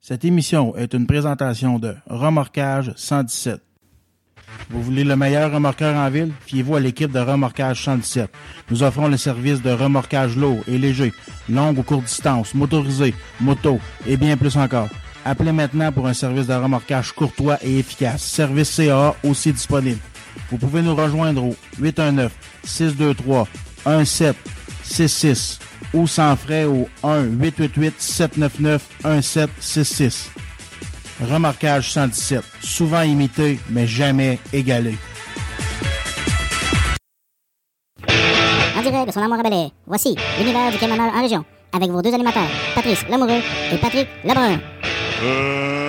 Cette émission est une présentation de Remorquage 117. Vous voulez le meilleur remorqueur en ville? Fiez-vous à l'équipe de Remorquage 117. Nous offrons le service de remorquage lourd et léger, longue ou courte distance, motorisé, moto et bien plus encore. Appelez maintenant pour un service de remorquage courtois et efficace. Service CA aussi disponible. Vous pouvez nous rejoindre au 819 623 1766 ou sans frais au 1 888 799 1766. Remorquage 117, souvent imité mais jamais égalé. En direct de son amour à Bel voici l'univers du camionneur en région, avec vos deux animateurs, Patrice Lamoureux et Patrick Lebrun. Uh,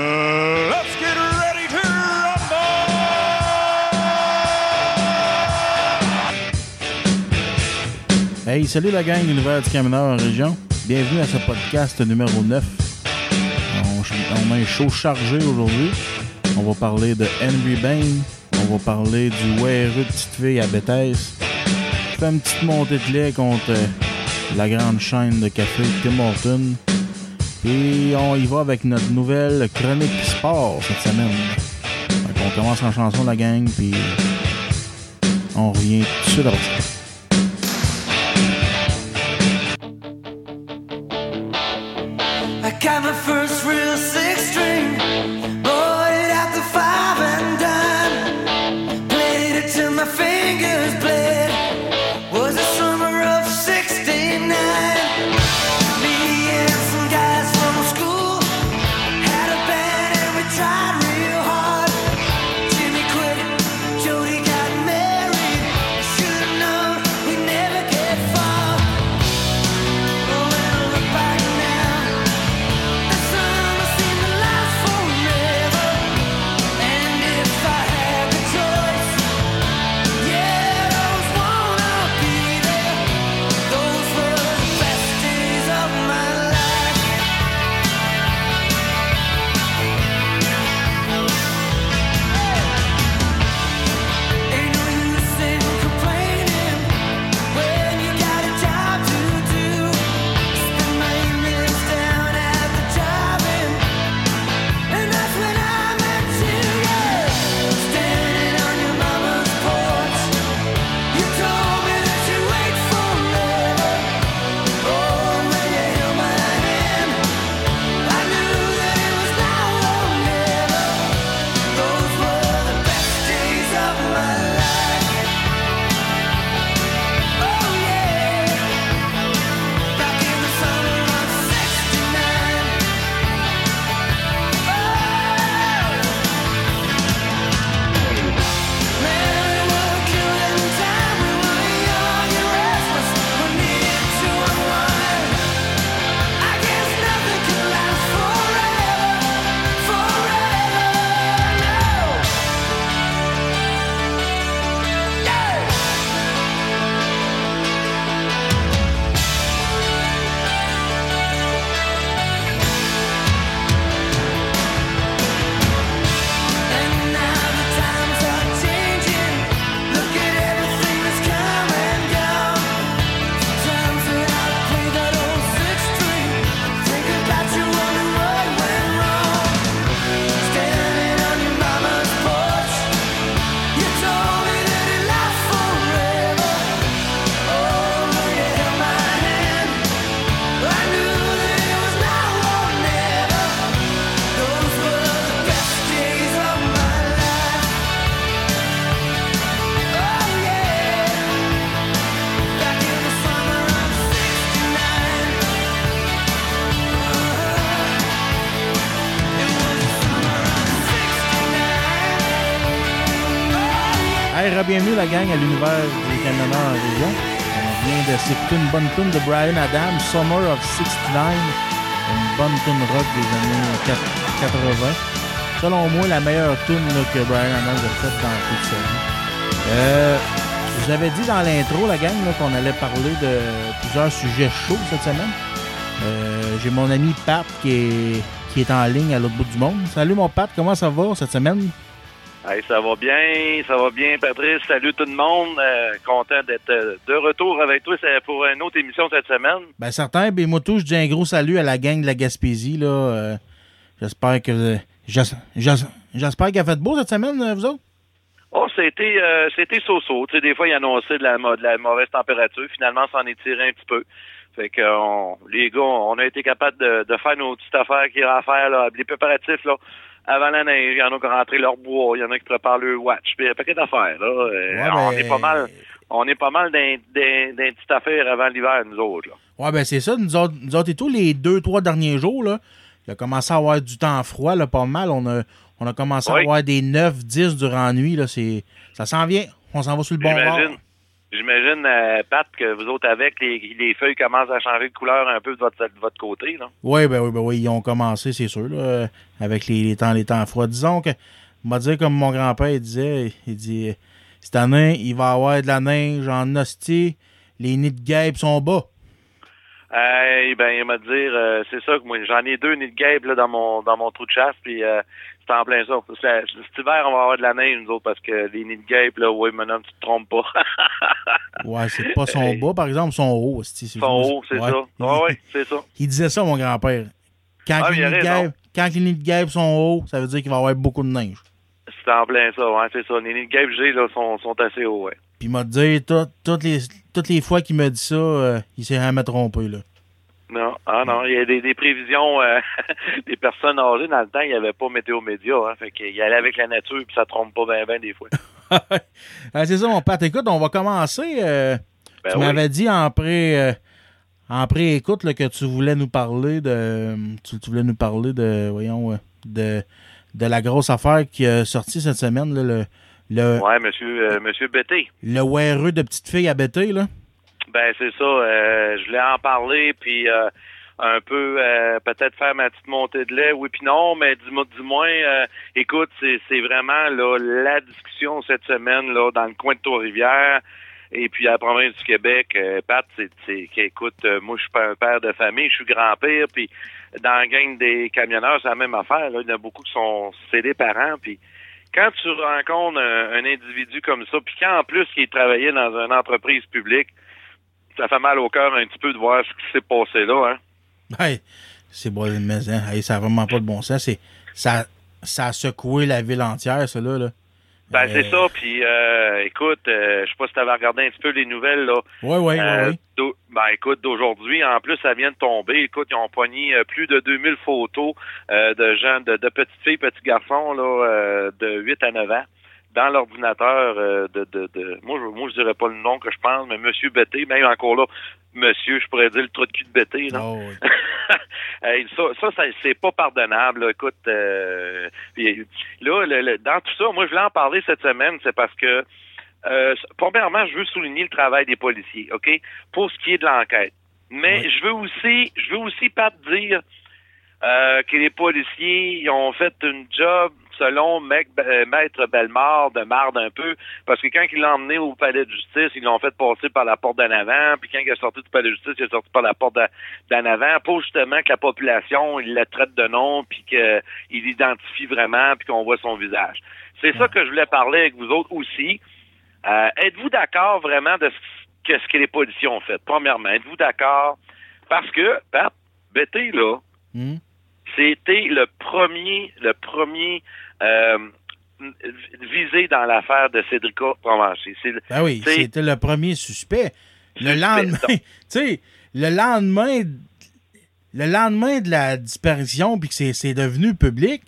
Hey, salut la gang l'univers du camionneur en région. Bienvenue à ce podcast numéro 9. On, on a un show chargé aujourd'hui. On va parler de Henry Bain. On va parler du weareux de petite fille à Bethesda. Je fais une petite montée de lait contre euh, la grande chaîne de café Tim Horton. Puis on y va avec notre nouvelle chronique sport cette semaine. Fait on commence en chanson la gang, puis on revient tout de suite la gang à l'univers du camionneur en région. On vient de s'écouter une bonne tune de Brian Adams, Summer of 69, une bonne tune rock des années 80. Selon moi, la meilleure tune que Brian Adams a faite dans toute sa vie. Euh, je vous avais dit dans l'intro, la gang, qu'on allait parler de plusieurs sujets chauds cette semaine. Euh, J'ai mon ami Pat qui est, qui est en ligne à l'autre bout du monde. Salut mon Pat, comment ça va cette semaine? Hey, ça va bien, ça va bien, Patrice. Salut tout le monde. Euh, content d'être euh, de retour avec toi pour une autre émission cette semaine. Ben certain, ben moi tout, je dis un gros salut à la gang de la Gaspésie. Là. Euh, J'espère que j'es- j'es- j'espère qu'il a fait beau cette semaine, vous autres? Oh, c'était c'était so-so. Tu sais, des fois, il annonçait de la, de la mauvaise température. Finalement, ça en est tiré un petit peu. Fait que on- les gars, on a été capable de, de faire nos petites affaires qu'il y a à faire, là, les préparatifs, là, avant la neige. Il y en a qui ont rentré leur bois, il y en a qui préparent leur watch, puis il y a un paquet d'affaires, là. Euh, Ouais, on ben- est pas mal, on est pas mal d'un d'un- d'un petite affaire avant l'hiver, nous autres, là. Ouais, ben c'est ça. Nous autres, nous autres et tout, les deux, trois derniers jours, là, il a commencé à avoir du temps froid, là, pas mal. On a, on a commencé à avoir des 9, 10 durant la nuit. Là, c'est, ça s'en vient. On s'en va sur le bon bord. J'imagine, euh, Pat, que vous autres avec, les, les feuilles commencent à changer de couleur un peu de votre, de votre côté, là. Oui, ben oui, ben oui, ils ont commencé, c'est sûr, là, avec les, les temps, les temps froids. Disons que, on va dire comme mon grand-père il disait, il dit, euh, cette année, il va y avoir de la neige en hostie, les nids de guêpes sont bas. Euh, ben, il m'a dit, euh, c'est ça que moi, j'en ai deux nids de guêpes là, dans mon dans mon trou de chasse, puis euh, c'est en plein ça. C'est- Cet hiver, on va avoir de la neige, nous autres, parce que les nids de guêpes, là, oui, maintenant, tu te trompes pas. Ouais, c'est pas son bas, par exemple, son haut. sont hauts, c'est Ouais. ça. Ouais, ouais, c'est ça. Il disait ça, mon grand-père. Quand, Ah, quand les nids de guêpes sont hauts, ça veut dire qu'il va y avoir beaucoup de neige. C'est en plein ça, ouais, c'est ça. Les nids de guêpes que j'ai, là, sont, sont assez hauts, ouais. Puis il m'a dit, tout- toutes les, toutes les fois qu'il me dit ça, euh, il s'est jamais trompé, là. Non, ah non, il y a des, des prévisions euh, des personnes âgées. Dans le temps, il n'y avait pas Météo Média, hein, fait qu'il allait avec la nature, puis ça trompe pas bien, bien des fois. Ah, c'est ça, mon Pat. Écoute, on va commencer. euh, Ben tu oui. m'avais dit en pré, euh, en pré-écoute que tu voulais nous parler de. Tu, tu voulais nous parler de. Voyons, de, de la grosse affaire qui a sorti cette semaine, là, le, le, Ouais, monsieur, monsieur Bété. le WRE de petite fille à bêter, là. Ben c'est ça. euh, je voulais en parler, puis euh, un peu euh, peut-être faire ma petite montée de lait. Oui, puis non, mais dis-moi, du moins, euh, écoute, c'est vraiment là la discussion cette semaine là dans le coin de Trois-Rivières. Et puis à la province du Québec, euh, Pat, c'est qu'écoute, euh, moi je suis pas un père de famille, je suis grand-père, puis dans la gang des camionneurs, c'est la même affaire. Là. Il y en a beaucoup qui sont c'est des parents, puis quand tu rencontres un, individu comme ça, puis qu'en plus il travaillait dans une entreprise publique, ça fait mal au cœur un petit peu de voir ce qui s'est passé là, hein. Hey, c'est bon, mais hein, hey, ça n'a vraiment pas de bon sens. C'est, ça, ça a secoué la ville entière, ça, là. Ben Euh, c'est ça, puis euh, écoute, euh, je sais pas si tu avais regardé un petit peu les nouvelles là. Euh, ouais, ouais. d'au- ben écoute, d'aujourd'hui, en plus, ça vient de tomber. Écoute, ils ont pogné euh, plus de 2000 photos euh, de gens, de, de petites filles, petits garçons là, euh, de 8 à 9 ans dans l'ordinateur euh, de, de, de moi je moi je dirais pas le nom que je pense mais monsieur Bété même encore là monsieur je pourrais dire le trou de cul de Bété là Oh. Hey, ça, ça, ça, c'est pas pardonnable. là. Écoute, euh, là, le- le- dans tout ça, moi, je voulais en parler cette semaine, c'est parce que, euh, premièrement, je veux souligner le travail des policiers, OK, pour ce qui est de l'enquête. Mais je veux aussi, je veux aussi pas te dire euh, que les policiers ils ont fait une job selon euh, Maître Bellemare de marde un peu, parce que quand ils l'ont emmené au palais de justice, ils l'ont fait passer par la porte d'en avant, puis quand il est sorti du palais de justice, il est sorti par la porte d'en- d'en avant, pour justement que la population, il la traite de nom, puis qu'il l'identifie vraiment, puis qu'on voit son visage. C'est ça que je voulais parler avec vous autres aussi. Euh, êtes-vous d'accord vraiment de ce que, ce que les policiers ont fait? Premièrement, êtes-vous d'accord? Parce que, Pat, Betty, là, Hmm? c'était le premier, le premier euh, visé dans l'affaire de Cédrica Provencher. Ben oui, c'était le premier suspect. Le lendemain, tu sais, le lendemain, le lendemain de la disparition, puis que c'est, devenu public,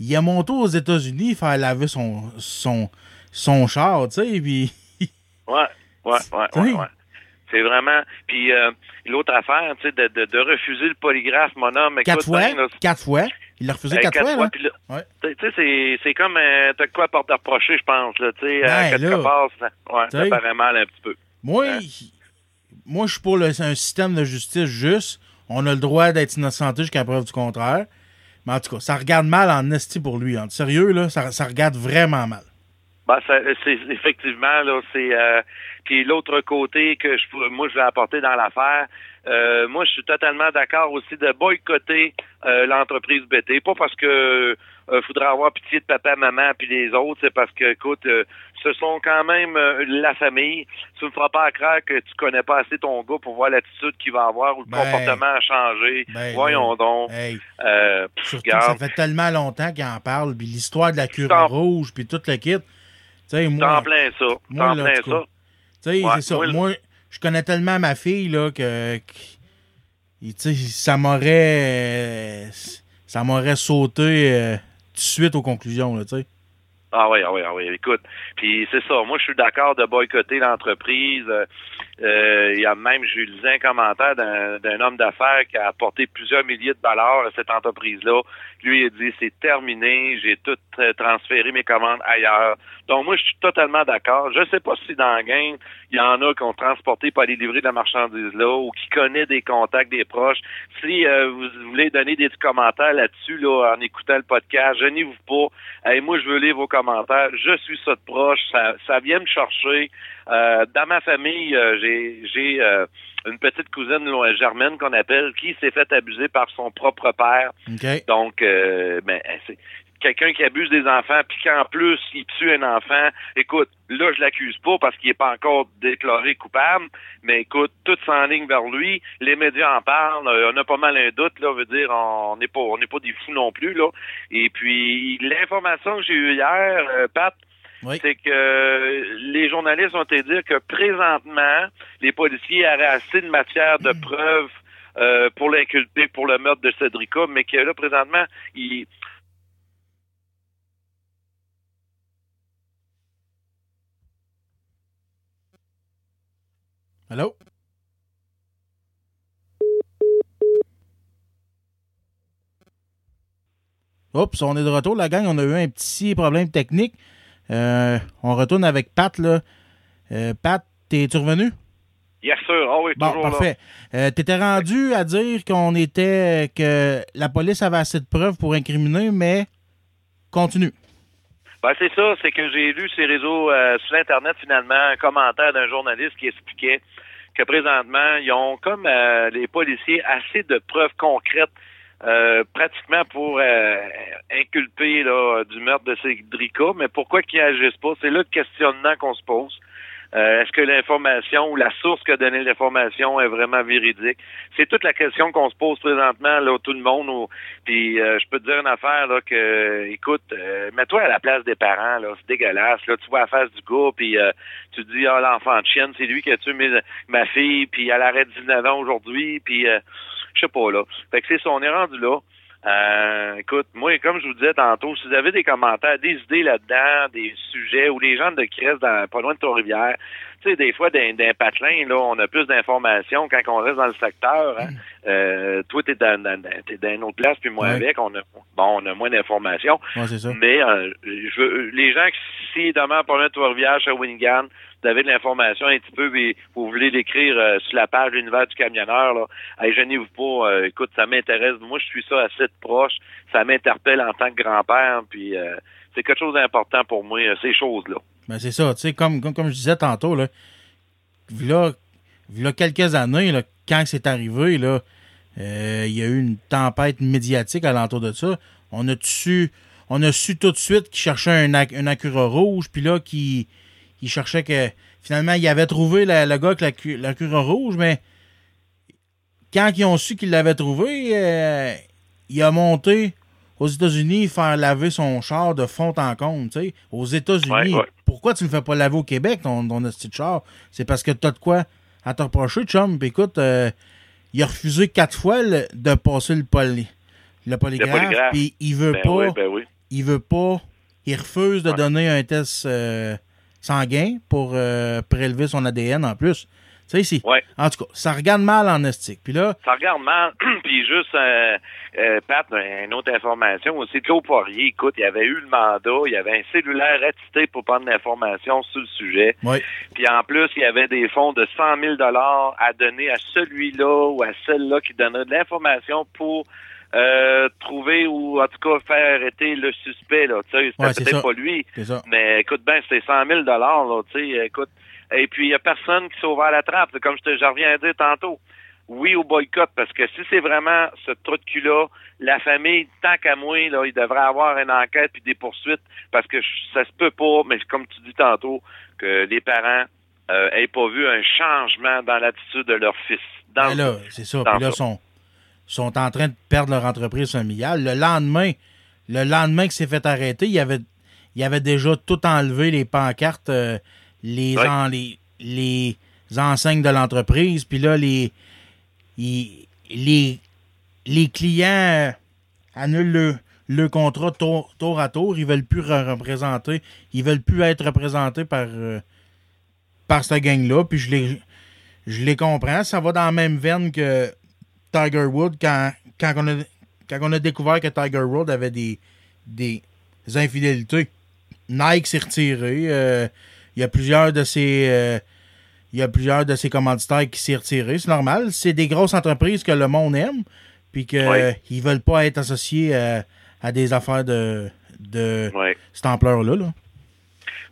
il a monté aux États-Unis faire laver son, son, son char, tu sais, puis Ouais, ouais, ouais, Oui. ouais, ouais. C'est vraiment. Puis euh, l'autre affaire, tu sais, de, de, de refuser le polygraphe, mon homme. écoute, quatre fois, là, quatre fois, il l'a refusé quatre, fois, puis là, Ouais. Tu sais, c'est, comme euh, t'as quoi porter reprocher, je pense. Là, tu sais, Ben, quelque part, ça, ouais, ça paraît mal un petit peu. Moi, Hein? moi, je suis pour le- un système de justice juste. On a le droit d'être innocenté jusqu'à preuve du contraire. Mais en tout cas, ça regarde mal en esti pour lui. En sérieux, là, ça, ça regarde vraiment mal. Ben, c'est effectivement là, c'est euh, puis l'autre côté que je moi je vais apporter dans l'affaire. euh, moi, je suis totalement d'accord aussi de boycotter euh, l'entreprise BT, pas parce que euh, faudrait avoir pitié de papa, maman puis les autres, c'est parce que écoute, euh, ce sont quand même la famille. Tu ne me feras pas croire que tu connais pas assez ton gars pour voir l'attitude qu'il va avoir ou le Ben, comportement a changé. ben, Voyons donc. Hey, surtout ça fait tellement longtemps qu'il en parle, puis l'histoire de la cure rouge, puis tout le kit. Tu sais, T'en moi, plein ça. moi, là, plein en ça. Sais, Ouais, c'est ça. moi, je connais tellement ma fille, là, que, ça m'aurait, euh, ça m'aurait sauté euh, tout de suite aux conclusions, là, tu sais. Ah oui, ah oui, ah oui, écoute. Puis c'est ça, moi je suis d'accord de boycotter l'entreprise. Euh, Il y a même, j'ai lu un commentaire d'un homme d'affaires qui a apporté plusieurs milliers de dollars à cette entreprise-là. Lui, il a dit c'est terminé, j'ai tout euh, transféré mes commandes ailleurs. Donc moi, je suis totalement d'accord. Je sais pas si dans la gang, il y en a qui ont transporté pas aller livrer de la marchandise là ou qui connaît des contacts des proches. Si euh, vous voulez donner des commentaires là-dessus, là, en écoutant le podcast, gênez-vous pas. Hey, moi, je veux lire vos commentaires. Je suis ça de proche. Ça, ça vient me chercher. Euh, dans ma famille, euh, j'ai j'ai euh, une petite cousine germaine qu'on appelle qui s'est fait abuser par son propre père. OK? Donc, euh, ben, c'est quelqu'un qui abuse des enfants, puis qu'en plus, il tue un enfant. Écoute, là, je l'accuse pas parce qu'il est pas encore déclaré coupable, mais écoute, tout s'enligne vers lui. Les médias en parlent. euh, On a pas mal un doute, là, veut dire, on n'est pas, on n'est pas des fous non plus, là. Et puis, l'information que j'ai eue hier, euh, Pat, Oui. c'est que euh, les journalistes ont été dire que présentement, les policiers auraient assez de matière de preuve euh, pour l'inculper pour le meurtre de Cédrica, mais que là, présentement, il, Allô? Oups, on est de retour, la gang. On a eu un petit problème technique. Euh, on retourne avec Pat, là. Euh, Pat, t'es-tu revenu? Yes, sir. Ah oui, Bon, toujours parfait. Euh, T'étais rendu à dire qu'on était. que la police avait assez de preuves pour incriminer, mais continue. Ben, c'est ça, c'est que j'ai lu ces réseaux euh, sur Internet, finalement, un commentaire d'un journaliste qui expliquait que présentement, ils ont, comme les policiers, assez de preuves concrètes euh, pratiquement pour euh, inculper là, du meurtre de Cédrica, mais pourquoi qu'ils agissent pas? C'est là le questionnement qu'on se pose. Euh, Est-ce que l'information ou la source que donné l'information est vraiment véridique? C'est toute la question qu'on se pose présentement, là, tout le monde. Ou, puis euh, je peux te dire une affaire, là, que, écoute, euh, mets-toi à la place des parents, là, c'est dégueulasse. Là, tu vois la face du gars, puis euh, tu dis, ah, l'enfant de chienne, c'est lui qui a tué ma fille, puis elle arrête 19 ans aujourd'hui, puis euh, je sais pas, là. Fait que c'est ça, on est rendu là. Euh, écoute, moi, comme je vous disais tantôt, si vous avez des commentaires, des idées là-dedans, des sujets ou les gens de Crest dans, pas loin de Trois-Rivières, tu sais, des fois, d'un, d'un patelin, là, on a plus d'informations quand on reste dans le secteur. Hein. Euh, toi, t'es dans, dans, dans- t'es dans une autre place, puis moi Ouais. avec, on a, bon, on a moins d'informations. Ouais, c'est ça. Mais euh, je veux, les gens qui, si demain, par notre Trois-Rivières, Shawinigan, vous avez de l'information un petit peu, vous voulez l'écrire euh, sur la page l'univers du camionneur, là, gênez-vous pas, euh, écoute, ça m'intéresse. Moi, je suis ça assez de proche. Ça m'interpelle en tant que grand-père, puis euh, c'est quelque chose d'important pour moi, ces choses-là. Ben, c'est ça, tu sais, comme, comme, comme je disais tantôt, là, là, là quelques années, là, quand c'est arrivé, il y a eu une tempête médiatique alentour de ça. On a su, on a su tout de suite qu'il cherchait un, un rouge, puis là, qu'il il cherchait que, finalement, il avait trouvé la- le gars avec la cu- l'Acura rouge, mais quand ils ont su qu'il l'avait trouvé, euh, il a monté aux États-Unis faire laver son char de fond en comble, tu sais. Aux États-Unis. Ouais, ouais. Pourquoi tu ne le fais pas laver au Québec, ton, ton petit char? C'est parce que t'as de quoi à te reprocher, chum. Puis écoute, euh, il a refusé quatre fois le- de passer le, poly, le polygraphe, polygraphe. puis il veut Ben pas, oui, ben oui. il veut pas, il refuse de Ouais. donner un test euh, sanguin pour euh, prélever son ADN en plus. Tu sais, c'est- Ouais. en tout cas, ça regarde mal en estique. Puis là, Ça regarde mal. Puis juste, euh, euh, Pat, une autre information aussi. Claude Poirier, écoute, il avait eu le mandat, il avait un cellulaire attesté pour prendre l'information sur le sujet. ouais, Puis en plus, il y avait des fonds de 100 000 à donner à celui-là ou à celle-là qui donnerait de l'information pour euh, trouver ou en tout cas faire arrêter le suspect. Là, tu sais, c'était Ouais, peut-être pas lui. C'est ça. Mais écoute bien, c'était 100 000 là, tu sais, écoute. Et puis, il y a personne qui s'est ouvert la trappe, comme je te je reviens à dire tantôt. Oui au boycott, parce que si c'est vraiment ce trou de cul-là, la famille, tant qu'à moi, là, il devrait avoir une enquête puis des poursuites, parce que ça se peut pas, mais comme tu dis tantôt, que les parents euh, aient pas vu un changement dans l'attitude de leur fils. Dans Ben là, c'est ça. Puis là, ça. Sont, en train de perdre leur entreprise familiale. Le lendemain, le lendemain qu'il s'est fait arrêter, il avait, il avait déjà tout enlevé, les pancartes, euh, les, Ouais. en- les, les enseignes de l'entreprise. Puis là, les, les, les clients euh, annulent le, le contrat tour, tour à tour. Ils veulent plus re- représenter. Ils veulent plus être représentés par, euh, par cette gang-là. Puis je les, je les comprends. Ça va dans la même veine que Tiger Woods quand, quand, on, a, quand on a découvert que Tiger Woods avait des, des infidélités. Nike s'est retiré. euh, Il y a plusieurs de ses. euh, il y a plusieurs de ses commanditaires qui s'est retiré. C'est normal. C'est des grosses entreprises que le monde aime. Puis qu'ils Ouais. ne veulent pas être associés à, à des affaires de, de Ouais. cette ampleur-là. Là.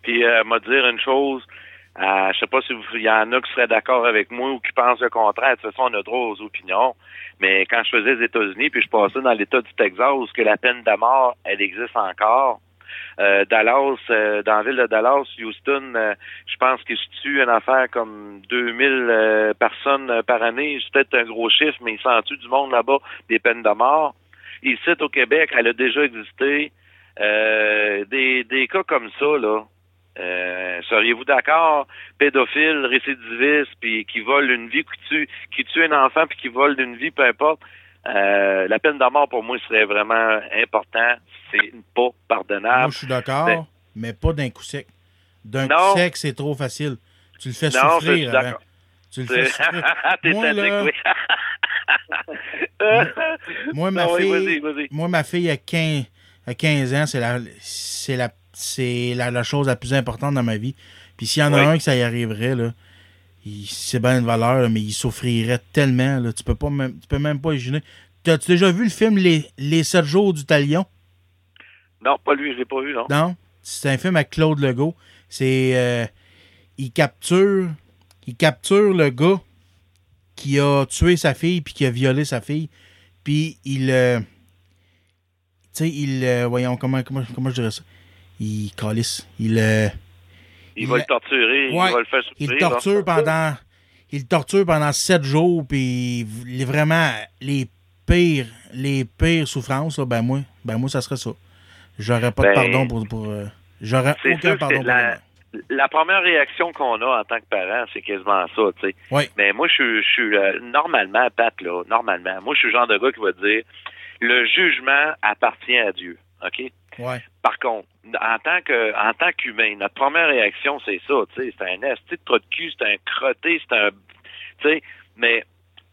Puis, euh, m'a dire une chose, euh, je sais pas si il y en a qui seraient d'accord avec moi ou qui pensent le contraire. De toute façon, on a droit aux opinions. Mais quand je faisais les États-Unis, puis je passais dans l'État du Texas, où que la peine de mort, elle existe encore. Euh, Dallas, euh, dans la ville de Dallas, Houston, euh, je pense qu'il se tue une affaire comme 2000 euh, personnes euh, par année. C'est peut-être un gros chiffre, mais il s'en tue du monde là-bas, des peines de mort. Ici, au Québec, elle a déjà existé. Euh, des, des cas comme ça, là, euh, seriez-vous d'accord? Pédophile, récidiviste, puis qui vole une vie, qui tue, qui tue un enfant, puis qui vole une vie, peu importe. Euh, la peine de mort, pour moi, serait vraiment important. C'est pas pardonnable. Moi, je suis d'accord, mais pas d'un coup sec. D'un coup sec, c'est trop facile. Tu le fais Non, souffrir avant. d'accord. Tu le fais souffrir. Moi, là- oui. Moi, ma Non, oui, fille, vas-y. moi, ma fille a 15, a 15 ans, c'est la, c'est la, c'est la, la chose la plus importante dans ma vie. Puis s'il y en a Oui. un que ça y arriverait, là, c'est bien une valeur, là, mais il souffrirait tellement, là, tu peux pas même, tu peux même pas imaginer. T'as-tu déjà vu le film Les, Les 7 jours du Talion? Non, pas lui, je l'ai pas vu, non. Non? C'est un film avec Claude Legault. C'est. euh, il capture. Il capture le gars qui a tué sa fille puis qui a violé sa fille. Puis il. euh, tu sais, il. euh, voyons, comment, comment, comment je dirais ça? Il calisse. Il. euh, Il il va l'a- le torturer, Ouais, il va le faire souffrir. il le là. torture pendant. Il le torture pendant sept jours, puis il- vraiment les pires, les pires souffrances, là, ben moi, ben moi, ça serait ça. J'aurais pas de Ben, pardon pour. pour euh, J'aurais aucun pardon c'est pour la, la première réaction qu'on a en tant que parent, c'est quasiment ça, tu sais. Oui. Mais moi, je suis, je suis euh, normalement, Pat, là, normalement, moi, je suis le genre de gars qui va dire le jugement appartient à Dieu. OK? Ouais. Par contre, en tant que en tant qu'humain, notre première réaction, c'est ça, tu sais, c'est un esti de de cul, c'est un crotté, c'est un tu sais, mais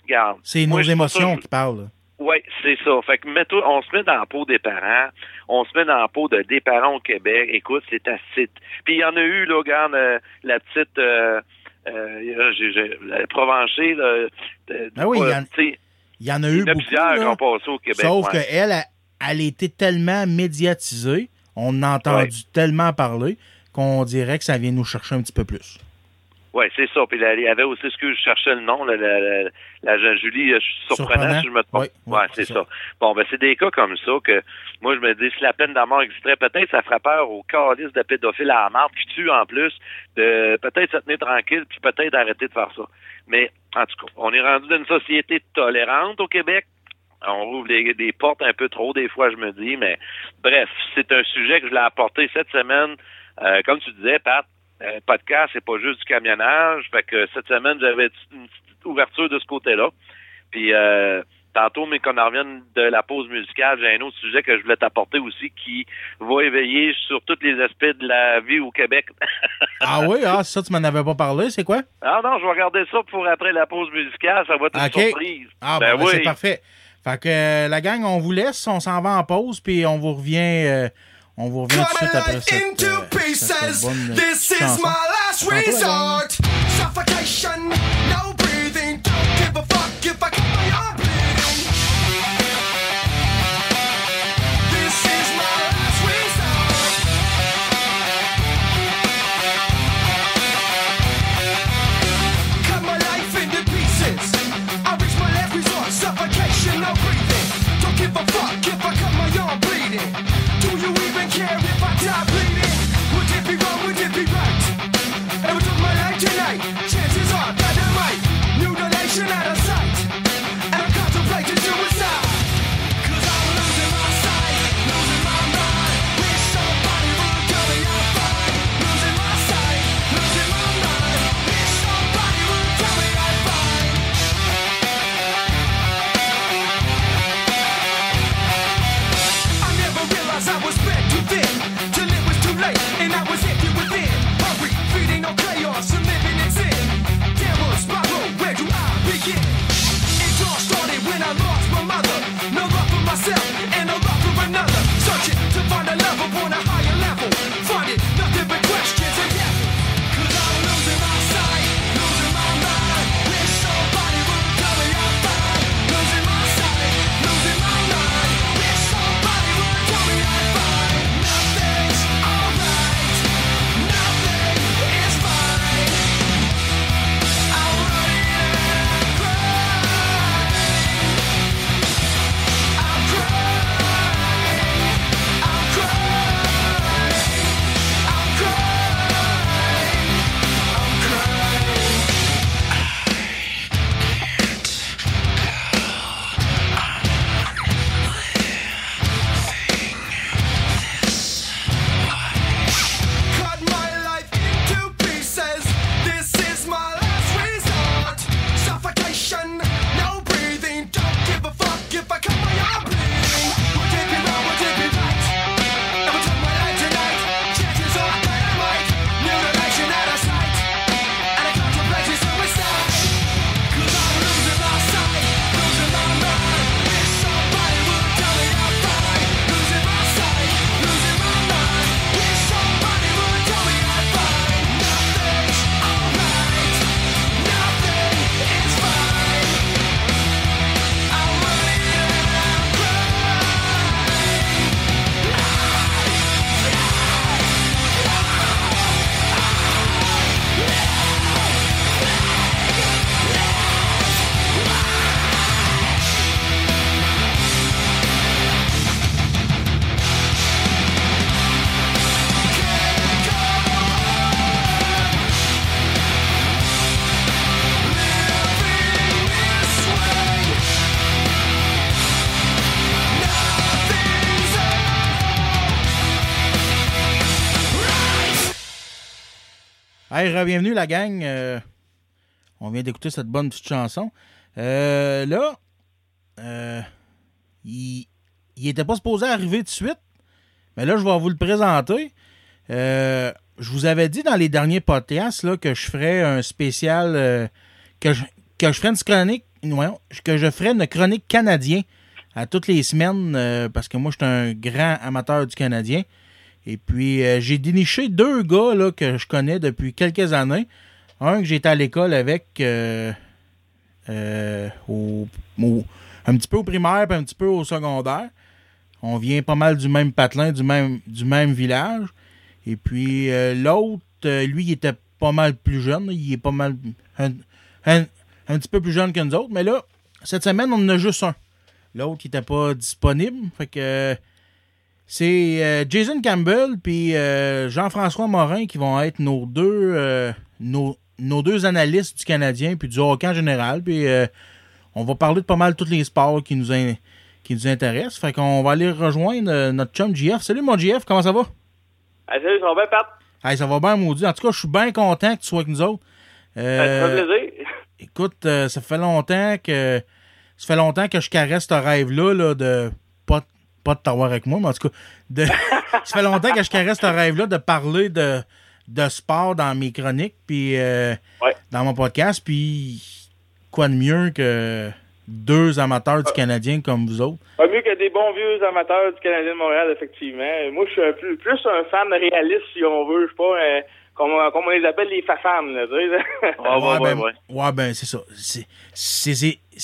regarde. C'est moi, nos émotions ça, qui parlent. oui, c'est ça. Fait que mets-toi- on se met dans la peau des parents, on se met dans la peau de des parents au Québec. Écoute, c'est assez. Puis il y en a eu, là, regarde, euh, la petite euh, euh, la Provencher, là, de- Ah oui, il y en- Il y en a il y eu en a beaucoup. plusieurs qui ont passé au Québec. Sauf ouais. qu'elle, elle, elle était tellement médiatisée, on a entendu tellement parler qu'on dirait que ça vient nous chercher un petit peu plus. Oui, c'est ça. Puis il y avait aussi ce que je cherchais le nom, la, la, la jeune Julie euh, surprenant, Surprenant. si je me trompe. Oui, oui, ouais, c'est ça. ça. Bon, ben c'est des cas comme ça que moi je me dis si la peine de mort existerait, peut-être ça ferait peur aux calices de pédophiles à la marde qui tuent en plus, de peut-être se tenir tranquille, puis peut-être arrêter de faire ça. Mais en tout cas, on est rendu dans une société tolérante au Québec. On ouvre les, des portes un peu trop, des fois, je me dis, mais bref, c'est un sujet que je voulais apporter cette semaine. Euh, comme tu disais, Pat, euh, podcast, c'est pas juste du camionnage. Fait que cette semaine, j'avais une petite ouverture de ce côté-là. Puis euh, tantôt, mais qu'on en revienne de la pause musicale, j'ai un autre sujet que je voulais t'apporter aussi qui va éveiller sur tous les aspects de la vie au Québec. Ah oui, ah, ça, tu m'en avais pas parlé, c'est quoi? ah non, je vais regarder ça pour après la pause musicale, ça va être une OK. surprise. Ah, ben ben, ben, c'est oui. parfait. Fait que euh, la gang, on vous laisse, on s'en va en pause, puis on vous revient, euh, on vous revient tout de suite après cette, into pieces. cette bonne This is chanson. my last Tantôt, la gang. resort. Suffocation, give a fuck if I cut my arm bleeding? Do you even care if I die bleeding? Would it be wrong? Would it be right? And would my life tonight? Chances wanna Hey, bienvenue la gang. Euh, on vient d'écouter cette bonne petite chanson. Euh, là, euh, il, il était pas supposé arriver tout de suite, mais là, je vais vous le présenter. Je vous avais dit dans les derniers podcasts là, que je ferais un spécial, que, je, ferais une chronique, voyons, que je ferais une chronique canadien à toutes les semaines, parce que moi, je suis un grand amateur du Canadien. Et puis, euh, j'ai déniché deux gars que je connais depuis quelques années. Un que j'étais à l'école avec euh, euh, au, un petit peu au primaire puis un petit peu au secondaire. On vient pas mal du même patelin, du même, village. Et puis, l'autre, lui, il était pas mal plus jeune. Il est pas mal. Un, un- un petit peu plus jeune que nous autres. Mais là, cette semaine, on en a juste un. L'autre qui était pas disponible. Fait que. C'est euh, Jason Campbell puis euh, Jean-François Morin qui vont être nos deux euh, nos, nos deux analystes du Canadien puis du hockey en général. Puis on va parler de pas mal tous les sports qui nous, in- qui nous intéressent. Fait qu'on va aller rejoindre notre chum JF. Salut mon JF, comment ça va? Ah, salut, ça va bien, Pat? Hey, ça va bien, maudit. En tout cas, je suis bien content que tu sois avec nous autres. Ça fait plaisir. Écoute, ça fait longtemps que ça fait longtemps que je caresse ce rêve-là là, de pas, pas de t'avoir avec moi, mais en tout cas, de, ça fait longtemps que je caresse ce rêve-là de parler de, de sport dans mes chroniques, puis euh, Ouais. dans mon podcast, puis quoi de mieux que deux amateurs du Canadien comme vous autres? Pas mieux que des bons vieux amateurs du Canadien de Montréal, effectivement. Moi, je suis un plus, plus un fan réaliste, si on veut. Je suis pas, euh, comme, comme on les appelle, les fafans, là, tu sais. Ah, ouais, ouais, ben, ouais. ouais, ben, c'est ça. C'est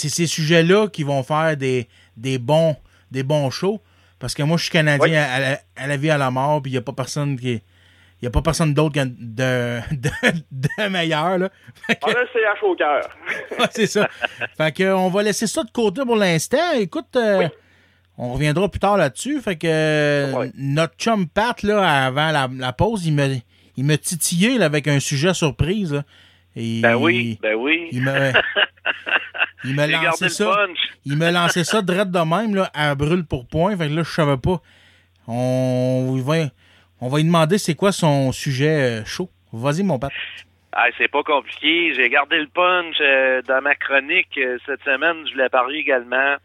ces sujets-là qui vont faire des, des, bons, des bons shows. Parce que moi, je suis Canadien Oui. à, la, à la vie, à la mort, puis il n'y a pas personne qui Il n'y a pas personne d'autre de, de, de meilleur. Là. Que- On a le CH au cœur. Ouais, c'est ça. Fait que, on va laisser ça de côté pour l'instant. Écoute, euh, On reviendra plus tard là-dessus. Fait que notre chum Pat, là, avant la, la pause, il me, il me titillait là, avec un sujet surprise. là. Et Ben oui, ben oui. Il me, il me le ça. Il me lançait ça direct de même, là, à brûle pour point. Fait que là, je savais pas. On va, on va lui demander c'est quoi son sujet euh, chaud. Vas-y, mon Pat. Ah, c'est pas compliqué. J'ai gardé le punch euh, dans ma chronique euh, cette semaine. Je l'ai parlé également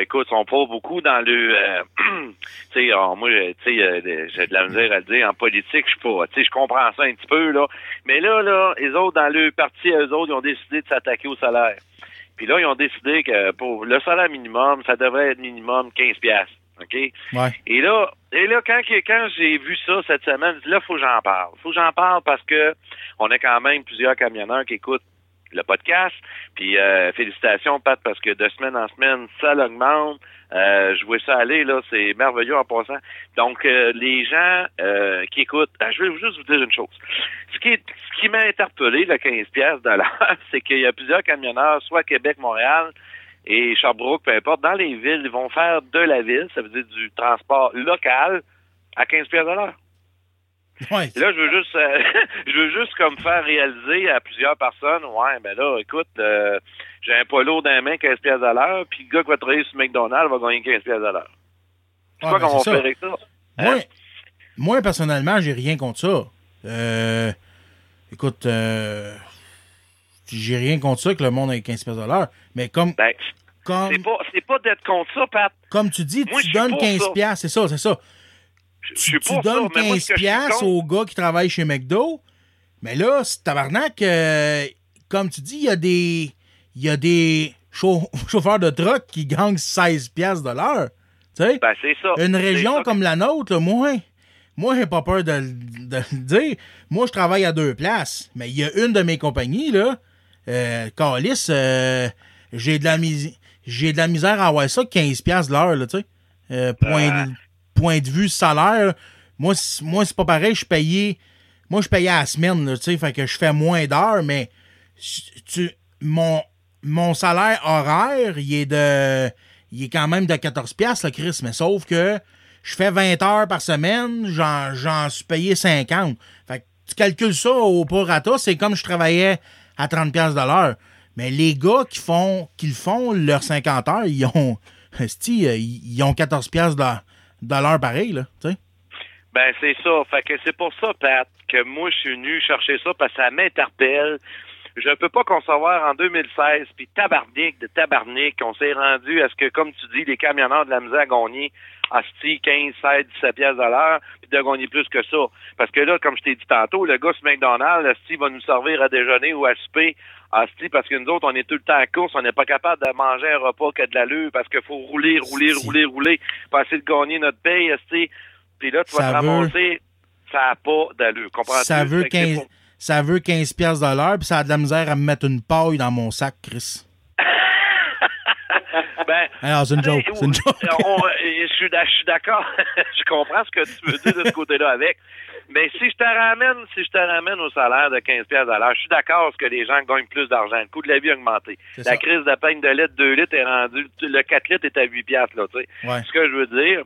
écoute, on pas beaucoup dans le, euh, tu sais, alors, moi, tu sais, euh, j'ai de la misère à le dire en politique, je suis pas, tu sais, je comprends ça un petit peu là, mais là, là, les autres dans le parti, eux autres, ils ont décidé de s'attaquer au salaire. Puis là, ils ont décidé que pour le salaire minimum, ça devrait être minimum 15 piastres. OK? Ouais. Et là, et là, quand, quand j'ai vu ça cette semaine, je dis là, faut que j'en parle. Faut que j'en parle parce que on a quand même plusieurs camionneurs qui écoutent le podcast. Puis euh, félicitations, Pat, parce que de semaine en semaine, ça l'augmente. Euh, je vois ça aller, là, c'est merveilleux en passant. Donc, euh, les gens euh, qui écoutent, ah, je vais juste vous dire une chose. Ce qui, ce qui m'a interpellé, le 15 pièces de l'heure, c'est qu'il y a plusieurs camionneurs, soit Québec, Montréal, et Sherbrooke, peu importe, dans les villes, ils vont faire de la ville, ça veut dire du transport local, à 15 pièces de l'heure. Ouais. Là, je veux juste, euh, je veux juste comme faire réaliser à plusieurs personnes, ouais, ben là, écoute, euh, j'ai un polo dans la main, 15 pièces à l'heure, puis le gars qui va travailler sur McDonald's va gagner 15 pièces à l'heure. C'est Ah, quoi ben, qu'on va c'est faire ça. avec ça? Moi, Hein? moi, personnellement, j'ai rien contre ça. Euh, écoute, euh, j'ai rien contre ça que le monde ait 15 pièces à l'heure. Mais comme, Ben, comme, c'est pas, c'est pas d'être contre ça, Pat. comme tu dis, Moi, tu donnes pour 15 ça. piastres, c'est ça, c'est ça. Tu, ça, donnes mais moi, 15 ce que je suis piastres aux gars qui travaillent chez McDo. Mais là, c'est tabarnak, euh, comme tu dis, il y a des, il y a des chau- chauffeurs de truck qui gagnent 16 piastres de l'heure. Tu sais? Ben, c'est ça. Une région ça. comme la nôtre, là, moi, moi, j'ai pas peur de, le- de le dire. Moi, je travaille à deux places. Mais il y a une de mes compagnies, là, euh, Calis, euh, j'ai de la mis- j'ai de la misère à avoir ça 15 piastres de l'heure, là, tu sais. Euh, point, point de vue salaire, moi, moi, c'est pas pareil, je payais, moi, je payais à la semaine, tu sais, fait que je fais moins d'heures, mais tu, mon, mon salaire horaire, il est de, il est quand même de 14 piastres, là, Chris, mais sauf que je fais 20 heures par semaine, j'en, suis payé 50. Fait que tu calcules ça au prorata, c'est comme je travaillais à 30 piastres de l'heure. Mais les gars qui font, qui le font, leurs 50 heures, ils ont, euh, ils ont 14 piastres de, de l'heure pareil, là, tu sais. Ben, c'est ça. Fait que c'est pour ça, Pat, que moi, je suis venu chercher ça parce que ça m'interpelle. Je peux pas concevoir en 2016, puis tabarnique de tabarnique, on s'est rendu à ce que, comme tu dis, les camionneurs de la misère à gagner Asti, 15, 16, 17 pièces à l'heure, puis de gagner plus que ça. Parce que là, comme je t'ai dit tantôt, le gars sur McDonald's, Asti va nous servir à déjeuner ou à souper, Asti, parce que nous autres, on est tout le temps à course, on n'est pas capable de manger un repas qui a de l'allure, parce qu'il faut rouler, rouler, rouler, rouler, pour essayer de gagner notre paye, Asti. Puis là, tu vas te ramasser, ça n'a pas d'allure. Comprends-tu? Ça veut Fait que c'est 15, pour- ça veut 15 piastres de l'heure, puis ça a de la misère à me mettre une paille dans mon sac, Chris. Ben, Alors, c'est une joke, une joke. on- d'a- je suis d'accord. je comprends ce que tu veux dire de ce côté-là avec. Mais si je te ramène, si je te ramène au salaire de 15 pièces à l'heure, je suis d'accord parce que les gens gagnent plus d'argent. Le coût de la vie a augmenté. C'est La ça. crise de peine de litre, 2 litres est rendue, le 4 litres est à 8 piastres, là, tu sais. Ouais. Ce que je veux dire,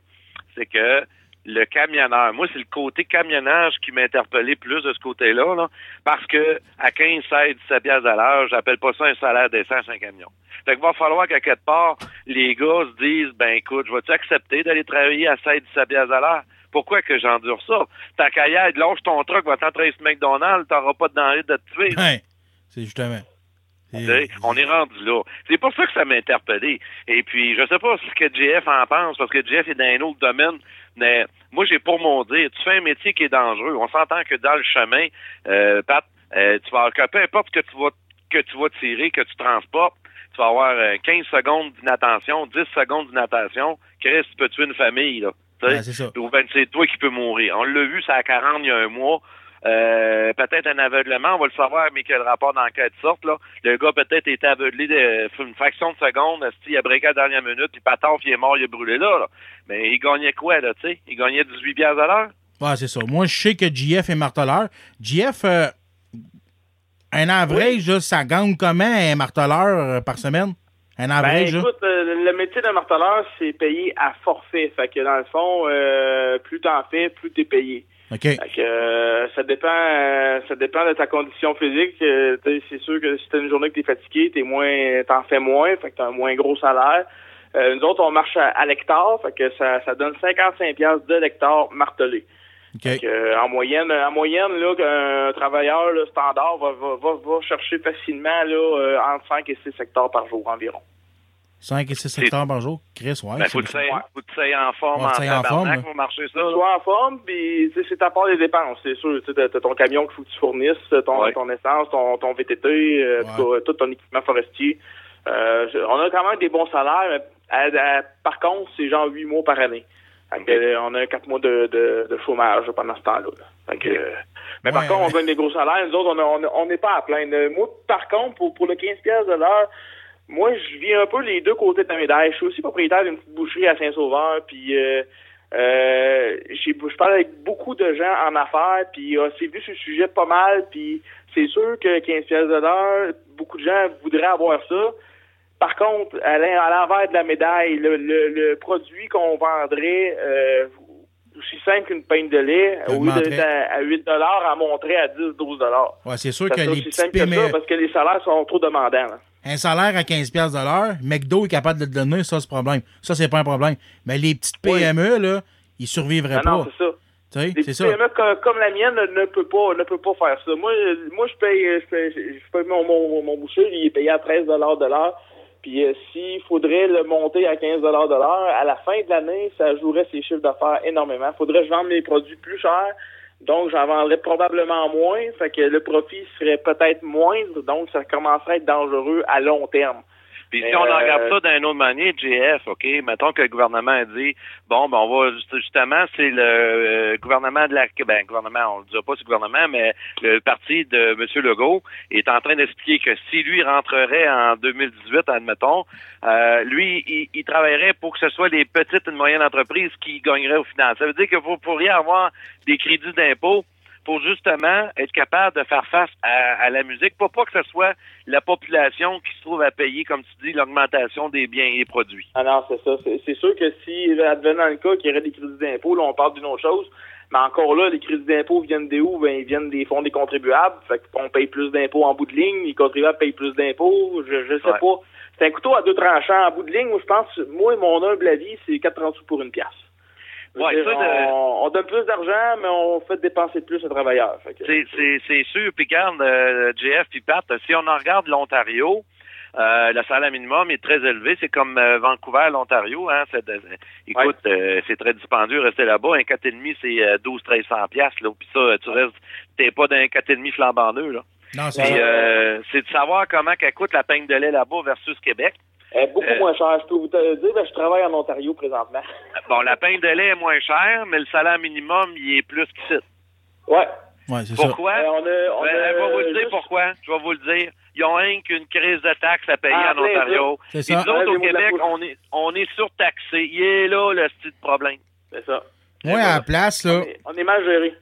c'est que le camionneur, moi, c'est le côté camionnage qui m'a interpellé plus de ce côté-là, là, parce que à 15, 16, 17 piastres à l'heure, j'appelle pas ça un salaire décent sur un camion. Fait qu'il va falloir qu'à quelque part, les gars se disent, ben écoute, je vais-tu accepter d'aller travailler à 16, 17 piastres à l'heure? Pourquoi que j'endure ça? Ta carrière, lâche ton truck, va t'entrer sur McDonald's, t'auras pas de danger de te tuer. Ouais, c'est justement. On est rendu là. C'est pour ça que ça m'a interpellé. Et puis, je sais pas ce que JF en pense, parce que JF est dans un autre domaine, mais moi, j'ai pour mon dire, tu fais un métier qui est dangereux. On s'entend que dans le chemin, euh, Pat, euh, tu vas, que peu importe que tu vas, que tu vas tirer, que tu transportes, tu vas avoir euh, 15 secondes d'inattention, 10 secondes d'inattention. Chris, tu peux tuer une famille, là. Ouais, c'est. Ou ben, c'est toi qui peux mourir. On l'a vu, ça à 40 il y a un mois. Euh, peut-être un aveuglement, on va le savoir, mais que le rapport d'enquête sorte, là. Le gars peut-être était aveuglé de, une fraction de seconde, il a breaké à la dernière minute, puis pataf, il est mort, il est brûlé là, là. Mais il gagnait quoi, là, tu sais? Il gagnait 18 piastres à l'heure? Ouais, c'est ça. Moi, je sais que JF est marteleur. JF, euh, un average, là, ça gagne comment un marteleur euh, par semaine? Un Ben, average, écoute, euh, le métier de marteleur, c'est payé à forfait. Fait que dans le fond, euh, plus t'en fais, plus t'es payé. OK. Fait que euh, ça dépend euh, ça dépend de ta condition physique. Euh, c'est sûr que si t'as une journée que t'es fatigué, t'es moins t'en fais moins, fait que t'as un moins gros salaire. Euh, nous autres, on marche à, à l'hectare, fait que ça, ça donne 55 piastres de l'hectare martelé. Que, euh, en moyenne, en moyenne, là, qu'un travailleur là, standard va, va, va, va chercher facilement là, euh, entre 5 et 6 hectares par jour environ. 5 et 6 hectares par jour? Chris, ouais. Ben, c'est faut que tu sois- en forme Ouais, en tu sois en tabarnak forme, pour marcher ça. Sois en forme, puis c'est à part les dépenses, c'est sûr. Tu as ton camion qu'il faut que tu fournisses, ton, Ouais. ton essence, ton, ton VTT, euh, Ouais. tout, ton équipement forestier. Euh, on a quand même des bons salaires. mais à- à- par contre, c'est genre 8 mois par année. Euh, on a 4 mois de, de, de chômage pendant ce temps-là. euh, mais par Ouais, contre, on gagne des gros salaires. Nous autres, on n'est pas à plaindre. Moi, par contre, pour, pour le 15 pièces de l'heure, moi, je vis un peu les deux côtés de la médaille. Je suis aussi propriétaire d'une petite boucherie à Saint-Sauveur, puis euh, euh, je parle avec beaucoup de gens en affaires, puis euh, c'est vu ce sujet pas mal, puis c'est sûr que 15 pièces de l'heure, beaucoup de gens voudraient avoir ça. Par contre, à l'en- à l'envers de la médaille, le, le, le produit qu'on vendrait, euh, aussi simple qu'une pinte de lait, au lieu à, à 8 elle monterait à 10-12 Ouais, c'est sûr Ça que les aussi simple que ça, PME, parce que les salaires sont trop demandants. là. un salaire à 15 piastres de l'heure, McDo est capable de le donner, ça, c'est problème. Ça, c'est pas un problème. Mais les petites Oui. PME, là, ils survivraient Non, non, pas. c'est ça. Les c'est petites ça. PME comme, comme la mienne ne, peut pas ne peut pas faire ça. Moi, euh, moi je paye je paye, je paye mon, mon, mon boucher, il est payé à 13 de l'heure. Puis euh, s'il faudrait le monter à 15 de l'heure, à la fin de l'année, ça jouerait ses chiffres d'affaires énormément. Faudrait que je vende mes produits plus chers. Donc, j'en vendrais probablement moins. Fait que le profit serait peut-être moindre. Donc, ça commencerait à être dangereux à long terme. Puis si on euh, regarde ça d'une autre manière, JF, OK, mettons que le gouvernement a dit, bon, ben on va, juste- justement, c'est le euh, gouvernement de la, ben, gouvernement, on ne dira pas ce gouvernement, mais le parti de M. Legault est en train d'expliquer que si lui rentrerait en 2018, admettons, euh, lui, il, il travaillerait pour que ce soit les petites et moyennes entreprises qui gagneraient au final. Ça veut dire que vous pourriez avoir des crédits d'impôt pour justement être capable de faire face à, à la musique, pour pas que ce soit la population qui se trouve à payer, comme tu dis, l'augmentation des biens et produits. Ah non, c'est ça. C'est sûr que si, advenant le cas qu'il y aurait des crédits d'impôt, là, on parle d'une autre chose. Mais encore là, les crédits d'impôt viennent des où? Ben, ils viennent des fonds des contribuables. Fait qu'on paye plus d'impôts en bout de ligne. Les contribuables payent plus d'impôts. Je, je sais Ouais. pas. C'est un couteau à deux tranchants. En bout de ligne, moi, je pense, moi, mon humble avis, c'est 4,30 sous pour une pièce. Ouais, dire, ça, de- on, on donne plus d'argent, mais on fait dépenser plus aux travailleurs. Fait que- C'est, c'est, c'est sûr. Puis regarde, euh, JF puis Pat, si on en regarde l'Ontario, euh, le salaire minimum est très élevé. C'est comme euh, Vancouver, l'Ontario. Hein, c'est de- écoute, euh, c'est très dispendieux de rester là-bas. Un 4,5, c'est euh, 12-1300 piastres. Là. Puis ça, tu restes, t'es pas dans un 4,5 flambant neuf, là. Non, c'est euh, c'est de savoir comment qu'elle coûte la peigne de lait là-bas versus Québec. Est beaucoup Euh, moins cher. Je peux vous te dire, ben, je travaille en Ontario présentement. Bon, la peigne de lait est moins chère, mais le salaire minimum, il est plus qu'ici. ouais. Ouais, c'est ça. Pourquoi? Euh, on a, on Ben, a je vais vous le dire juste- pourquoi. Je vais vous le dire. Ils ont rien qu'une crise de taxes à payer Ah, en Ontario. C'est Et ça. nous autres, Ouais, au Québec, on est, on est surtaxé. Il est là, le style de problème. C'est ça. Moi, à la place, là, On est, on est mal géré.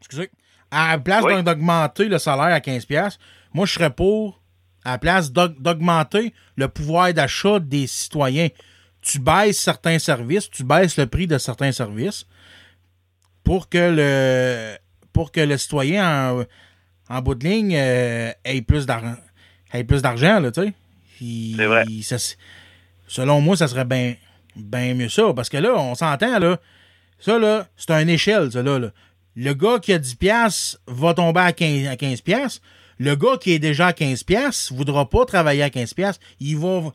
excusez, à la place Oui. d'augmenter le salaire à 15 piastres, moi, je serais pour, à la place d'aug- d'augmenter le pouvoir d'achat des citoyens. Tu baisses certains services, tu baisses le prix de certains services pour que le pour que le citoyen en, en bout de ligne euh, ait plus d'argent ait plus d'argent là tu sais C'est vrai. ça selon moi ça serait bien ben mieux ça parce que là on s'entend là ça là c'est une échelle ça là, là. le gars qui a 10 pièces va tomber à 15 à 15 pièces le gars qui est déjà à 15 pièces voudra pas travailler à 15 pièces il va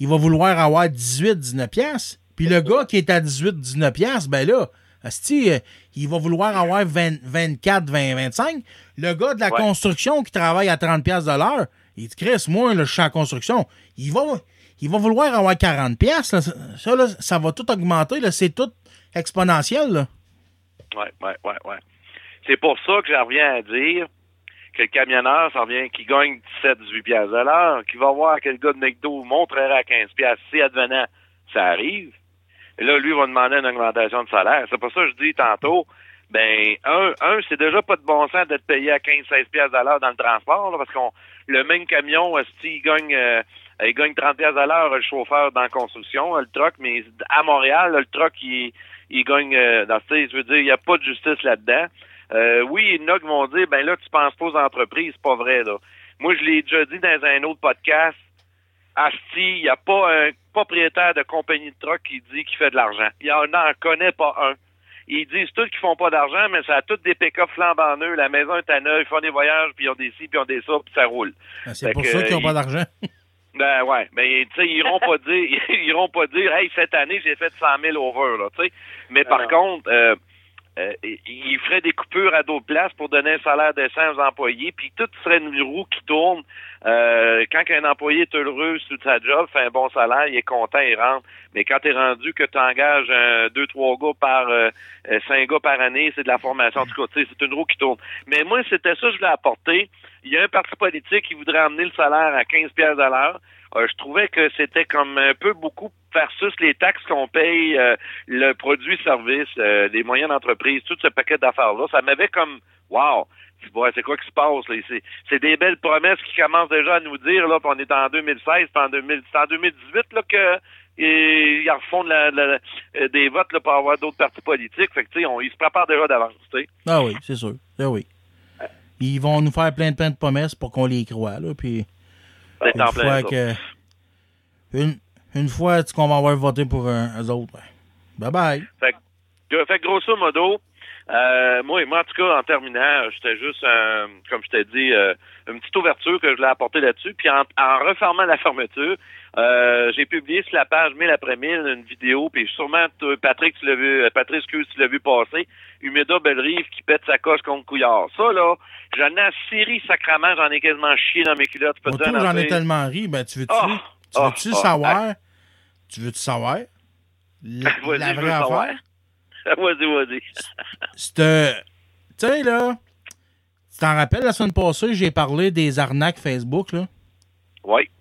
il va vouloir avoir 18 19 pièces puis le gars qui est à 18 19 pièces ben là asti, euh, il va vouloir avoir 20, 24 20 25 le gars de la Ouais. construction qui travaille à 30 pièces de l'heure il dit Chris moi là, je suis en construction il va il va vouloir avoir 40 pièces ça, ça, là, ça va tout augmenter là, c'est tout exponentiel là. Ouais, ouais, ouais, ouais. C'est pour ça que j'en reviens à dire que le camionneur s'en vient, qui gagne 17, 18 piastres l'heure, qui va voir que le gars de McDo montrerait à 15 piastres. Si advenant, ça arrive. Et là, lui va demander une augmentation de salaire. C'est pour ça que je dis tantôt, ben, un, un, c'est déjà pas de bon sens d'être payé à 15, 16 piastres l'heure dans le transport, parce qu'on, le même camion, esti, il gagne, euh, il gagne 30 pièces à l'heure, le chauffeur dans la construction, le truck, mais à Montréal, le truck, il, il gagne, euh, dans je veux dire, il n'y a pas de justice là-dedans. Euh, oui, il y en a qui vont dire, ben là, tu penses pas aux entreprises, c'est pas vrai, là. Moi, je l'ai déjà dit dans un autre podcast, Asti, il n'y a pas un propriétaire de compagnie de truck qui dit qu'il fait de l'argent. Il en en connaît pas un. Ils disent tous qu'ils font pas d'argent, mais ça a tous des pick-up flambant neufs. La maison est à neuf, ils font des voyages, puis ils ont des ci, puis ils ont des ça, puis ça roule. Ben, C'est pour que, ça qu'ils n'ont il- pas d'argent. Ben ouais, mais tu sais, ils iront pas dire, ils iront pas dire, hey, cette année j'ai fait 100 000 over, là, tu sais. Mais par contre, euh, euh, ils feraient des coupures à d'autres places pour donner un salaire décent aux employés, puis tout serait une roue qui tourne. Euh, quand un employé est heureux sur sa job, fait un bon salaire, il est content, il rentre. Mais quand t'es rendu que tu engages deux, trois gars par euh, euh, cinq gars par année, c'est de la formation. En tout cas, tu c'est une roue qui tourne. Mais moi, c'était ça que je voulais apporter. Il y a un parti politique qui voudrait amener le salaire à 15 pièces à l'heure. Euh, je trouvais que c'était comme un peu beaucoup versus les taxes qu'on paye, euh, le produit-service, euh, les moyens d'entreprise, tout ce paquet d'affaires-là. Ça m'avait comme, wow, c'est quoi qui se passe? là? C'est, des belles promesses qui commencent déjà à nous dire, là, puis on est en 2016, puis en, 2000, c'est en 2018 là, que et, ils refont de la- de la- euh, des votes là, pour avoir d'autres partis politiques. Fait que, tu sais, ils se préparent déjà d'avance, tu sais. Ah oui, c'est sûr. Ah oui. Ils vont nous faire plein de plein de promesses pour qu'on les croit, là, puis une en fois que... Une, une fois tu- qu'on va avoir voté pour un, eux autres, ben, bye-bye. Fait, que- fait grosso modo, euh, moi, moi, en tout cas, en terminant, j'étais juste, euh, comme je t'ai dit, euh, une petite ouverture que je voulais apporter là-dessus. Puis en, en refermant la fermeture, euh, j'ai publié sur la page 1000 après 1000 une vidéo. Puis sûrement, Patrick, tu l'as vu, euh, excuse, tu l'as vu passer. Humeda Bellerive qui pète sa coche contre Couillard. Ça, là, j'en ai Syrie sacrament, j'en ai quasiment chié dans mes culottes. Peux te une j'en ai tellement ri. Ben, tu veux-tu Oh, tu oh, veux-tu oh, savoir? Tu veux-tu savoir? La, la veux vraie affaire? vas-y, vas-y. C'est. Tu sais, là. Tu t'en rappelles, la semaine passée, j'ai parlé des arnaques Facebook, là?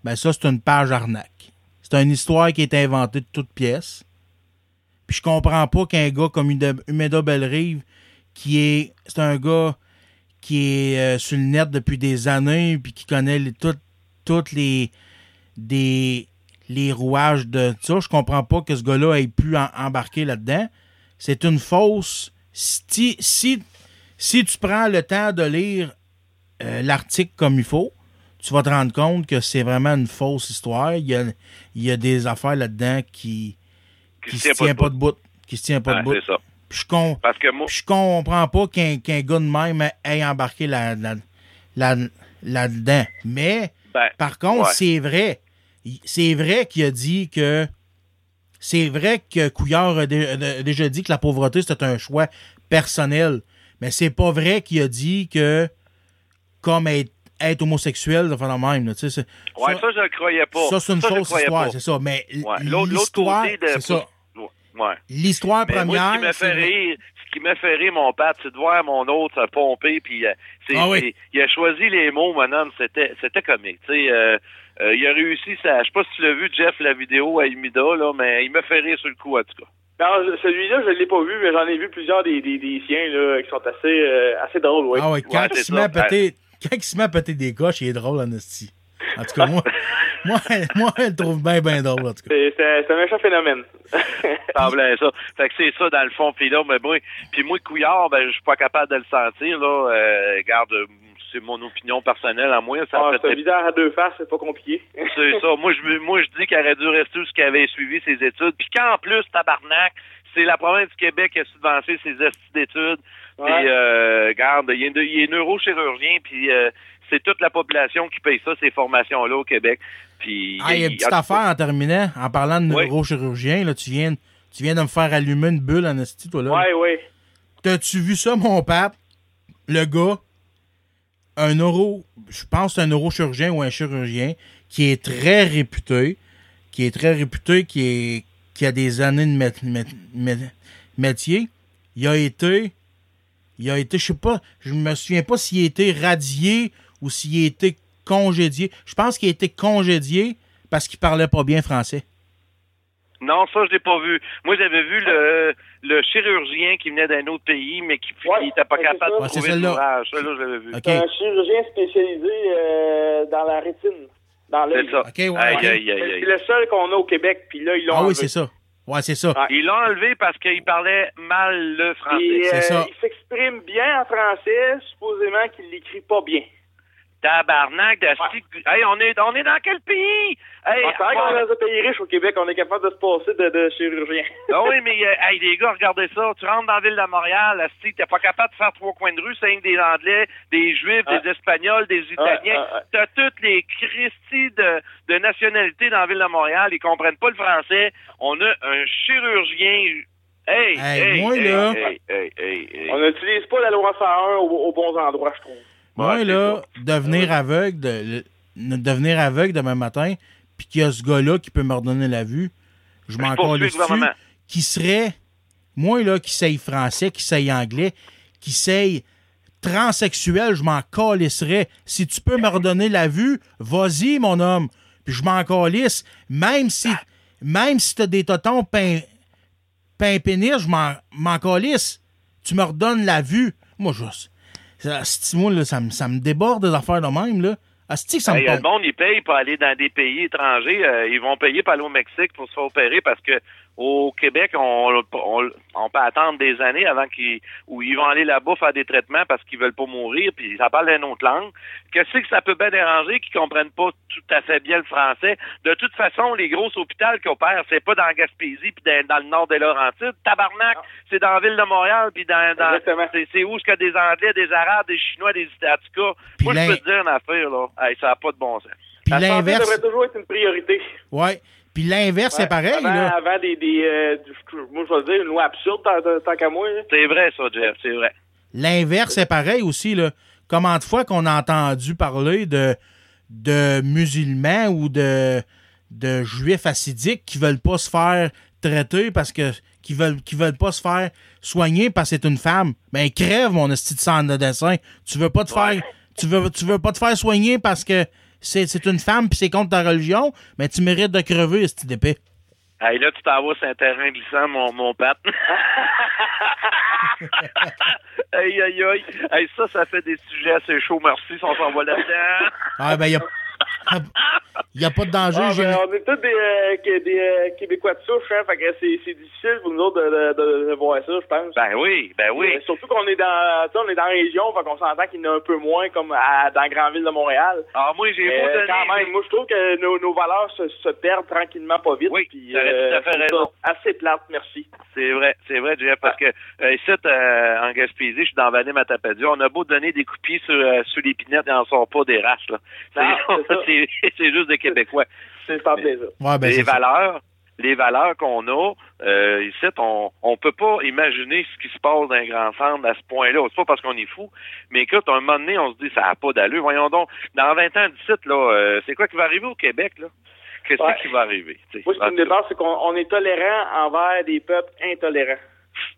Ben, ça, c'est une page arnaque. C'est une histoire qui est inventée de toutes pièces. Puis je comprends pas qu'un gars comme Humeda Bellerive, qui est. C'est un gars qui est euh, sur le net depuis des années, puis qui connaît toutes les. des les rouages de ça. Je comprends pas que ce gars-là ait pu embarquer là-dedans. C'est une fausse. Si, si, si tu prends le temps de lire euh, l'article comme il faut, tu vas te rendre compte que c'est vraiment une fausse histoire. Il y a, il y a des affaires là-dedans qui qui se tient pas de bout. Qui se tient pas de bout. c'est ça. Puis je, con- Parce que moi, puis je comprends pas qu'un qu'un gars de même ait embarqué là, là, là, là-dedans. Mais, ben, par contre, ouais. c'est vrai. C'est vrai qu'il a dit que. C'est vrai que Couillard a déjà dit que la pauvreté, c'était un choix personnel. Mais c'est pas vrai qu'il a dit que, comme être, être homosexuel, ça fait la même. là, tu ouais, ça- ça, je le croyais pas. ça, c'est une le fausse histoire, c'est ça. Mais Ouais. L'histoire, côté de. c'est ça. Ouais. L'histoire Mais moi, ce première, qui m'a fait rire, ce qui m'a fait rire, mon père, c'est de voir mon autre se pomper, puis euh, c'est, Ah oui. il a choisi les mots, mon homme, c'était, c'était comique. Tu sais, euh, euh, il a réussi, ça, je sais pas si tu l'as vu, Jeff, la vidéo à Humida, là, mais il m'a fait rire sur le coup, en tout cas. Non, je- celui-là, je l'ai pas vu, mais j'en ai vu plusieurs des, des, des siens là, qui sont assez, euh, assez drôles, oui. Ah ouais, quand, Ouais, il c'est se met à ça. péter, quand il se met à péter des coches, il est drôle, en esti. En tout cas, moi, moi, moi, je le trouve bien, bien drôle, en tout cas. C'est un, méchant phénomène. Ça. Fait que c'est ça, dans le fond, puis là, mais moi, puis moi, Couillard, ben, je suis pas capable de le sentir, là. Euh, regarde, euh, c'est mon opinion personnelle à moi. Ça Ah, fait c'est à deux faces, c'est pas compliqué. C'est ça. Moi, je, moi, je dis qu'il aurait dû rester où ce qu'il avait suivi ses études. Puis qu'en plus, tabarnak, c'est la province du Québec qui a subventionné ses études d'études. Puis, Ouais. euh, regarde, il est, il est neurochirurgien, puis euh, c'est toute la population qui paye ça, ces formations-là au Québec. Puis, Ah, il y a une petite affaire en terminant, en parlant de Oui. neurochirurgien, là, tu viens, tu viens de me faire allumer une bulle en esti, toi, là. Ouais, ouais. T'as-tu vu ça, mon pape? Le gars, un neuro, je pense que c'est un neurochirurgien ou un chirurgien qui est très réputé, qui est très réputé, qui, est, qui a des années de mét- mét- mét- métier. Il a été, il a été, je sais pas, je me souviens pas s'il a été radié ou s'il a été congédié. Je pense qu'il a été congédié parce qu'il parlait pas bien français. Non, ça, je l'ai pas vu. Moi, j'avais vu le, le chirurgien qui venait d'un autre pays, mais qui Ouais, n'était pas c'est capable de Ouais, c'est trouver celle-là. l'ouvrage. Ça, là, je l'avais vu. OK. C'est un chirurgien spécialisé euh, dans la rétine, dans l'œil. C'est ça. Ouais, Aïe, aïe, aïe. C'est le seul qu'on a au Québec, puis là, ils l'ont Ah oui, c'est ça. Ouais, c'est ça. Ouais. Ils l'ont enlevé parce qu'il parlait mal le français. C'est euh, ça. il s'exprime bien en français, supposément qu'il l'écrit pas bien. Tabarnak de sti- Hey, on est, on est dans quel pays? Hey, On est dans un pays riche au Québec, on est capable de se passer de, de chirurgien. Ah oui, mais euh, hey, les gars, regardez ça. Tu rentres dans la ville de Montréal, asti, t'es pas capable de faire trois coins de rue, c'est des Anglais, des Juifs, Ah. des Espagnols, des Italiens. ah, ah. T'as toutes les Christies de, de nationalité dans la ville de Montréal. Ils comprennent pas le français. On a un chirurgien. Hey, Hey, hey, moi, hey, là- hey, hey, hey, hey. On n'utilise pas la loi 101 aux, aux bons endroits, je trouve. Moi, Ouais, là, devenir aveugle, de, le- devenir aveugle demain matin, puis qu'il y a ce gars-là qui peut me redonner la vue, je m'en gouvernement. qui serait, moi, là, qui sait français, qui sait anglais, qui sait transsexuel, je m'en calisserais. Si tu peux me redonner la vue, vas-y, mon homme. Puis je m'en calisse. Même si, même si t'as des totons pain, pain pénis, je m'en- calisse. Tu me redonnes la vue. Moi, je... Asti, moi, là, ça, me, ça me déborde des affaires de même, là. Asti, ça Hey, me le monde, ils payent pour aller dans des pays étrangers. Euh, ils vont payer pour aller au Mexique pour se faire opérer parce que au Québec, on, on, on peut attendre des années avant qu'ils où ils vont aller là-bas faire des traitements parce qu'ils veulent pas mourir, puis ça parle une autre langue. Qu'est-ce que ça peut bien déranger qu'ils comprennent pas tout à fait bien le français? De toute façon, les gros hôpitaux qui opèrent, c'est pas dans Gaspésie puis dans, dans le nord des Laurentides. Tabarnak, c'est dans la ville de Montréal puis dans, dans Exactement. c'est, c'est où ce qu'il y a des Anglais, des Arabes, des Chinois, des. Puis Moi, je peux te dire une affaire, là. Hey, ça n'a pas de bon sens. Puis La santé devrait toujours être une priorité. ouais. Puis l'inverse, c'est Ouais, pareil, avant, là. Avant des... des euh, moi, je vais dire, une loi absurde, tant, qu'à moi. C'est vrai, ça, Jeff, c'est vrai. L'inverse, c'est pareil aussi, là. Combien de fois qu'on a entendu parler de, de musulmans ou de, de juifs assidiques qui veulent pas se faire traiter parce que qui veulent qui veulent pas se faire soigner parce que c'est une femme. Ben crève mon esti de sang de dessin. Tu veux pas te faire tu veux tu veux pas te faire soigner parce que c'est c'est une femme puis c'est contre ta religion, mais tu mérites de crever esti d'épée. Hey, là, tu t'en vas sur un terrain glissant, mon, mon pat. aïe, aïe, aïe. Hey, ça, ça fait des sujets assez chauds, merci, si on s'en va là-dedans. Ah ben y a y a pas de danger, Ah, ben, on est tous des, euh, des euh, Québécois de souche, hein, fait que c'est c'est difficile pour nous autres de, de, de- de voir ça, je pense. Ben oui, ben oui. Euh, surtout qu'on est dans, on est dans la région, fait qu'on s'entend qu'il y en a un peu moins comme à, dans la grande ville de Montréal. Ah, moi, j'ai Mais beau donner... quand même, moi je trouve que nos, nos valeurs se, se perdent tranquillement pas vite. Oui, puis, t'aurais tout à fait raison. Assez plate, merci. C'est vrai, c'est vrai, Jeff, parce que euh, ici, euh, en Gaspésie, je suis dans Vallée Matapédia, on a beau donner des coupiers sur, euh, sur l'épinette, il n'en sort pas des races, là. C'est, c'est juste des Québécois. C'est pas plaisir. Ouais, ben, les ça. valeurs, les valeurs qu'on a, euh, ici, on, on peut pas imaginer ce qui se passe dans un grand centre à ce point-là. C'est pas parce qu'on est fou, mais écoute, à un moment donné, on se dit, ça n'a pas d'allure. Voyons donc, dans 20 ans d'ici, là, euh, c'est quoi qui va arriver au Québec, là? Qu'est-ce Ouais. qui va arriver? Moi, ce qui me dépasse, c'est qu'on on est tolérant envers des peuples intolérants.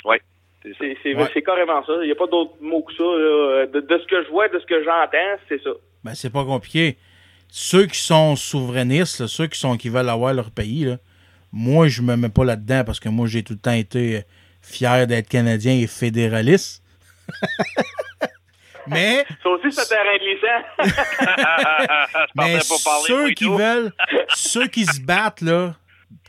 Ouais, c'est ça. C'est c'est- Ouais. c'est carrément ça. Il n'y a pas d'autre mot que ça. là. De, de ce que je vois, de ce que j'entends, c'est ça. Ben, c'est pas compliqué. Ceux qui sont souverainistes, là, ceux qui sont qui veulent avoir leur pays, là, moi, je me mets pas là-dedans parce que moi, j'ai tout le temps été euh, fier d'être Canadien et fédéraliste. Mais, Ça aussi, c'est terrain glissant. Mais ceux qui veulent, ceux qui se battent, là,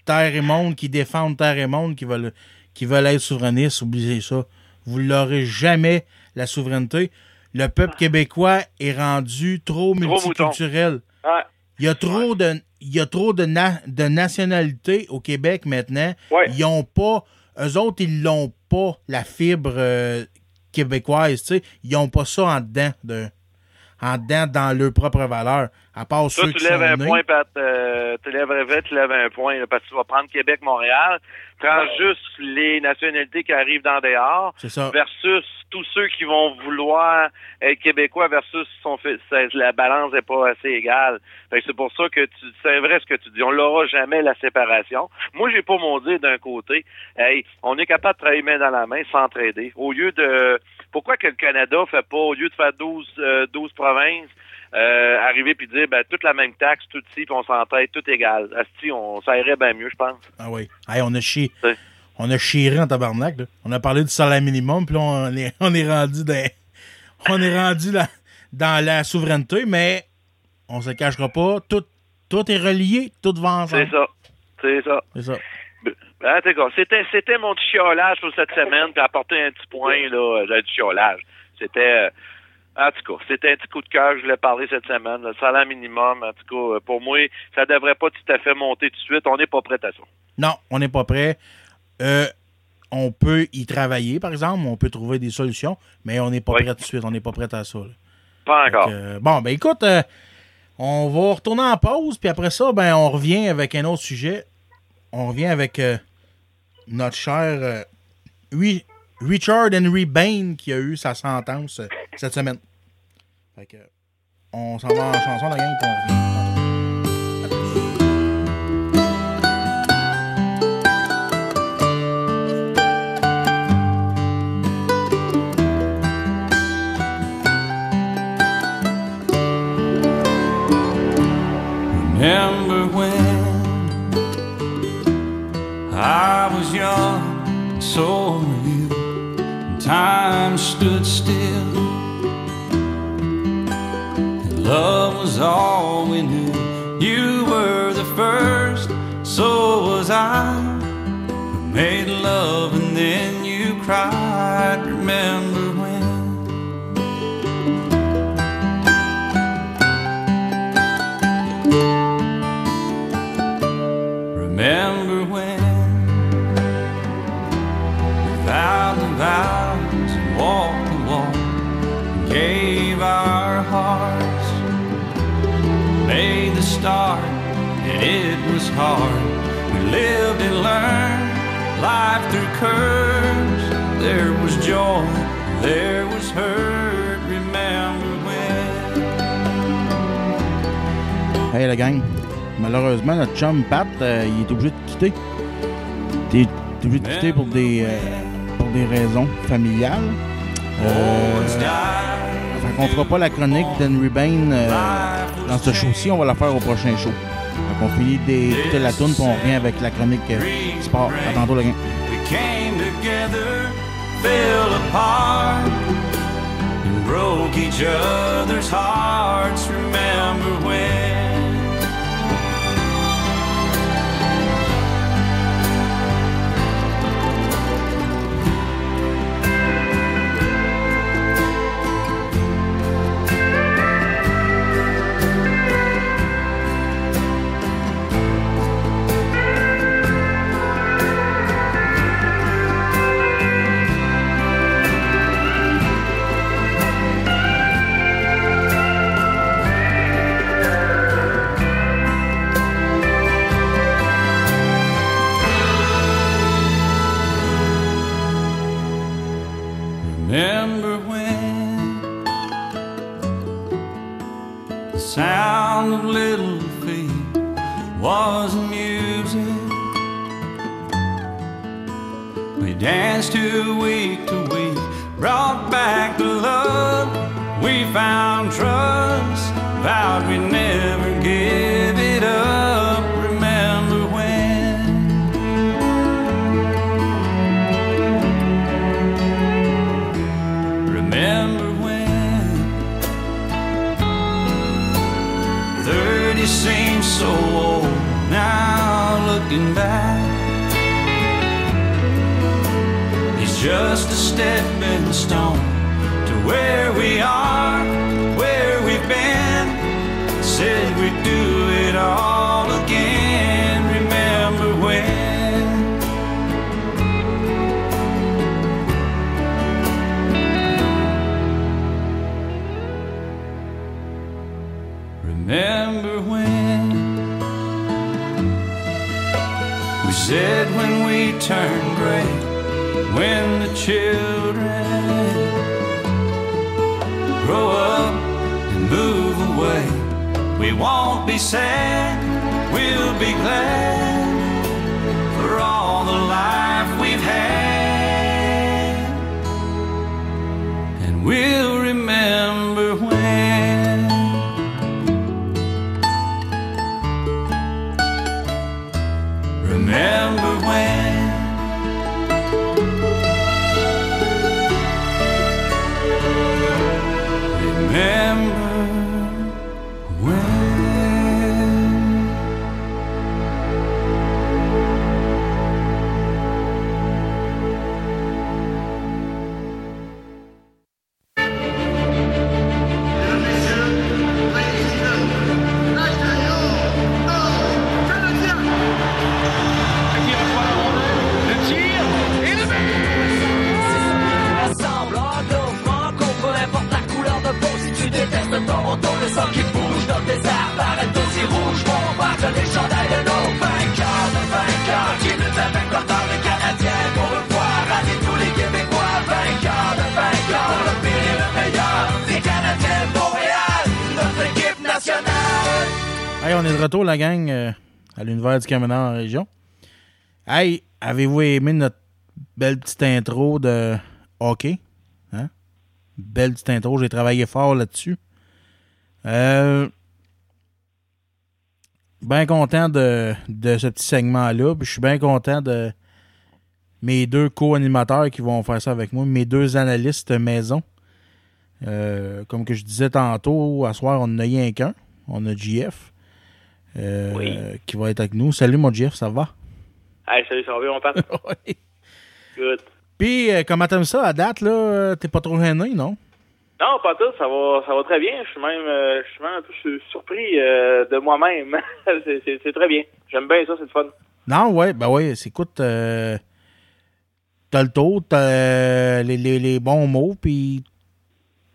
terre et monde, qui défendent terre et monde, qui veulent, qui veulent être souverainistes, oubliez ça. Vous l'aurez jamais, la souveraineté. Le peuple québécois est rendu trop multiculturel. Ouais. Il y a trop de il y a trop de, na- de nationalités au Québec maintenant. Ouais. Ils ont pas eux autres ils l'ont pas la fibre euh, québécoise, tu sais, ils ont pas ça en dedans de en dedans dans leurs propres valeurs à part Toi, ceux tu qui lèves sont un nés. point, Pat. Euh, tu lèves un vrai, tu lèves un point, là, parce que tu vas prendre Québec-Montréal. Prends juste les nationalités qui arrivent dans des arts versus tous ceux qui vont vouloir être québécois versus son la balance n'est pas assez égale. Fait que c'est pour ça que tu, c'est vrai ce que tu dis. On l'aura jamais la séparation. Moi, j'ai pas mon dire d'un côté. Hey, on est capable de travailler main dans la main, s'entraider. Au lieu de, pourquoi que le Canada fait pas, au lieu de faire 12, euh, 12 provinces, euh, arriver puis dire, ben, toute la même taxe, tout ici, puis on s'entraide, tout égal. Asti, on, ça irait bien mieux, je pense. Ah oui. Hey, on a chié. On a chiré en tabarnak, là. On a parlé du salaire minimum, puis on est, on est rendu dans, on est rendu là, dans la souveraineté, mais on se cachera pas. Tout, tout est relié, tout va ensemble. C'est ça. C'est ça. C'est ça. Ben, cas, c'était, c'était mon petit chiolage pour cette semaine, puis apporter un petit point, là, euh, du chiolage. C'était, euh, en tout cas, c'était un petit coup de cœur je voulais parler cette semaine. Le salaire minimum, en tout cas, euh, pour moi, ça devrait pas tout à fait monter tout de suite. On n'est pas prêt à ça. Non, on n'est pas prêt. Euh, on peut y travailler, par exemple. On peut trouver des solutions, mais on n'est pas Oui. prêt tout de suite. On n'est pas prêt à ça. là. Pas encore. euh, bon, ben écoute, euh, on va retourner en pause, puis après ça, ben on revient avec un autre sujet. On revient avec notre cher Ri- Richard Henry Bain qui a eu sa sentence cette semaine. Fait on s'en va en chanson, la gang, puis on revient. À plus. Remember when I was time stood still. Love was all we knew. You were the first, so was I. We made love and then you cried. Remember start, and it was hard. We lived and learned life through curves. There was joy, there was hurt. Remember when? Hey la gang, malheureusement notre chum Pat, euh, il est obligé de quitter. Il est obligé de quitter pour des, euh, pour des raisons familiales. Euh, fait qu'on fera pas la chronique d'Henry Bain euh, dans ce show-ci, on va la faire au prochain show. Donc on finit d'écouter la tune puis on revient avec la chronique euh, sport. À tantôt apart, and broke each other's hearts. Remember when? Sound of little feet was music? We danced to week to week, brought back the love. We found trust, vowed we'd never give it up. Looking back. It's just a stepping stone to where we are, turn gray when the children grow up and move away. We won't be sad, we'll be glad for all the life we've had. And we'll en région. Hey, avez-vous aimé notre belle petite intro de hockey? Hein? Belle petite intro, j'ai travaillé fort là-dessus. Euh, bien content de, ce petit segment-là. Puis je suis bien content de mes deux co-animateurs qui vont faire ça avec moi, mes deux analystes maison. Euh, comme que je disais tantôt, à soir, on n'en a rien qu'un. On a JF. Euh, Oui. Qui va être avec nous. Salut mon JF, ça va? Hey, salut, ça va bien, mon père? Oui. Good. Puis, euh, comment t'aimes ça à date, là? T'es pas trop gêné, non? Non, pas tout, ça va, ça va très bien. Je suis même, euh, je suis même un peu su- surpris euh, de moi-même. c'est, très bien. J'aime bien ça, c'est le fun. Non, ouais, ben ouais, c'est- écoute, t'as le tour, t'as les, les, les bons mots, puis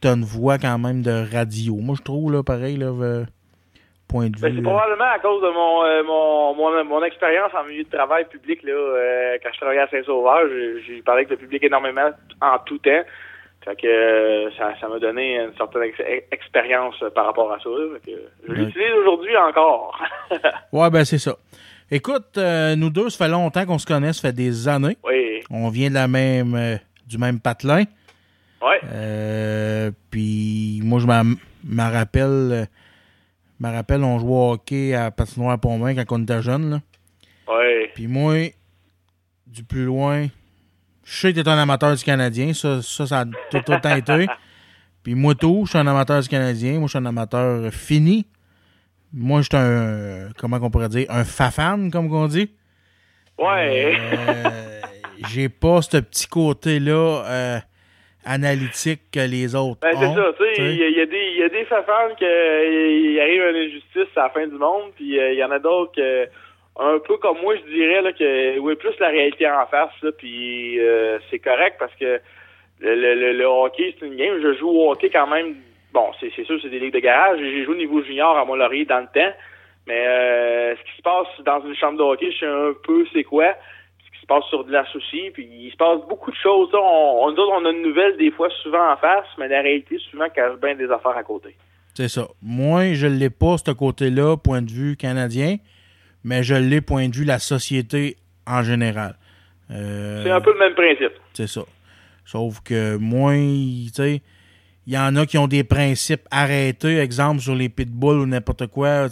t'as une voix quand même de radio. Moi, je trouve, là, pareil, là, euh, point de Ben, vue. c'est probablement à cause de mon, euh, mon, mon, mon expérience en milieu de travail public. Là, euh, quand je travaillais à Saint-Sauveur, j'ai, parlé avec le public énormément en tout temps. Fait que euh, ça, ça m'a donné une certaine ex- expérience par rapport à ça. là. Fait que je Ouais. l'utilise aujourd'hui encore. Ouais, ben c'est ça. Écoute, euh, nous deux, ça fait longtemps qu'on se connaît, ça fait des années. oui. On vient de la même, euh, du même patelin. Euh, puis moi, je m'en- me rappelle, euh, me rappelle, on jouait au hockey à Patinoire Pontmain quand on était jeune. Là. Ouais. Puis moi, du plus loin, je sais que t'es un amateur du Canadien. Ça, ça, ça a tout, tout le temps été. Puis moi, tout, je suis un amateur du Canadien. Moi, je suis un amateur fini. Moi, je suis un, comment on pourrait dire, un fafan, comme on dit. Ouais. Euh, j'ai pas ce petit côté-là euh, analytique que les autres Ben, c'est ça, tu sais, il y, a- y des, il y a des fafans qu'il arrive une injustice à la fin du monde, puis euh, il y en a d'autres que, un peu comme moi, je dirais, là, que, oui, plus la réalité en face, là, puis euh, c'est correct parce que le, le, le, le hockey, c'est une game, je joue au hockey quand même, bon, c'est c'est sûr, c'est des ligues de garage, j'ai joué au niveau junior à Mont-Laurier dans le temps, mais euh, ce qui se passe dans une chambre de hockey, je sais un peu c'est quoi, se passe sur de la souci, puis il se passe beaucoup de choses. là. On, on, nous autres, on a une nouvelle des fois souvent en face, mais la réalité souvent cache bien des affaires à côté. C'est ça. Moi, je l'ai pas, ce côté-là, point de vue canadien, mais je l'ai, point de vue la société en général. Euh, C'est un peu le même principe. C'est ça. Sauf que moi, tu sais, il y en a qui ont des principes arrêtés, exemple sur les pitbulls ou n'importe quoi.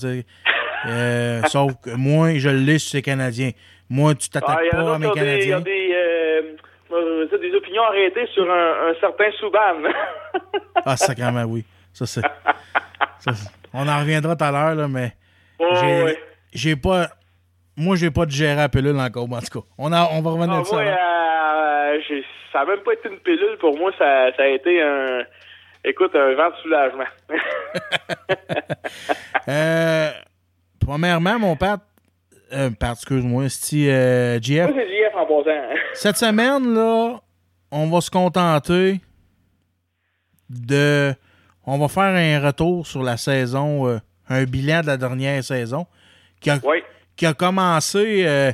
Euh, sauf que moi, je l'ai sur ces Canadiens. Moi, tu t'attaques Ah, il y pas a à mes d'autres qui ont des, ils Canadiens. ont des, euh, dire, des opinions arrêtées sur un, un certain Souban. Ah, sacrément, oui. Ça, c'est. on en reviendra tout à l'heure, là, mais Ouais, j'ai, ouais. pas. Moi, j'ai pas digéré la pilule encore, en tout cas. On, a, on va revenir Ah, à ça. hein. euh, ça n'a même pas été une pilule. Pour moi, ça, ça a été un, écoute, un vent de soulagement. Euh, premièrement, mon père. Euh, excuse-moi, c'est euh, GF. moi, c'est en passant. Cette semaine, là, on va se contenter de. On va faire un retour sur la saison, euh, un bilan de la dernière saison qui a, Oui. qui a commencé, euh,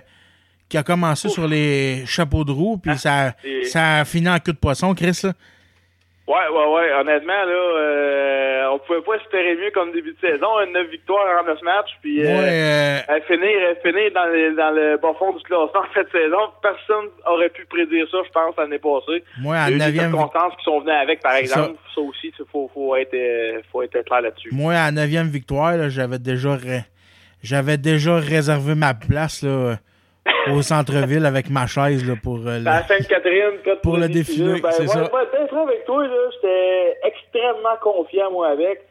qui a commencé sur les chapeaux de roue, puis ça, et- ça a fini en queue de poisson, Chris. Là. Ouais, ouais, ouais. Honnêtement, là, euh, on pouvait pas espérer mieux comme début de saison. 9 victoires en 9 matchs, puis euh, Ouais, euh, finir, finir dans, le, dans le bas fond du classement cette saison. Personne aurait pu prédire ça, je pense, l'année passée. moi, Il à y a eu des 9e, circonstances qui sont venues avec, par exemple. Ça, aussi, il faut, faut, être, euh, faut être clair là-dessus. moi, à 9e victoire, j'avais déjà ré- j'avais déjà réservé ma place là, au centre-ville avec ma chaise là, pour euh, le- À Sainte-Catherine, Pour le défilé, Ben, c'est ouais, ça. ouais, ben, avec toi, j'étais extrêmement confiant, moi, avec.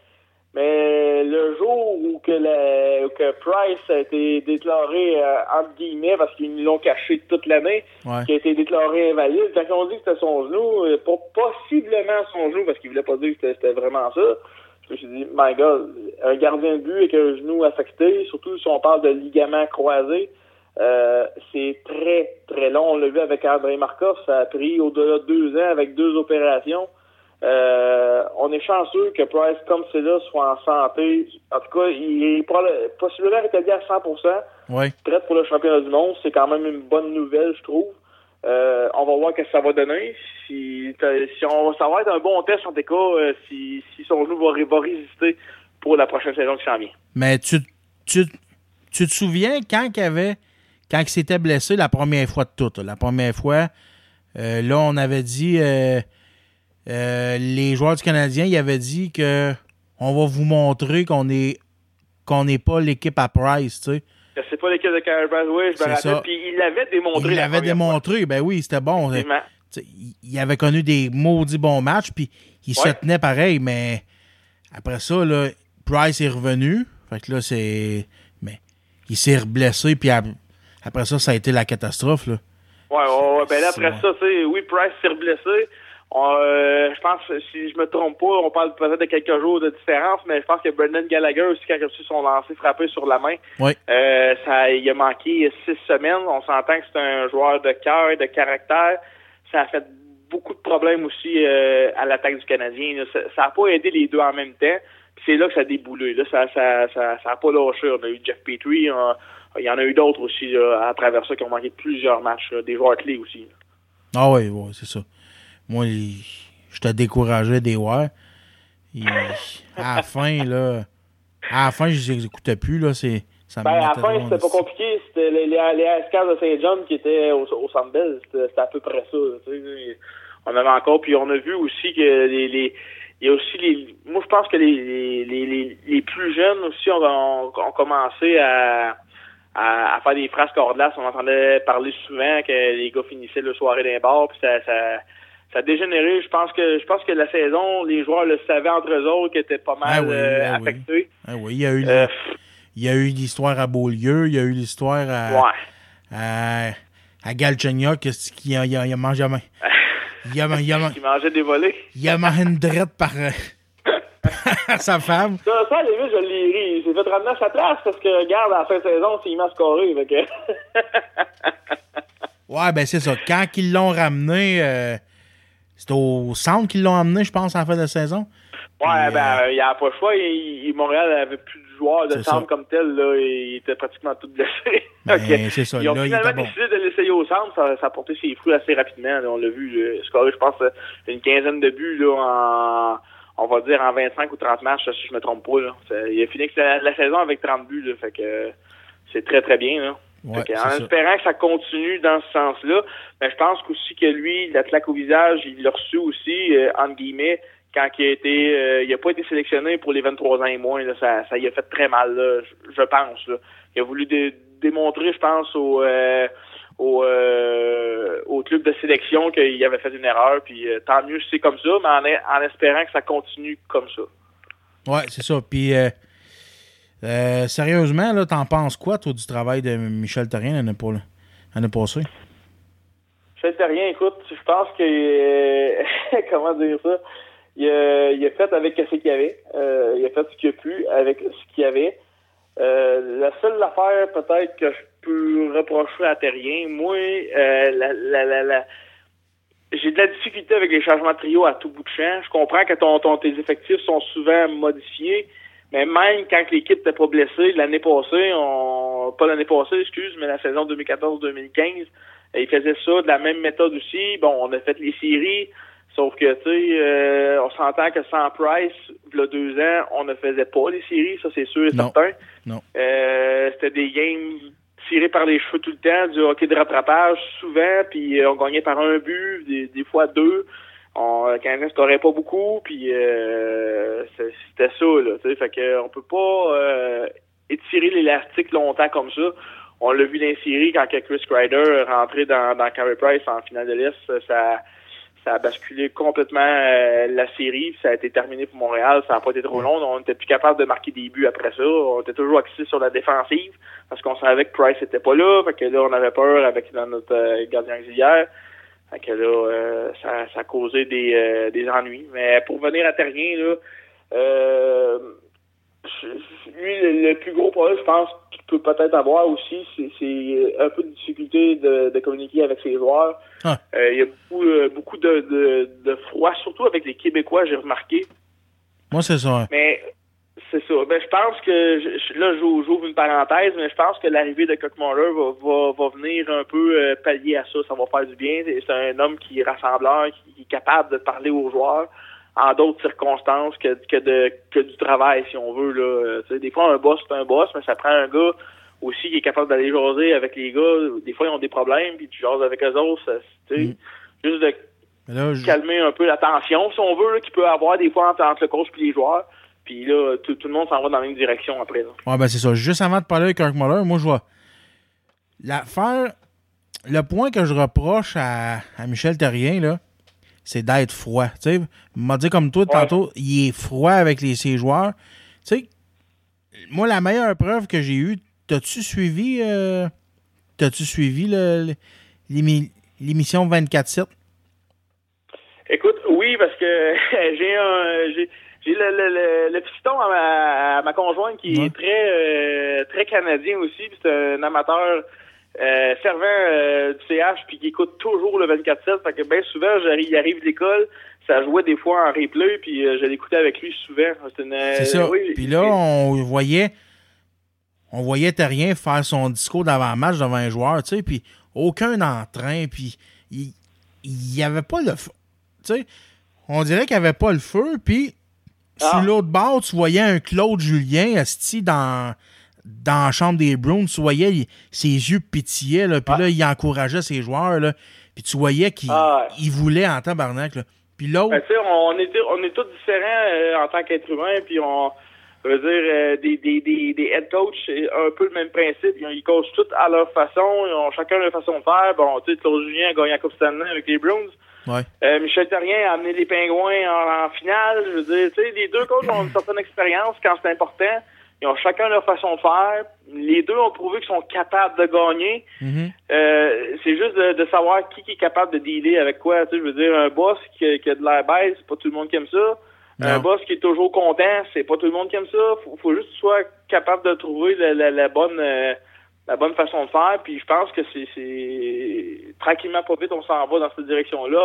Mais le jour où que, la, où que Price a été déclaré, euh, entre guillemets, parce qu'ils nous l'ont caché toute l'année, Ouais. qui a été déclaré invalide, quand on dit que c'était son genou, euh, pas possiblement son genou, parce qu'il voulait pas dire que c'était- vraiment ça, je me suis dit, my God, un gardien de but avec un genou affecté, surtout si on parle de ligament croisé, euh, c'est très, très long. On l'a vu avec André Markov, ça a pris au-delà de deux ans avec deux opérations. Euh, on est chanceux que Price, comme c'est là, soit en santé. En tout cas, il est possiblement rétabli à 100%, Ouais. prêt pour le championnat du monde. C'est quand même une bonne nouvelle, je trouve. Euh, on va voir ce que ça va donner. Si, t'as- si on, ça va être un bon test en tout cas, si, si son genou va, ré- va résister pour la prochaine saison s'en vient. Mais tu, tu, tu te souviens quand qu'il avait quand il s'était blessé la première fois de tout, la première fois, euh, là, on avait dit euh, euh, les joueurs du Canadien, ils avaient dit que on va vous montrer qu'on est qu'on n'est pas l'équipe à Price, tu sais. Sais pas l'équipe de Carey Price, oui, je C'est me ça. rappelle. Puis il l'avait démontré. Il la l'avait fois. démontré, ben oui, c'était bon. Il- avait connu des maudits bons matchs, puis il se tenait pareil, mais après ça, là, Price est revenu. Fait que là, c'est. Mais il s'est blessé, puis après ça, ça a été la catastrophe, là. Ouais, ouais, ouais. Ben là, après ça, tu sais, oui, Price s'est blessé. Euh, je pense, si je me trompe pas, on parle peut-être de quelques jours de différence, mais je pense que Brendan Gallagher aussi, quand il a reçu son lancer frappé sur la main, Oui. euh, ça, il a manqué six semaines. On s'entend que c'est un joueur de cœur et de caractère. Ça a fait beaucoup de problèmes aussi euh, à l'attaque du Canadien. Ça- n'a pas aidé les deux en même temps. C'est là que ça a déboulé. Là, ça, ça, ça, ça a pas lâché. On a eu Jeff Petrie. on- il y en a eu d'autres aussi là, à travers ça qui ont manqué plusieurs matchs. là, des joueurs clés aussi. Ah oui, ouais, c'est ça. Moi, il- j'étais découragé des. Il- À la fin, là. À la fin, je les écoutais plus, là. C'est. Ça me Ben, à la fin, c'était pas compliqué. C'était les, les, les de Saint-John qui étaient au, au Centre Bell. C'était à peu près ça. On avait encore, puis on a vu aussi que les, les il y a aussi les. Moi, je pense que les, les, les, les, les plus jeunes aussi ont, ont, ont commencé à, à, à faire des phrases cordelaces. On entendait parler souvent que les gars finissaient le soirée d'un bar, puis ça, ça, ça a dégénéré. Je pense que je pense que la saison, les joueurs le savaient entre eux autres, qu'ils étaient pas mal Ah oui, euh, ah oui. affectés. Ah oui, il y a eu, Euh, il y a eu l'histoire à Beaulieu, il y a eu l'histoire à, ouais. à, à Galchenyuk, qu'il a, il a, il a mangé à main. Il a, il a, Qui mangeait des volets. il a mangé une drette par sa femme. Ça, ça, à la limite, je l'ai ri. Il s'est fait ramener à sa place parce que, regarde, à la fin de saison, c'est immense scoré. Fait que... Ouais, ben c'est ça. Quand ils l'ont ramené, euh, c'était au centre qu'ils l'ont amené, je pense, en fin de saison. ouais, Puis, ben, euh, il n'y a pas le choix. Il, Montréal avait plus de joueurs de C'est centre ça. comme tel. Là, il était pratiquement tout blessé. Ben, que c'est ça. Ils ont Là, il finalement bon. décidé de l'essayer au centre. Ça, ça a porté ses fruits assez rapidement. là. on l'a vu. là, scoré, je pense, euh, une quinzaine de buts là, en, on va dire, en 25 ou 30 matchs, si je me trompe pas. Là. Il a fini la, la saison avec 30 buts. Là, fait que c'est très, très bien. Là. Ouais, que, en ça. espérant que ça continue dans ce sens-là, mais je pense aussi que lui, la claque au visage, il l'a reçu aussi, euh, entre guillemets, quand il a été, euh, il a pas été sélectionné pour les 23 ans et moins. Là, ça, ça y a fait très mal, là, je, je pense. Là. Il a voulu dé- démontrer, je pense, au, euh, au, euh, au club de sélection qu'il avait fait une erreur. Puis euh, tant mieux, si c'est comme ça, mais en, en espérant que ça continue comme ça. Ouais, c'est ça. Puis, euh, sérieusement, là, t'en penses quoi, toi, du travail de Michel Therrien l'année pas- l'année passée? Je sais rien, écoute, je pense que comment dire ça? Il a, il a fait avec ce qu'il y avait. Euh, il a fait ce qu'il a pu avec ce qu'il y avait. Euh, la seule affaire peut-être que je peux reprocher à Terrien, moi, euh, la, la, la, la- j'ai de la difficulté avec les changements de trio à tout bout de champ. Je comprends que ton, ton, tes effectifs sont souvent modifiés, Mais même quand l'équipe n'était pas blessée, l'année passée, on, pas l'année passée, excuse, mais la saison 2014-2015, ils faisaient ça de la même méthode aussi. Bon, on a fait les séries, sauf que, tu sais, euh, on s'entend que sans Price, il y a deux ans, on ne faisait pas les séries, ça c'est sûr et Non. certain. Non. Euh, c'était des games tirés par les cheveux tout le temps, du hockey de rattrapage souvent, puis euh, on gagnait par un but, des, fois deux. On, le Canadien scorait pas beaucoup, puis euh, c'était ça, là, tu sais, fait que on peut pas euh, étirer l'élastique longtemps comme ça. On l'a vu dans les séries quand Chris Kreider rentrait dans, dans Price en finale de l'Est, ça, ça a basculé complètement euh, la série, ça a été terminé pour Montréal, ça n'a pas été trop long, on était plus capable de marquer des buts après ça, on était toujours axé sur la défensive, parce qu'on savait que Price était pas là, fait que là on avait peur avec dans notre euh, gardien auxiliaire, fait que là euh, ça, ça a causé des, des ennuis. Mais pour venir à Terrien, là, euh, lui, le, le plus gros problème, je pense, qu'il peut peut-être avoir aussi, c'est, c'est un peu de difficulté de, de communiquer avec ses joueurs. Ah. Euh, il y a beaucoup, euh, beaucoup de, de, de froid, surtout avec les Québécois, j'ai remarqué. Moi, c'est ça. Mais c'est ça. Ben, je pense que je- là, j'ouvre une parenthèse, mais je pense que l'arrivée de Cockmuller va, va, va venir un peu euh, pallier à ça. Ça va faire du bien. C'est c'est un homme qui est rassembleur, qui, qui est capable de parler aux joueurs en d'autres circonstances que, que de que du travail, si on veut. Là. Euh, des fois, un boss, c'est un boss, mais ça prend un gars aussi qui est capable d'aller jaser avec les gars. Des fois, ils ont des problèmes, puis tu jases avec eux autres. ça, Mm. Juste de Mais là, je- calmer un peu la tension, si on veut, qu'il peut avoir des fois entre, entre le coach et les joueurs. Puis là, tout, tout le monde s'en va dans la même direction après. Là. Ouais, ben c'est ça. Juste avant de parler avec Kirk Muller, moi, je vois. L'affaire. Le point que je reproche à, à Michel Terrien, là, c'est d'être froid. Tu sais, il m'a dit comme toi tantôt, il est froid avec les, ses joueurs. Tu sais, moi, la meilleure preuve que j'ai eue, t'as-tu suivi. euh, t'as-tu suivi l'émission 24-7? Écoute, oui, parce que j'ai un j'ai j'ai le, le, le, le piston à ma, à ma conjointe qui Ouais. est très euh, très canadien aussi, puis c'est un amateur euh, fervent euh, du CH puis qui écoute toujours le 24/7, fait que bien souvent il arrive de l'école, ça jouait des fois en replay puis euh, je l'écoutais avec lui souvent. C'est ça. Euh, oui, Puis là, on voyait, on voyait Terrien faire son discours d'avant-match devant un joueur, tu sais, puis aucun entrain, puis il n'y avait pas le feu. Tu sais, on dirait qu'il n'y avait pas le feu, puis Ah. sur l'autre bord, tu voyais un Claude Julien asti dans, dans la chambre des Browns, tu voyais il- ses yeux pétillaient, là, puis là, il encourageait ses joueurs, là, puis tu voyais qu'il Ah. il voulait en tabarnak, là. Puis l'autre, Ben, on est, on est tous différents euh, en tant qu'être humain, puis on je veux dire, euh, des, des, des, des head coach, c'est un peu le même principe. Ils, ils coachent tous à leur façon, ils ont chacun leur façon de faire. Bon, tu sais, Claude Julien a gagné la Coupe Stanley avec les Browns. ouais. Euh, Michel Terrien a amené les Pingouins en, en finale. Je veux dire, tu sais, les deux coachs ont une certaine expérience quand c'est important. Ils ont chacun leur façon de faire. Les deux ont prouvé qu'ils sont capables de gagner. Mhm. Euh, c'est juste de, de savoir qui, qui est capable de dealer avec quoi. Tu sais, je veux dire, un boss qui, qui a de l'air bête, c'est pas tout le monde qui aime ça. Un boss qui est toujours content, c'est pas tout le monde qui aime ça. Faut, faut juste que tu sois capable de trouver la, la, la bonne euh, la bonne façon de faire. Puis je pense que c'est tranquillement pas vite, on s'en va dans cette direction-là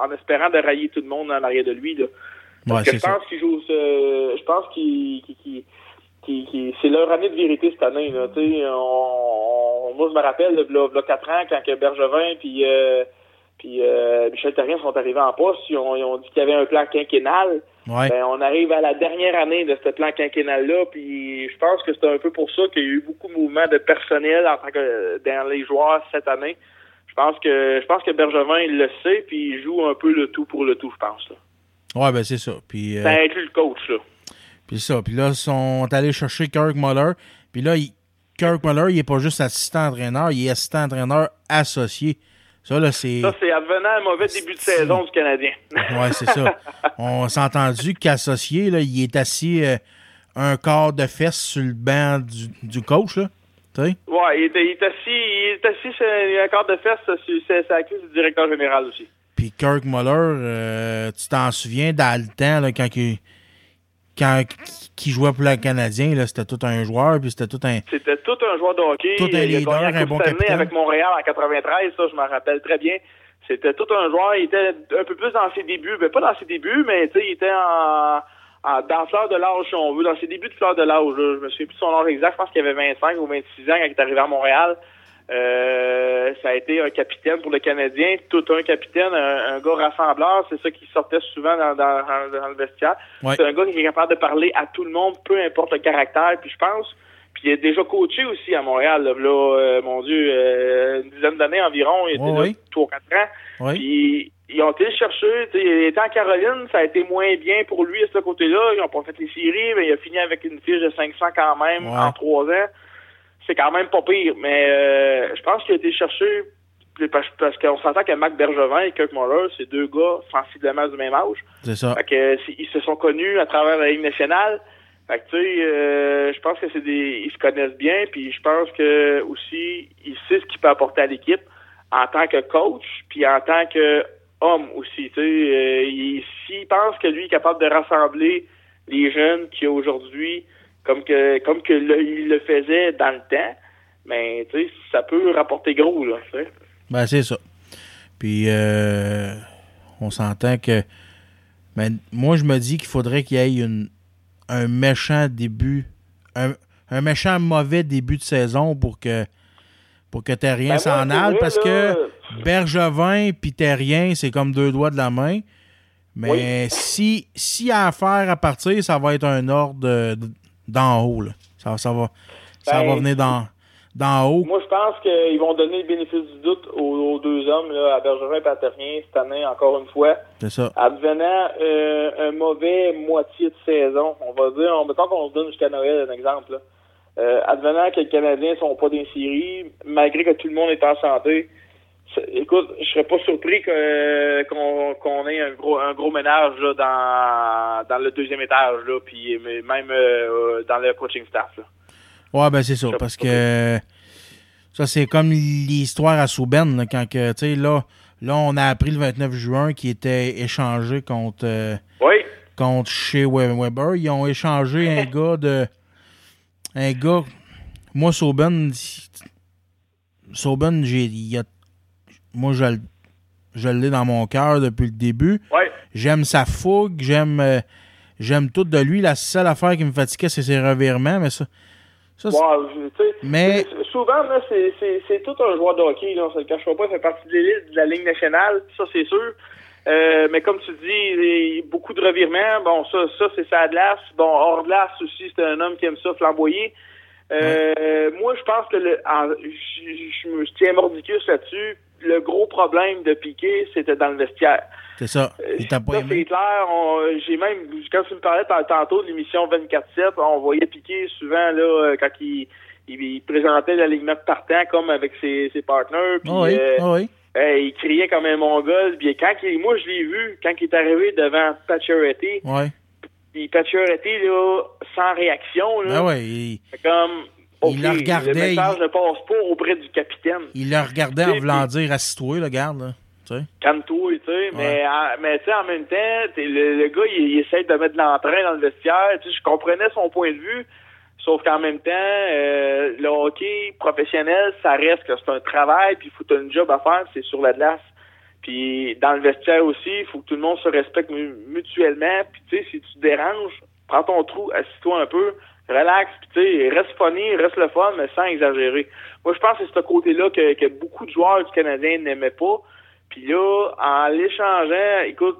en, en espérant de railler tout le monde en arrière de lui. Là. Parce Ouais, que je pense qu'ils jouent ce- je pense qu'ils- c'est leur année de vérité cette année. Là, on, on- moi je me rappelle là, là, là, quatre ans quand que Bergevin puis euh, puis euh, Michel Terrien sont arrivés en poste, ils ont, ils ont dit qu'il y avait un plan quinquennal. Ouais. Ben, on arrive à la dernière année de ce plan quinquennal-là, puis je pense que c'est un peu pour ça qu'il y a eu beaucoup de mouvements de personnel en tant que dans les joueurs cette année. Je pense que je pense que Bergevin il le sait, puis il joue un peu le tout pour le tout, je pense. Là. Ouais, ben c'est ça. Puis, euh, Ça inclut le coach, là. Puis ça. Puis là, ils sont allés chercher Kirk Muller. Puis là, il- Kirk Muller, il est pas juste assistant entraîneur, il est assistant entraîneur associé. Ça, là, c'est. Ça, c'est advenant un mauvais début de saison du Canadien. Ouais, c'est ça. On s'est entendu qu'associé, là, il est assis euh, un quart de fesse sur le banc du, du coach, là. Ouais, il est, il est assis, il est assis sur un quart de fesse, sur- c'est c'est la cuisse du directeur général aussi. Puis Kirk Muller, euh, tu t'en souviens dans le temps, là, quand il. Quand qui jouait pour le Canadien, là, c'était tout un joueur, puis c'était tout un. C'était tout un joueur de hockey. Tout un il a leader, la un bon capitaine. avec Montréal en 93, ça, je m'en rappelle très bien. C'était tout un joueur. Il était un peu plus dans ses débuts. Ben, pas dans ses débuts, mais tu sais, il était en, en- dans fleur de l'âge, si on veut, dans ses débuts de fleur de l'âge, je me souviens plus de son âge exact, je pense qu'il avait 25 ou 26 ans quand il est arrivé à Montréal. Euh, ça a été un capitaine pour le Canadien, tout un capitaine, un, un gars rassembleur, c'est ça qui sortait souvent dans, dans, dans- dans le vestiaire. Ouais. C'est un gars qui est capable de parler à tout le monde, peu importe le caractère, puis je pense, puis il est déjà coaché aussi à Montréal, là, là, euh, mon Dieu, euh, une dizaine d'années environ, il était Ouais, là. 3 ou 4 ans. Puis ils ont été le chercher. tu sais, Il était en Caroline, ça a été moins bien pour lui à ce côté-là. Ils ont pas fait les séries, mais il a fini avec une fiche de 500 quand même en trois ans. C'est quand même pas pire. Mais euh, je pense qu'il a été cherché parce, parce qu'on s'entend que Mac Bergevin et Kirk Muller, c'est deux gars sensiblement du même âge. C'est ça. Fait que ils se sont connus à travers la Ligue nationale. Fait que tu sais, euh, je pense que c'est des. Ils se connaissent bien, puis je pense que aussi il sait ce qu'il peut apporter à l'équipe en tant que coach, puis en tant que homme aussi. Tu sais, euh, il- s'il pense que lui est capable de rassembler les jeunes qui aujourd'hui, comme que comme que le- il le faisait dans le temps, mais tu sais, ça peut rapporter gros là. tu sais. Ben, c'est ça. Puis, euh, on s'entend que. Ben, moi, je me dis qu'il faudrait qu'il y ait une, un méchant début. Un, un méchant mauvais début de saison pour que. Pour que Terrien Ben, s'en aille. Parce là, que Bergevin puis Terrien, c'est comme deux doigts de la main. Mais si, si à faire à partir, ça va être un ordre de- de- d'en haut. Là. Ça, ça va, ça Ben, va venir d'en d'en haut. Moi, je pense qu'ils vont donner le bénéfice du doute aux, aux deux hommes, là, à Bergerin et Paterien, cette année, encore une fois. C'est ça. Advenant euh, un mauvais moitié de saison, on va dire, on, mettons qu'on se donne jusqu'à Noël, un exemple. Là. Euh, advenant que les Canadiens sont pas séries, malgré que tout le monde est en santé, écoute, je serais pas surpris que qu'on qu'on ait un gros un gros ménage là, dans dans le deuxième étage là, puis même euh, dans le coaching staff. Là. Ouais, ben c'est ça, parce que ça, c'est comme l'histoire à Souben, là, quand que, tu sais, là, là, on a appris le 29 juin qu'il était échangé contre, euh, Oui. contre chez We- Weber. Ils ont échangé un gars de. Un gars. Moi, Sauben. Sauben, j'ai. il y a- moi, je, le- je l'ai dans mon cœur depuis le début. J'aime sa fougue, j'aime. euh, j'aime tout de lui. La seule affaire qui me fatiguait, c'est ses revirements, mais ça. Mais- souvent, là, c'est, tout un joueur de hockey, là, on se le cachera pas, il fait partie de l'élite de la Ligue nationale, ça c'est sûr. Euh, mais comme tu dis, beaucoup de revirements. Bon, ça, ça c'est sa glace. Bon, hors glace aussi, c'est un homme qui aime ça flamboyer. Euh, Moi, je pense que le, en- je, je me je tiens mordicus là-dessus. Le gros problème de Piqué, c'était dans le vestiaire. C'est ça. Il t'a pas Ça, aimé. c'est clair. J'ai même, quand tu me parlais tant- tantôt de l'émission 24-7, on voyait Piqué souvent là, euh, quand il, il, il présentait l'alignement de partant comme avec ses, ses partenaires. Puis, Ah oui, euh, ah oui. euh, il criait comme un mongol. Puis quand il, moi, je l'ai vu quand il est arrivé devant Pacioretty. Ouais. Puis Pacioretty, là, sans réaction. Là, Ben ouais, il, C'est Il le regardait, Le message il- ne passe pas auprès du capitaine. il le regardait en voulant dire assis-toi, là, garde, là. Tu sais. calme-toi, tu sais. Mais, tu sais, en même temps, le, le gars, il, il essaie de mettre de l'entrain dans le vestiaire. Tu sais, je comprenais son point de vue. Sauf qu'en même temps, euh, le hockey professionnel, ça reste que c'est un travail, puis il faut que tu aies une job à faire, c'est sur la glace. Puis dans le vestiaire aussi, il faut que tout le monde se respecte mu- mutuellement. Puis tu sais, si tu te déranges, prends ton trou, assis-toi un peu, relax, tu sais, reste funny, reste le fun, mais sans exagérer. Moi, je pense que c'est ce côté-là que, que beaucoup de joueurs du Canadien n'aimaient pas. Puis là, en l'échangeant, écoute,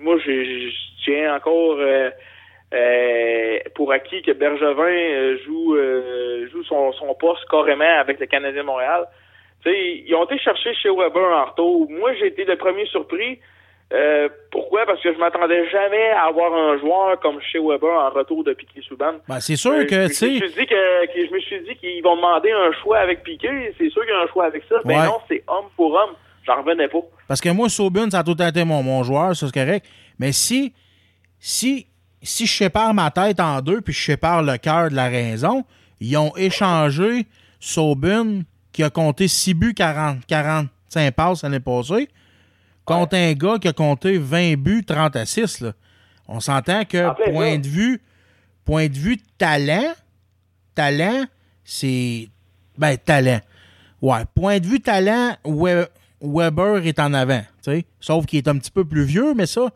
moi, je, tiens encore euh, euh, pour acquis que Bergevin euh, joue euh, joue son, son poste carrément avec le Canadien Montréal. Tu sais, ils ont été chercher chez Weber en retour. Moi, j'ai été le premier surpris. Euh, pourquoi? Parce que je m'attendais jamais à avoir un joueur comme chez Weber en retour de Piquet Souban. Ben, c'est sûr Euh, que, je, tu sais. je me suis dit que, que- je me suis dit qu'ils vont demander un choix avec Piquet. C'est sûr qu'il y a un choix avec ça. Ben non, c'est homme pour homme. J'en revenais pas. Parce que moi, Sobun, ça a tout été mon, mon joueur, ça c'est correct. Mais si, si, si je sépare ma tête en deux puis je sépare le cœur de la raison, ils ont échangé Sobun, qui a compté 6 buts, 40, 45 passes l'année passée, contre un gars qui a compté 20 buts, 30 à 6. Là. On s'entend que En point de vue, point de vue talent, talent, c'est. Ben, talent. Ouais, point de vue talent, We- Weber est en avant. Sauf qu'il est un petit peu plus vieux, mais ça,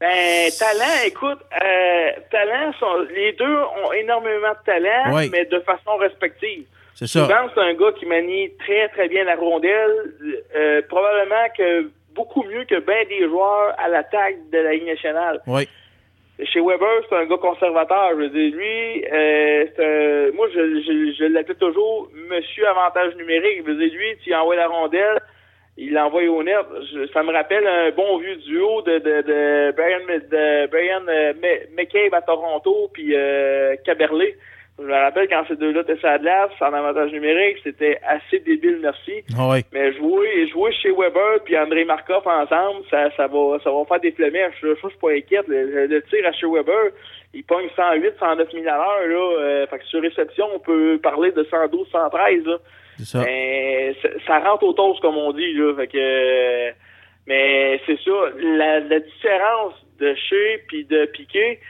Ben, talent, écoute, euh, talent, sont, les deux ont énormément de talent, mais de façon respective. C'est ça. Souvent, c'est un gars qui manie très, très bien la rondelle. euh, probablement que beaucoup mieux que bien des joueurs à l'attaque de la Ligue nationale. Oui. Chez Weber, c'est un gars conservateur. Je veux dire, lui, euh, un- moi, je, je, je l'appelle toujours Monsieur Avantage numérique. Je veux dire, lui, tu envoies la rondelle, il l'envoie au net. Je- ça me rappelle un bon vieux duo de, de, de Brian, de Brian euh, McCabe à Toronto, puis euh, Caberlet. Je me rappelle quand ces deux-là étaient sur la glace, en avantage numérique, c'était assez débile, merci. Ah oui. Mais jouer, jouer chez Weber puis André Markov ensemble, ça, ça va, ça va faire des flemèches. Ça, je suis pas inquiète. Le, le tir à chez Weber, il pogne 108, 109 000 à l'heure, là. Euh, fait que sur réception, on peut parler de 112, 113, là. C'est ça. Mais ça, rentre au toast, comme on dit, là. Fait que, mais c'est ça. La, la différence de chez puis de Piqué,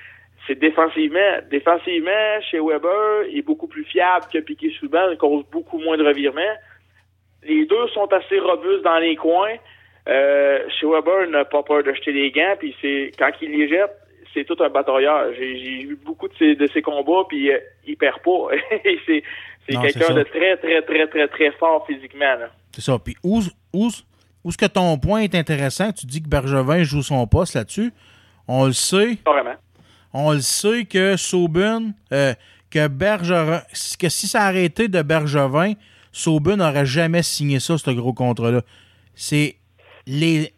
c'est défensivement. Défensivement, chez Weber, il est beaucoup plus fiable que Piqué Souban, il cause beaucoup moins de revirements. Les deux sont assez robustes dans les coins. Euh, chez Weber, il n'a pas peur de jeter les gants, puis c'est quand il les jette, c'est tout un batailleur. J'ai vu beaucoup de ses, de ses combats, puis euh, il perd pas. C'est quelqu'un de très, très, très, très, très fort physiquement. C'est ça. Puis où, où, où est-ce que ton point est intéressant? Tu dis que Bergevin joue son poste là-dessus. On le sait. Pas vraiment. On le sait que Saubun, euh, que Bergevin, que si ça arrêtait de Bergevin, Saubun n'aurait jamais signé ça, ce gros contrat-là. C'est les,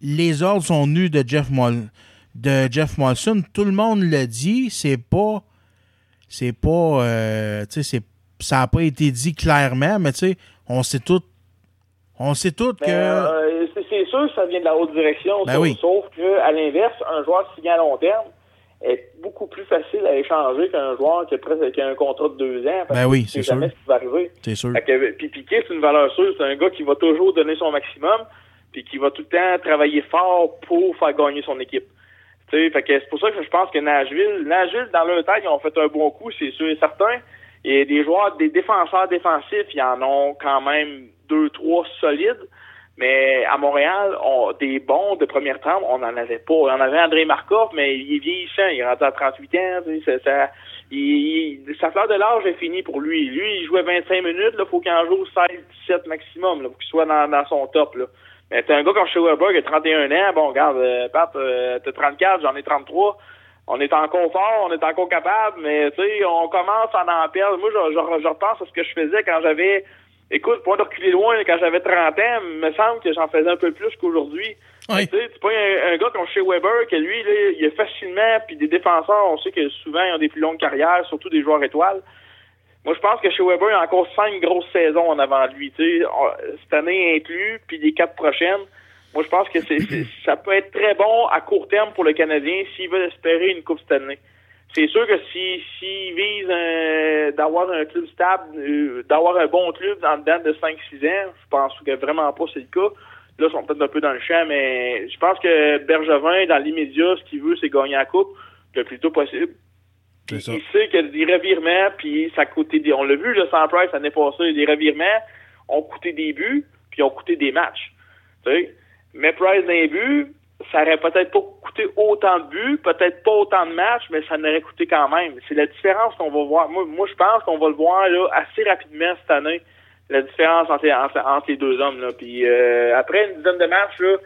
les ordres sont nus de Jeff Mol, de Jeff Molson. Tout le monde le dit. C'est pas, c'est pas, euh, tu sais, c'est, ça n'a pas été dit clairement, mais tu sais, on sait tout, on sait tout que. Mais, euh, c'est- sûr que ça vient de la haute direction. Ben sauf, oui. sauf que, à l'inverse, un joueur signé à long terme est beaucoup plus facile à échanger qu'un joueur qui a, presque, qui a un contrat de deux ans. Parce Ben que oui, c'est jamais sûr. ce qui va arriver. c'est sûr. Que, puis Piqué, c'est une valeur sûre. C'est un gars qui va toujours donner son maximum, puis qui va tout le temps travailler fort pour faire gagner son équipe. Tu sais, fait que c'est pour ça que je pense que Nashville, Nashville, dans leur tête, ils ont fait un bon coup, c'est sûr et certain. Et des joueurs, des défenseurs défensifs, ils en ont quand même deux, trois solides. Mais à Montréal, on, des bons de première trempe, on n'en avait pas. On avait André Markov, mais il est vieillissant, il est rentré à 38 ans. Ça, ça, il- sa fleur de l'âge est finie pour lui. Lui, il jouait 25 minutes, il faut qu'il en joue 16, 17 maximum, là, pour qu'il soit dans, dans son top. Là. Mais t'as un gars comme Weber qui a 31 ans, bon, regarde, euh, Pat, euh, t'as 34, j'en ai 33. On est encore fort, on est encore capable, mais tu sais, on commence à en perdre. Moi, je, je, je repense à ce que je faisais quand j'avais Écoute, pour de reculer loin, quand j'avais 30 ans, il me semble que j'en faisais un peu plus qu'aujourd'hui. Oui. Tu sais, pas un, un gars comme chez Weber, que lui, là, il a facilement, puis des défenseurs, on sait que souvent, ils ont des plus longues carrières, surtout des joueurs étoiles. Moi, je pense que chez Weber, il y a encore cinq grosses saisons en avant de lui. Tu sais, cette année inclus, puis les quatre prochaines. Moi, je pense que c'est, c'est- ça peut être très bon à court terme pour le Canadien s'il veut espérer une Coupe cette année. C'est sûr que si s'il vise un- d'avoir un club stable, euh, d'avoir un bon club en dedans de 5-6 ans, je pense que vraiment pas c'est le cas. Là, ils sont peut-être un peu dans le champ, mais je pense que Bergevin, dans l'immédiat, ce qu'il veut, c'est gagner la coupe le plus tôt possible. C'est ça. Il sait a des revirements, puis ça coûté des. On l'a vu, le sans Price l'année passée, les revirements ont coûté des buts, puis ont coûté des matchs. Tu sais? Mais Price d'un but, ça aurait peut-être pas coûté autant de buts, peut-être pas autant de matchs, mais ça n'aurait coûté quand même. C'est la différence qu'on va voir. Moi, moi je pense qu'on va le voir là, assez rapidement cette année, la différence entre, entre, entre les deux hommes. Là. Puis euh, après une dizaine de matchs, là,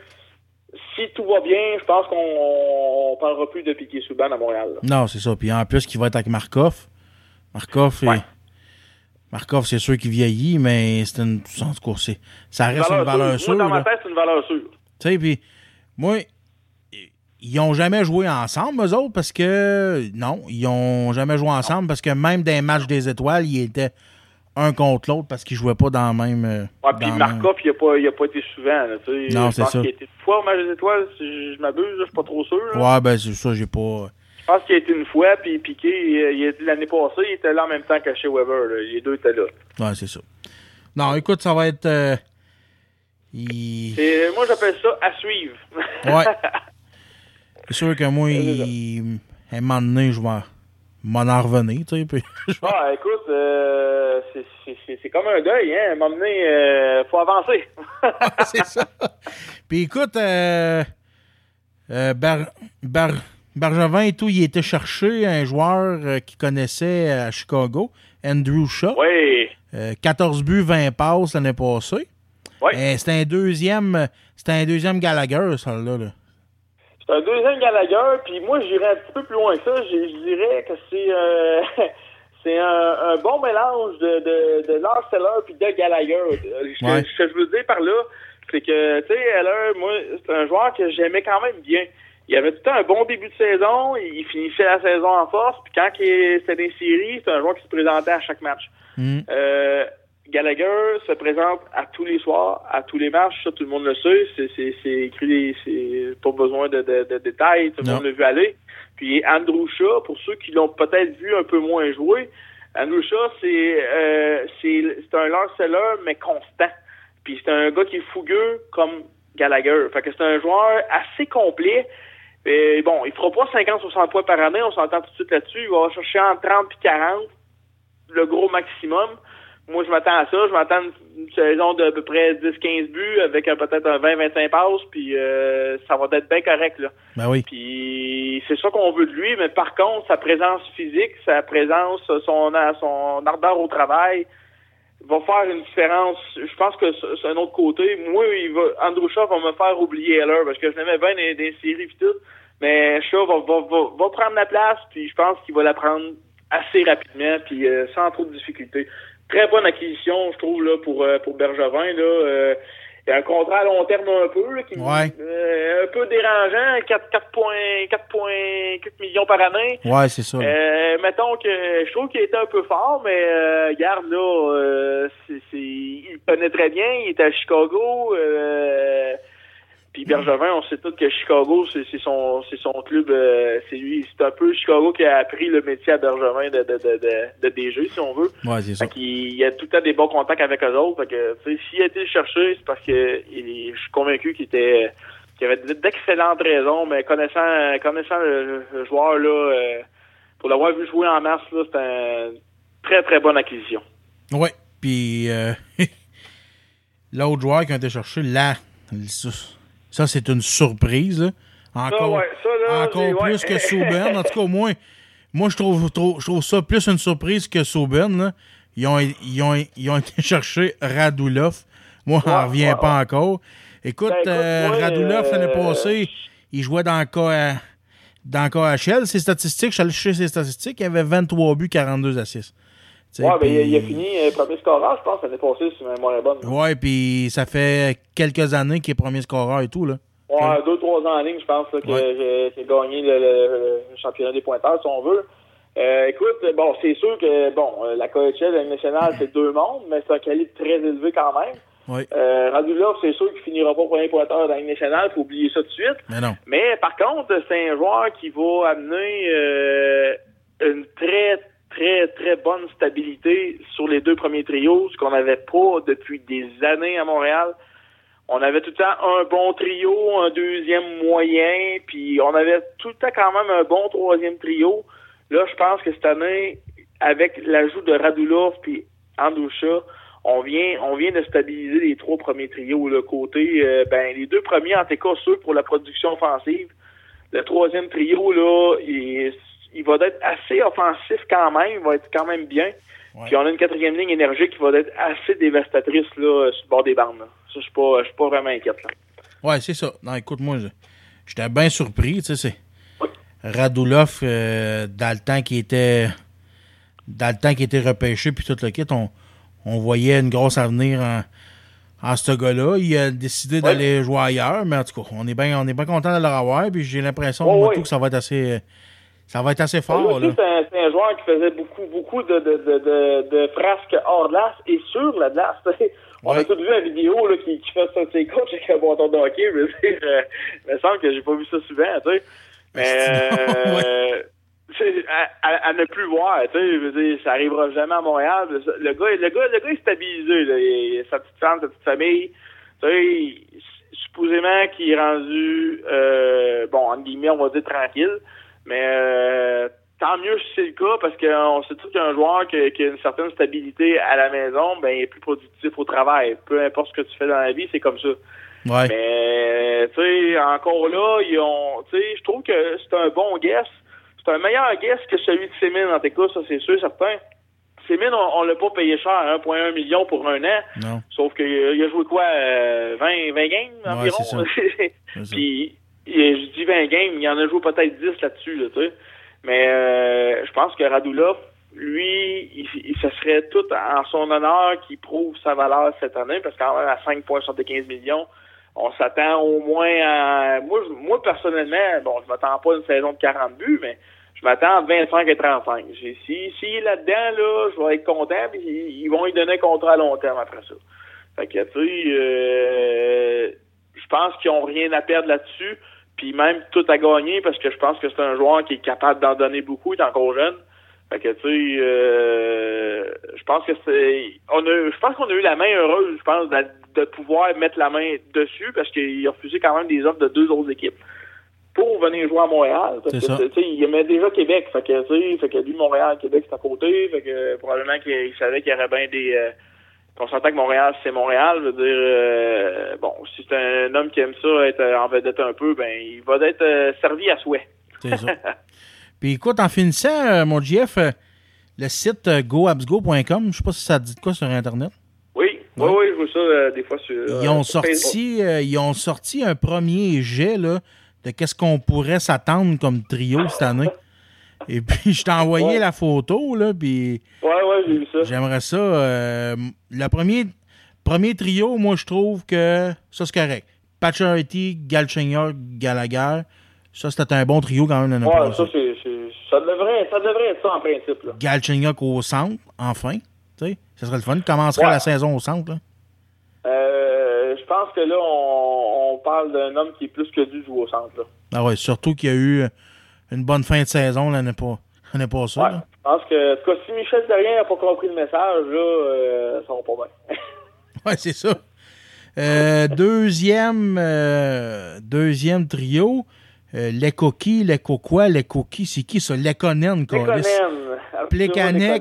si tout va bien, je pense qu'on on parlera plus de Piqué Souban à Montréal. là. Non, c'est ça. Puis en plus, qu'il va être avec Markov. Markov, est- Ouais. Markov, c'est sûr qu'il vieillit, mais c'est une. Ça reste une valeur sûre. Moi, dans ma tête, c'est une valeur sûre. Tu sais, puis moi, ils ont jamais joué ensemble, eux autres, parce que. Non, ils ont jamais joué ensemble, parce que même dans les matchs des étoiles, ils étaient un contre l'autre parce qu'ils jouaient pas dans le même. euh, Ouais, puis Markov, il a pas, il a pas été souvent. Là. Non, Je c'est pense ça. qu'il a été une fois au match des étoiles, si je m'abuse, je suis pas trop sûr. là. Ouais, ben c'est ça, j'ai pas. Je pense qu'il a été une fois, puis Piqué, il, il l'année passée, il était là en même temps que chez Weber. là. Les deux étaient là. Ouais, c'est ça. Non, écoute, ça va être. euh, il- moi, j'appelle ça à suivre. Ouais. C'est sûr que moi, il... à un moment donné, je vais m'en en revenir, tu sais. puis ah, écoute, euh, c'est- c'est- c'est c'est comme un deuil, hein. À un moment donné, euh, faut avancer. c'est ça. Puis écoute, euh, Euh, Bar- Bar- Bergevin et tout, il était chercher un joueur qu'il connaissait à Chicago, Andrew Shaw. Oui. Euh, 14 buts, 20 passes l'année passée. Oui. Euh, c'était un deuxième c'était un deuxième Gallagher, ça là. là. C'est un deuxième Gallagher, puis moi, j'irais un petit peu plus loin que ça. Je, dirais que c'est euh, c'est un, un bon mélange de, de, de Lars Eller puis de Gallagher. Euh, Ce que, Ouais. ce que je veux dire par là, c'est que, tu sais, Eller, moi, c'est un joueur que j'aimais quand même bien. Il avait tout le temps un bon début de saison, il finissait la saison en force, puis quand c'était des séries, c'est un joueur qui se présentait à chaque match. Hmm. Euh, Gallagher se présente à tous les soirs, à tous les matchs, ça tout le monde le sait, c'est, écrit, c'est pas besoin de, de, de détails, tout le monde l'a vu aller. Puis Andrew Shaw, pour ceux qui l'ont peut-être vu un peu moins jouer, Andrew Shaw, c'est, euh, c'est, un lanceleur, mais constant. Puis c'est un gars qui est fougueux comme Gallagher. Fait que c'est un joueur assez complet. Et bon, il fera pas 50-60 points par année, on s'entend tout de suite là-dessus. Il va chercher entre 30 et 40, le gros maximum. Moi, je m'attends à ça. Je m'attends à une, saison de à peu près 10-15 buts avec un- peut-être un 20-25 passes, puis euh, ça va être bien correct, là. Ben oui. Puis c'est ça qu'on veut de lui, mais par contre, sa présence physique, sa présence, son, son ardeur au travail va faire une différence. Je pense que c'est un autre côté. Moi, il va, Andrew Shaw va me faire oublier Heller parce que je l'aimais bien dans des séries et tout. Mais Shaw va, va, va, va prendre la place, puis je pense qu'il va la prendre assez rapidement, puis euh, sans trop de difficultés. Très bonne acquisition, je trouve, là, pour, euh, pour Bergevin. Là, euh, il y a un contrat à long terme un peu, là, qui Ouais. euh, un peu dérangeant, 4, 4,4 4 millions par année. Ouais, c'est ça. Euh, mettons que je trouve qu'il était un peu fort, mais euh, regarde là, euh, c'est, c'est- il connaît très bien, il était à Chicago. Euh, puis Bergevin, on sait tous que Chicago, c'est, son club, euh, c'est lui, c'est un peu Chicago qui a appris le métier à Bergevin de, de, de, de, de DG, si on veut. Ouais, c'est ça. Fait il a tout le temps des bons contacts avec eux autres. Fait que, tu sais, s'il a été le chercher, c'est parce que il- je suis convaincu qu'il était qu'il avait d'excellentes raisons, mais connaissant connaissant le, le joueur là, euh, pour l'avoir vu jouer en masse, là, c'est un très très bonne acquisition. Ouais. Puis euh, l'autre joueur qui a été cherché, là, ça, ça, c'est une surprise. là. Encore, ouais, ça, là, encore ouais. plus que Souben. En tout cas, au moins, moi, je trouve, trouve- je trouve ça plus une surprise que là. Ils ont, ils, ont, ils ont été chercher Radulov. Moi, on Ouais, n'en reviens pas encore. Écoute, Ben, écoute, euh, moi, Radulov, l'année euh, passée, il jouait dans le cas dans le KHL. Ses statistiques, je suis allé chercher ses statistiques, il avait 23 buts, 42 assists. Ouais, ben, il, a- puis- il a fini euh, premier scoreur, je pense, l'année passée, si ma mémoire est bonne. Ouais, puis ça fait quelques années qu'il est premier scoreur et tout, là. Ouais, deux, trois ans en ligne, je pense, là, que Ouais. j'ai j'ai gagné le, le- le championnat des pointeurs, si on veut. Euh, écoute, bon, c'est sûr que, bon, euh, la KHL, la nationale, c'est deux mondes, mais c'est un calibre très élevé quand même. Ouais. Euh, c'est sûr qu'il finira pas premier pointeur dans la Ligue nationale, faut oublier ça tout de suite. Mais non. Mais par contre, c'est un joueur qui va amener euh, une très, très, très bonne stabilité sur les deux premiers trios, ce qu'on n'avait pas depuis des années à Montréal. On avait tout le temps un bon trio, un deuxième moyen, puis on avait tout le temps quand même un bon troisième trio. Là, je pense que cette année, avec l'ajout de Radulov puis Andoucha, on vient, on vient de stabiliser les trois premiers trios. Le côté, euh, ben, les deux premiers, en tout cas, ceux pour la production offensive. Le troisième trio, là, il, va être assez offensif quand même, il va être quand même bien. Puis on a une quatrième ligne énergique qui va être assez dévastatrice là, sur le bord des bandes. là. Ça, je suis pas, je suis pas vraiment inquiète. Là. Ouais, c'est ça. Non, écoute, moi, j'étais bien surpris, tu sais, c'est... Radulov, euh, dans le temps qui était... Dans le temps qui était repêché, puis tout le kit, on, on voyait une grosse avenir en, en ce gars-là. Il a décidé d'aller jouer ailleurs, mais en tout cas, on est bien on est bien content de le revoir, puis j'ai l'impression, tout, que ça va être assez... Ça va être assez fort, là. c'est un, joueur qui faisait beaucoup, beaucoup de, de, de, de, frasques hors glace et sur la glace. On a tous vu la vidéo là, qui, qui fait ça de ses coachs avec un bâton de hockey. Euh, il me semble que j'ai pas vu ça souvent, sais. Mais euh, à, ne plus voir, ça arrivera jamais à Montréal. Le gars, le gars, le gars est stabilisé, là. Il a sa petite femme, sa petite famille. Supposément qu'il est rendu, euh, bon, en guillemets, on va dire tranquille. Mais euh, tant mieux si c'est le cas, parce qu'on sait tous qu'un joueur qui, qui a une certaine stabilité à la maison, ben, il est plus productif au travail. Peu importe ce que tu fais dans la vie, c'est comme ça. Ouais. Mais, tu sais, encore là, ils ont, tu sais, je trouve que c'est un bon guess. C'est un meilleur guess que celui de Semin, en tout cas, ça, c'est sûr, certain. Semin, on, on l'a pas payé cher, 1,1 million pour un an. Non. Sauf qu'il a joué quoi, euh, 20, 20 games environ? Puis, je dis 20 games, il en a joué peut-être 10 là-dessus, là, tu sais. Mais euh, je pense que Radulov, lui, il, ce serait tout en son honneur qu'il prouve sa valeur cette année, parce qu'en même à 5,75 millions, on s'attend au moins à... Moi, moi personnellement, bon, je m'attends pas à une saison de 40 buts, mais je m'attends à 25 et 35. J'ai- Si, s'il est là-dedans, là, je vais être content, puis ils, ils vont lui donner un contrat à long terme après ça. Fait que, tu sais, euh, je pense qu'ils ont rien à perdre là-dessus, puis même tout à gagner, parce que je pense que c'est un joueur qui est capable d'en donner beaucoup, il est encore jeune. Fait que, tu sais, euh, je pense que c'est, on a, je pense qu'on a eu la main heureuse, je pense, de, de pouvoir mettre la main dessus, parce qu'il a refusé quand même des offres de deux autres équipes pour venir jouer à Montréal. Parce que, tu sais, il aimait déjà Québec. Fait que, tu sais, fait que lui, Montréal, Québec, c'est à côté. Fait que, probablement qu'il il savait qu'il y aurait bien des, euh, qu'on s'entend que Montréal, c'est Montréal. Je veux dire, euh, bon, si c'est un homme qui aime ça, être euh, en vedette un peu, ben, il va être euh, servi à souhait. C'est ça. Puis écoute, en finissant, mon GF, le site goabsgo.com, je sais pas si ça te dit de quoi sur Internet. Oui, oui, oui, je vois ça euh, des fois sur. Ils ont sur sorti, ils ont sorti un premier jet là, de qu'est-ce qu'on pourrait s'attendre comme trio cette année. Et puis je t'ai envoyé Ouais. la photo là, puis Ouais, ouais, j'ai vu ça. j'aimerais ça. euh, le premier, premier trio, moi je trouve que ça c'est correct. Pacioretty, Galchenyuk, Gallagher, ça c'était un bon trio quand même Ouais, ça, c'est, ça devrait, ça devrait être ça en principe, là. Galchenyuk au centre, enfin. Tu sais, ça serait le fun. Commencerait Ouais. la saison au centre. Là? Euh, je pense que là, on, on parle d'un homme qui est plus que dû jouer au centre, là. Ah ouais, surtout qu'il y a eu une bonne fin de saison l'année pas, l'année passée. Ouais. là. Je pense que, en tout cas, si Michel Terrien n'a pas compris le message, là, euh, ça va pas bien. Ouais, c'est ça. Euh, deuxième, euh, deuxième trio, euh, les coquilles, les coquois, les coquilles, c'est qui ça? Lekonen. Lekonen.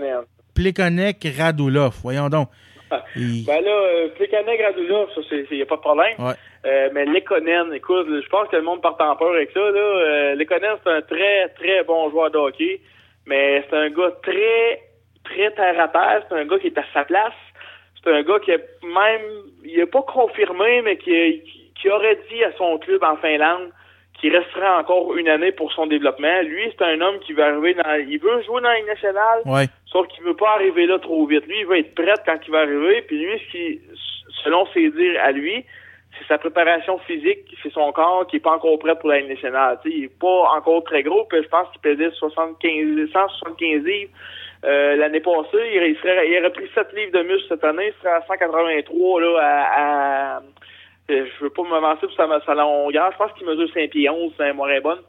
Plekanec, Radulov. Voyons donc. Ben là, euh, Plekanec, Radulov, ça, c'est, il n'y a pas de problème. Ouais. Euh, mais Lekonen, écoute, je pense que le monde part en peur avec ça, là. Euh, Lekonen, c'est un très, très bon joueur de hockey, mais c'est un gars très, très terre à terre. C'est un gars qui est à sa place. C'est un gars qui a même, il n'a pas confirmé, mais qui, qui aurait dit à son club en Finlande qu'il resterait encore une année pour son développement. Lui, c'est un homme qui veut arriver dans, il veut jouer dans la nationale, Ouais. Sauf qu'il veut pas arriver là trop vite. Lui, il va être prêt quand il va arriver. Puis lui, ce qui, selon ses dires à lui, c'est sa préparation physique, c'est son corps qui est pas encore prêt pour la Ligue nationale. Il est pas encore très gros. Puis je pense qu'il pesait 75, 175 livres euh, l'année passée. Il, aurait pris 7 livres de muscle cette année. Il serait à 183 là à, euh, je veux pas m'avancer pour sa, sa longueur. Je pense qu'il mesure 5 pieds 11, c'est moyen bonne.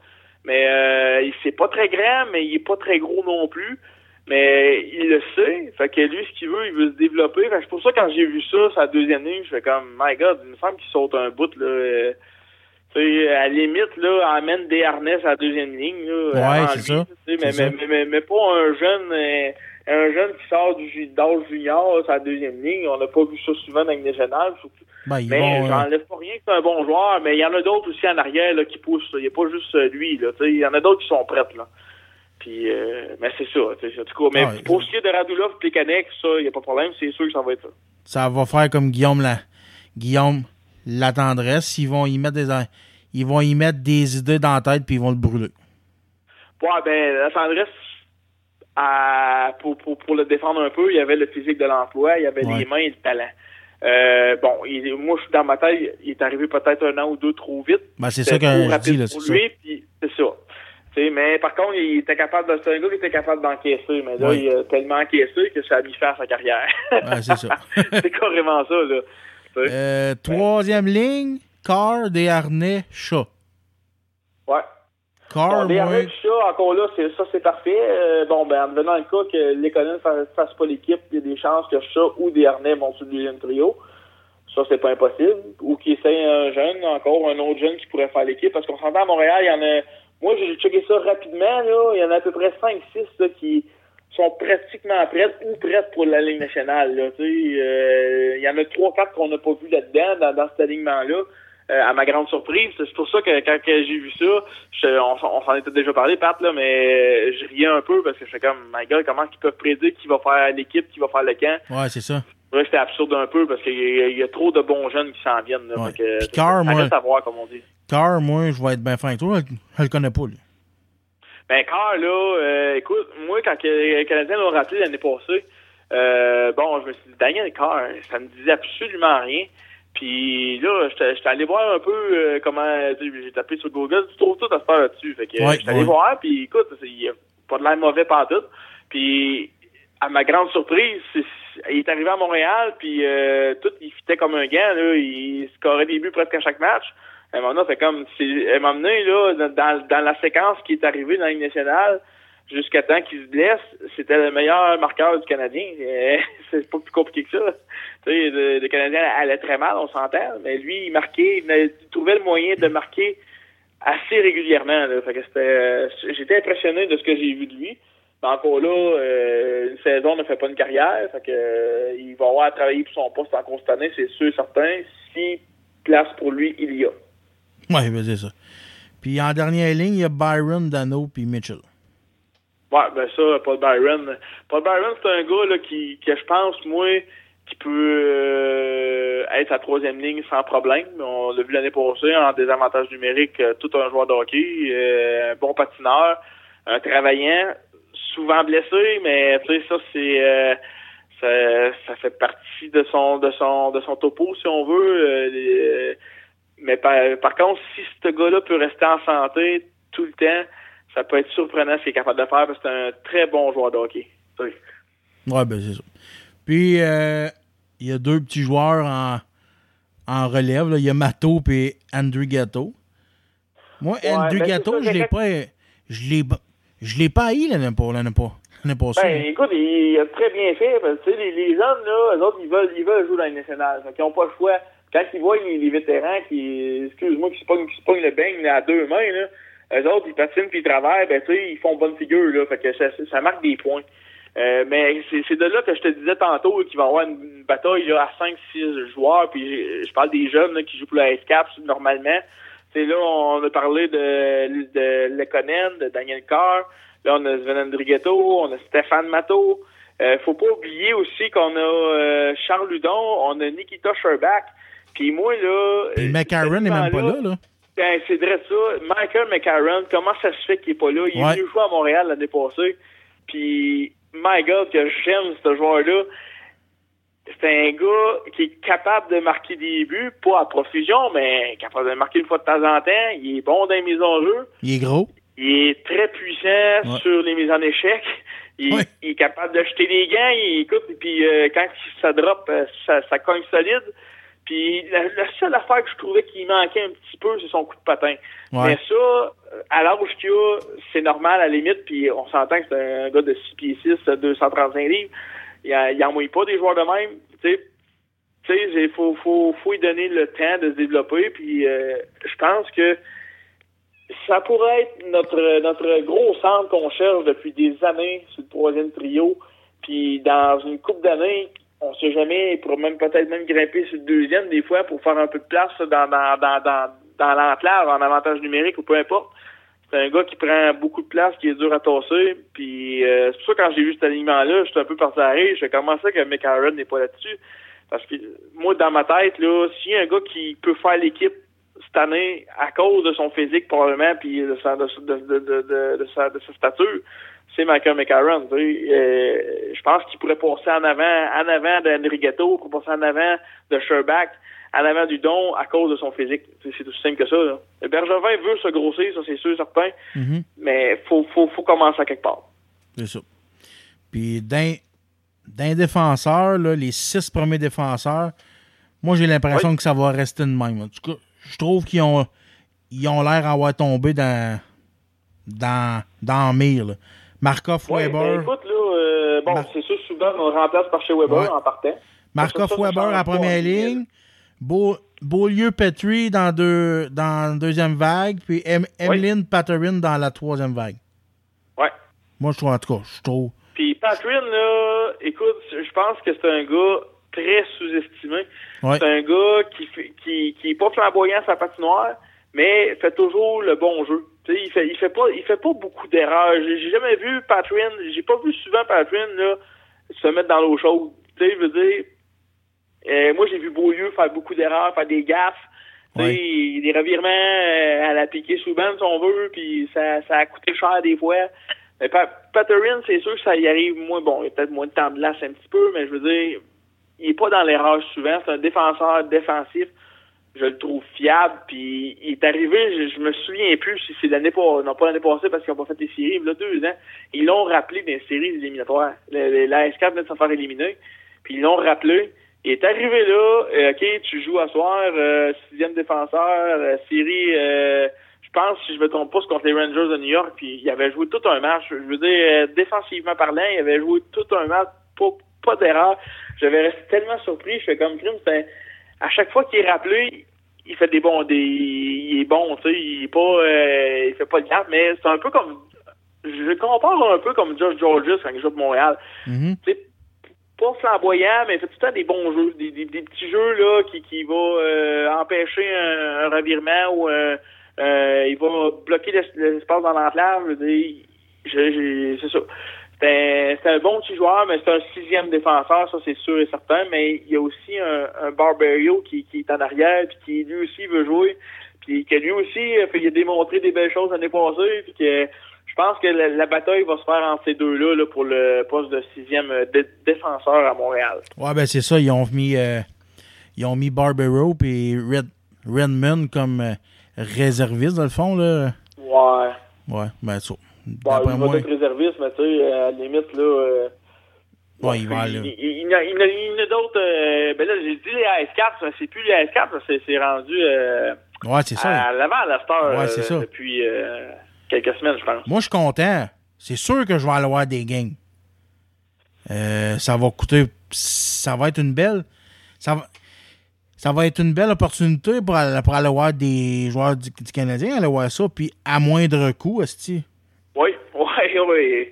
Mais euh, il c'est pas très grand, mais il est pas très gros non plus. Mais il le sait. Fait que lui, ce qu'il veut, il veut se développer. Fait que c'est pour ça, quand j'ai vu ça, sa deuxième ligne, je fais comme, my God, il me semble qu'il saute un bout, là. euh, tu sais, à la limite, là, emmène des harnais à la deuxième ligne, là. Ouais, c'est ça. Mais, mais, mais, mais, pas un jeune, euh, un jeune qui sort du d'âge junior, sa deuxième ligne. On n'a pas vu ça souvent dans le national. surtout. Ben, Mais euh, j'enlève pas rien que c'est un bon joueur, mais il y en a d'autres aussi en arrière là, qui poussent. Il n'y a pas juste lui. Là, tu sais, il y en a d'autres qui sont prêtes. Là. Puis, euh, mais c'est ça. tu sais, En tout cas, mais Ah ouais. pour ce qui est de Radulov et Plekanec, ça, il n'y a pas de problème. C'est sûr que ça va être ça. ça va faire comme Guillaume la, Guillaume la tendresse. Ils vont y mettre des, ils vont y mettre des idées dans la tête puis ils vont le brûler. Ouais, ben, la tendresse, à, pour, pour, pour le défendre un peu, il y avait le physique de l'emploi, il y avait Ouais. les mains et le talent. Euh, bon, il, moi, je suis dans ma tête, il est arrivé peut-être un an ou deux trop vite. Ben, c'est ça que je dis, là, pour c'est ça. puis c'est ça. Mais par contre, il était capable de, c'est un gars qui était capable d'encaisser, mais là, Oui. il a tellement encaissé que ça a mis fin à sa carrière. Ouais, c'est ça. c'est carrément ça, là. Euh, troisième ligne, Car, des harnais, chat. Ouais. Car, Bon, moi, arrêts de chat, encore là, c'est, ça, c'est parfait. Euh, bon, ben, en devenant le cas que l'économie ne fasse pas l'équipe, il y a des chances que chat ou des harnais vont sur le trio. Ça, c'est pas impossible. Ou qu'il essaye un jeune, encore un autre jeune qui pourrait faire l'équipe. Parce qu'on s'entend à Montréal, il y en a. Moi, j'ai checké ça rapidement, là. Il y en a à peu près 5-6 là, qui, sont pratiquement prêtes ou prêtes pour la Ligue nationale. là. Euh, Il y en a trois, quatre qu'on n'a pas vu là-dedans, dans, dans cet alignement-là. Euh, à ma grande surprise, c'est pour ça que quand j'ai vu ça, je- on, s'en- on s'en était déjà parlé, Pat, là, mais je riais un peu parce que je fais comme, my God, comment ils peuvent prédire qui va faire l'équipe, qui va faire le camp? Ouais, c'est ça. Ouais, c'était absurde un peu parce qu'il y, y a trop de bons jeunes qui s'en viennent. Là, Ouais. Que, ça moi- reste à voir, comme on dit. Car, moi, je vais être bien fin avec toi. Je, le connais pas, lui. Ben, Carr, là, euh, écoute, moi, quand que les Canadiens l'ont rappelé l'année passée, euh, bon, je me suis dit, Daniel Carr, ça me disait absolument rien. Puis là, j'étais allé voir un peu euh, comment, j'ai tapé sur Google, tu trouves tout à se faire là-dessus. Fait que Ouais, j'étais allé ouais. voir, puis écoute, il a pas de l'air mauvais partout. Puis, à ma grande surprise, c'est- il est arrivé à Montréal, puis euh, tout, il fitait comme un gant, là, il scorait des buts presque à chaque match. À un moment c'est comme, un moment donné, là, dans, la séquence qui est arrivée dans la Ligue nationale, jusqu'à temps qu'il se blesse, c'était le meilleur marqueur du Canadien. C'est pas plus compliqué que ça. Tu sais, le, Canadien allait très mal, on s'entend, mais lui, il marquait, il trouvait le moyen de marquer assez régulièrement. Là. Fait que c'était, euh, j'étais impressionné de ce que j'ai vu de lui. Mais encore là, euh, une saison ne fait pas une carrière. Fait que, euh, il va avoir à travailler pour son poste encore cette année, c'est sûr et certain. Si place pour lui, il y a. Ouais, ben, c'est ça. Puis en dernière ligne, il y a Byron, Dano, puis Mitchell. Ouais, ben ça, Paul Byron. Paul Byron, c'est un gars là, qui, que je pense, moi, qui peut euh, être à troisième ligne sans problème. On l'a vu l'année passée en désavantage numérique, tout un joueur de hockey, un bon patineur, un travaillant, souvent blessé, mais tu sais, ça c'est euh, ça, ça fait partie de son de son de son topo, si on veut. euh, les- mais par, par contre, si ce gars-là peut rester en santé tout le temps, ça peut être surprenant ce qu'il est capable de faire parce que c'est un très bon joueur de hockey. Sais. Ouais, ben c'est ça. Puis, euh, il y a deux petits joueurs en, en relève. là. Il y a Mato et Andrew Gatto. Moi, Ouais, Andrew ben, Gatto, ça, je l'ai pas... Je l'ai je l'ai pas haï l'année pas- l'année pas- l'année. Ben, écoute, il a très bien fait. Parce que, les, les jeunes, là, eux autres, ils veulent, ils veulent jouer dans les nationales. Qu'ils n'ont pas le choix. Quand ils voient les, les vétérans qui, excuse-moi, qui se pognent, qui se pognent le beigne à deux mains, là, eux autres, ils patinent puis ils travaillent, ben, tu sais, ils font bonne figure, là. Fait que ça, ça marque des points. Euh, mais c'est de là que je te disais tantôt qu'il va y avoir une, bataille là, à 5-6 joueurs, puis je, parle des jeunes là, qui jouent pour la SCAPS normalement. C'est là, on a parlé de, de Lekonen, de Daniel Carr. Là, on a Sven Andrighetto, on a Stéphane Matteau. Euh, faut pas oublier aussi qu'on a euh, Charles Ludon, on a Nikita Sherbach. Puis moi, là... Puis euh, McCarron n'est même pas là, là. ben, c'est vrai ça. Michael McCarron, comment ça se fait qu'il est pas là? Il est Ouais. venu jouer à Montréal l'année passée. Puis, my God, que j'aime ce joueur-là. C'est un gars qui est capable de marquer des buts, pas à profusion, mais capable de marquer une fois de temps en temps. Il est bon dans les mises en jeu. Il est gros. Il est très puissant Ouais. sur les mises en échec. Il, Ouais. il est capable de jeter des gants. Il écoute, puis euh, quand ça drop, euh, ça, ça cogne solide. Puis la, la seule affaire que je trouvais qu'il manquait un petit peu, c'est son coup de patin. Ouais. Mais ça, à l'âge qu'il a, c'est normal à la limite. Puis on s'entend que c'est un gars de 6 pieds 6, 235 livres. Il, il envoie pas des joueurs de même. Tu sais, il faut, faut, faut lui donner le temps de se développer. Puis euh, je pense que ça pourrait être notre notre gros centre qu'on cherche depuis des années sur le troisième trio. Puis dans une coupe d'années, on sait jamais, il même peut-être même grimper sur le deuxième des fois pour faire un peu de place dans dans dans dans, dans l'enclave en avantage numérique ou peu importe. C'est un gars qui prend beaucoup de place, qui est dur à tasser. Puis euh, c'est pour ça que quand j'ai vu cet alignement-là, j'étais un peu parti à rire. Je que McCarron n'est pas là-dessus? Parce que moi, dans ma tête, là, s'il y a un gars qui peut faire l'équipe cette année à cause de son physique probablement puis de sa de, de, de, de, sa, sa stature, c'est Michael McCarron. Euh, je pense qu'il pourrait passer en avant, en avant d'Andrighetto, il pourrait passer en avant de Sherbach, en avant du don à cause de son physique. C'est aussi simple que ça. Là. Bergevin veut se grossir, ça c'est sûr, certain, Mhm. mais faut, faut, faut commencer à quelque part. C'est ça. Puis d'un d'un défenseur, là, les six premiers défenseurs, moi j'ai l'impression que ça va rester de même. En tout cas, je trouve qu'ils ont ils ont l'air d'avoir tombé dans dans dans là. Markov Ouais, Weber. ben, écoute, là, euh, bon, Mar- c'est sûr, souvent on le remplace par chez Weber Ouais. en partant. Markov Weber à première hein. ligne. Beau, Beaulieu Petrie dans, deux, dans la deuxième vague. Puis em, Emeline Patterin dans la troisième vague. Ouais. Moi, je trouve, en tout cas, je trouve. Puis, pa- Patrin, là, écoute, je pense que c'est un gars très sous-estimé. Ouais. C'est un gars qui, qui, qui est pas flamboyant la patinoire, mais fait toujours le bon jeu. Il fait, il fait pas, il fait pas beaucoup d'erreurs. J'ai j'ai jamais vu Patrin, j'ai pas vu souvent Patrin, là, se mettre dans l'eau chaude. Tu sais, je veux dire, euh, moi, j'ai vu Beaulieu faire beaucoup d'erreurs, faire des gaffes. Des revirements euh, à la piquée sous bande, si on veut, puis ça, ça a coûté cher des fois. Mais Pa- Patterson, c'est sûr que ça y arrive moins. Bon, il y a peut-être moins de temps de glace un petit peu, mais je veux dire, il est pas dans l'erreur souvent. C'est un défenseur défensif. Je le trouve fiable. Puis il est arrivé, je, je me souviens plus si c'est l'année pas, non pas l'année passée parce qu'ils n'ont pas fait les séries, mais là, deux ans. Ils l'ont rappelé les séries éliminatoires. La S4 venait de se faire éliminer. Puis ils l'ont rappelé. Il est arrivé là, euh, OK, tu joues à soir, euh, sixième défenseur, euh, série, euh, je pense, si je me trompe pas, c'est contre les Rangers de New York, puis il avait joué tout un match. Je veux dire, euh, défensivement parlant, il avait joué tout un match, pas, pas d'erreur. J'avais resté tellement surpris, je fais comme crime, c'était- à chaque fois qu'il est rappelé, il fait des bons, des, il est bon, tu sais, il est pas, euh, il fait pas de gaffe, mais c'est un peu comme, je compare un peu comme Josh Georges quand il joue pour Montréal Mhm. Pas flamboyant, mais fait tout le temps des bons jeux, des, petits jeux là qui, qui va euh, empêcher un, un revirement ou euh, euh, il va bloquer l'es- l'espace dans l'enclave. C'est ça. C'est un, bon petit joueur, mais c'est un sixième défenseur, ça c'est sûr et certain. Mais il y a aussi un, un qui, qui est en arrière, puis qui lui aussi veut jouer, puis que lui aussi il a démontré des belles choses l'année passée, puis que pense que la, la bataille va se faire entre ces deux-là là, pour le poste de sixième euh, dé- défenseur à Montréal. Ouais, ben c'est ça. Ils ont mis, euh, ils ont mis Barbaro et Red, Redmond comme euh, réservistes, dans le fond. Là. Ouais. Ouais, ben ça. D'après il moi, va être réserviste, mais tu sais, à la limite, là. euh, ouais, il va il, il, il, y en a- il y en il d'autres. euh, ben là, j'ai dit les AS4, mais c'est plus les AS4, là, c'est rendu euh, Ouais, ça. à l'avant à la star Ouais, c'est ça. depuis euh, quelques semaines, je pense. Moi, je suis content. C'est sûr que je vais aller voir des games. Euh, ça va coûter. Ça va être une belle. Ça va, ça va être une belle opportunité pour aller, pour aller voir des joueurs du, du Canadien, aller voir ça, puis à moindre coût, Esti. Oui, oui, oui.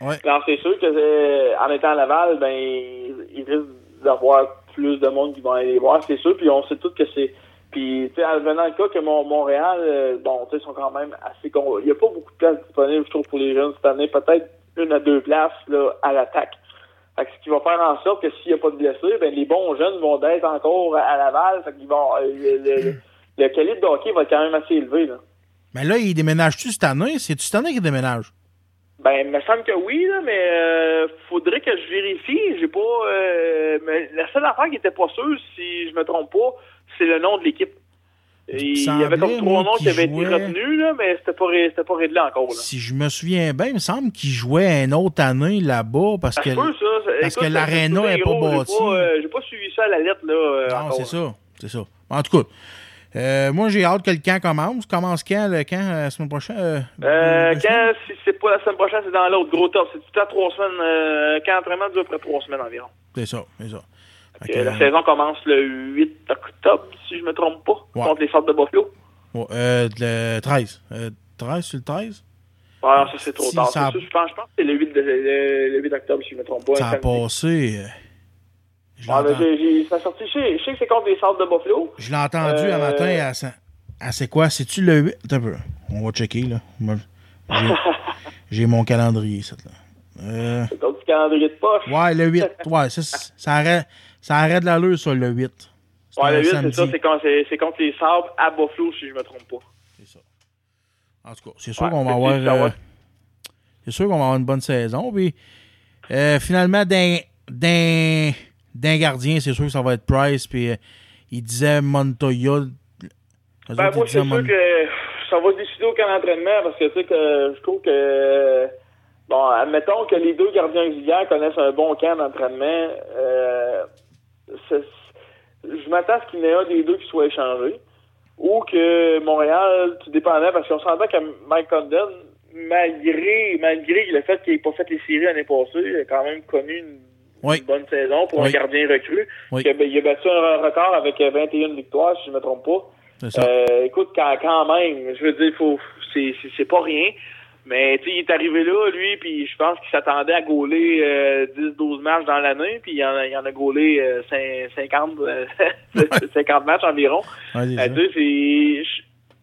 Ouais. Alors, c'est sûr que euh, en étant à Laval, ben, il, il risque d'avoir plus de monde qui vont aller les voir, c'est sûr. Puis on sait tous que c'est. Puis, tu sais, en venant le cas que Mon- Montréal, euh, bon, tu sais, sont quand même assez. con- Il n'y a pas beaucoup de places disponibles, je trouve, pour les jeunes cette année. Peut-être une à deux places là, à l'attaque. Fait que ce qui va faire en sorte que s'il n'y a pas de blessés, ben, les bons jeunes vont être encore à Laval. Fait qu'ils vont. euh, le, le, le calibre de hockey va être quand même assez élevé, là. Mais là, il déménage-tu cette année? C'est-tu cette année qu'il déménage? Ben, il me semble que oui, là, mais euh, faudrait que je vérifie. J'ai pas. euh, mais la seule affaire qui était pas sûre, si je me trompe pas, c'est le nom de l'équipe. Il y avait comme trois noms qui avaient été retenus, là, mais c'était pas, ré- pas réglé encore. Là. Si je me souviens bien, il me semble qu'il jouait une autre année là-bas parce Ça que. peut, ça. Parce écoute, que l'aréna c'est est pas j'ai bâtie. euh, J'ai pas suivi ça à la lettre, là. euh, Non, c'est ça. C'est ça. En tout cas, euh, moi, j'ai hâte que le camp commence. Commence quand, le camp, la semaine prochaine? euh, Euh, quand, si c'est pas la semaine prochaine, c'est dans l'autre gros top. C'est tout à trois semaines. Quand l'entraînement dure après trois semaines environ. C'est ça, c'est ça. La saison commence le 8 octobre, si je me trompe pas, Ouais. contre les sortes de Buffalo. ouais, euh, le 13. Euh, 13 sur le 13? Ah non, ça c'est trop Si tard. ça- ça, je pense, je pense que c'est le 8, de- le, le 8 octobre, si je me trompe pas. Ça un a passé. euh, je Ah, ben, j'ai- ça sorti, je sais, je sais que c'est contre les sortes de Buffalo. je l'ai entendu un Euh, matin à, c'est quoi? C'est-tu le 8? Attends un peu. On va checker, là. J'ai, j'ai mon calendrier, ça, là. Euh, C'est ton petit calendrier de poche. ouais, le 8. Ouais, ça, ça arrête, ça arrête l'allure sur le 8. C'est Ouais, le 8, c'est ça, c'est contre, les sabres à Buffalo, si je me trompe pas. C'est ça. En tout cas, c'est sûr Ouais, qu'on va avoir. euh, c'est sûr qu'on va avoir une bonne saison. Puis, euh, finalement, d'un, gardien, c'est sûr que ça va être Price. Puis, euh, il disait Montoya. Ben, moi, c'est sûr que ça va se décider au camp d'entraînement parce que, tu sais, que je trouve que. Bon, admettons que les deux gardiens auxiliaires connaissent un bon camp d'entraînement. Euh, je m'attends à ce qu'il y en ait un des deux qui soit échangé. Ou que Montréal, tout dépendait, parce qu'on s'entend que Mike Condon, malgré, malgré le fait qu'il n'ait pas fait les séries l'année passée, il a quand même connu une, Oui. une bonne saison pour Oui. un gardien recru. Oui. Il, a, il a battu un record avec 21 victoires, si je ne me trompe pas. Ça. Euh, écoute, quand, quand même, je veux dire, faut, c'est pas rien. Mais tu sais, il est arrivé là, lui, puis je pense qu'il s'attendait à gauler euh, 10-12 matchs dans l'année, puis il en a, il en a gaulé euh, cin- 50, euh, 50 matchs environ. Ouais, Euh,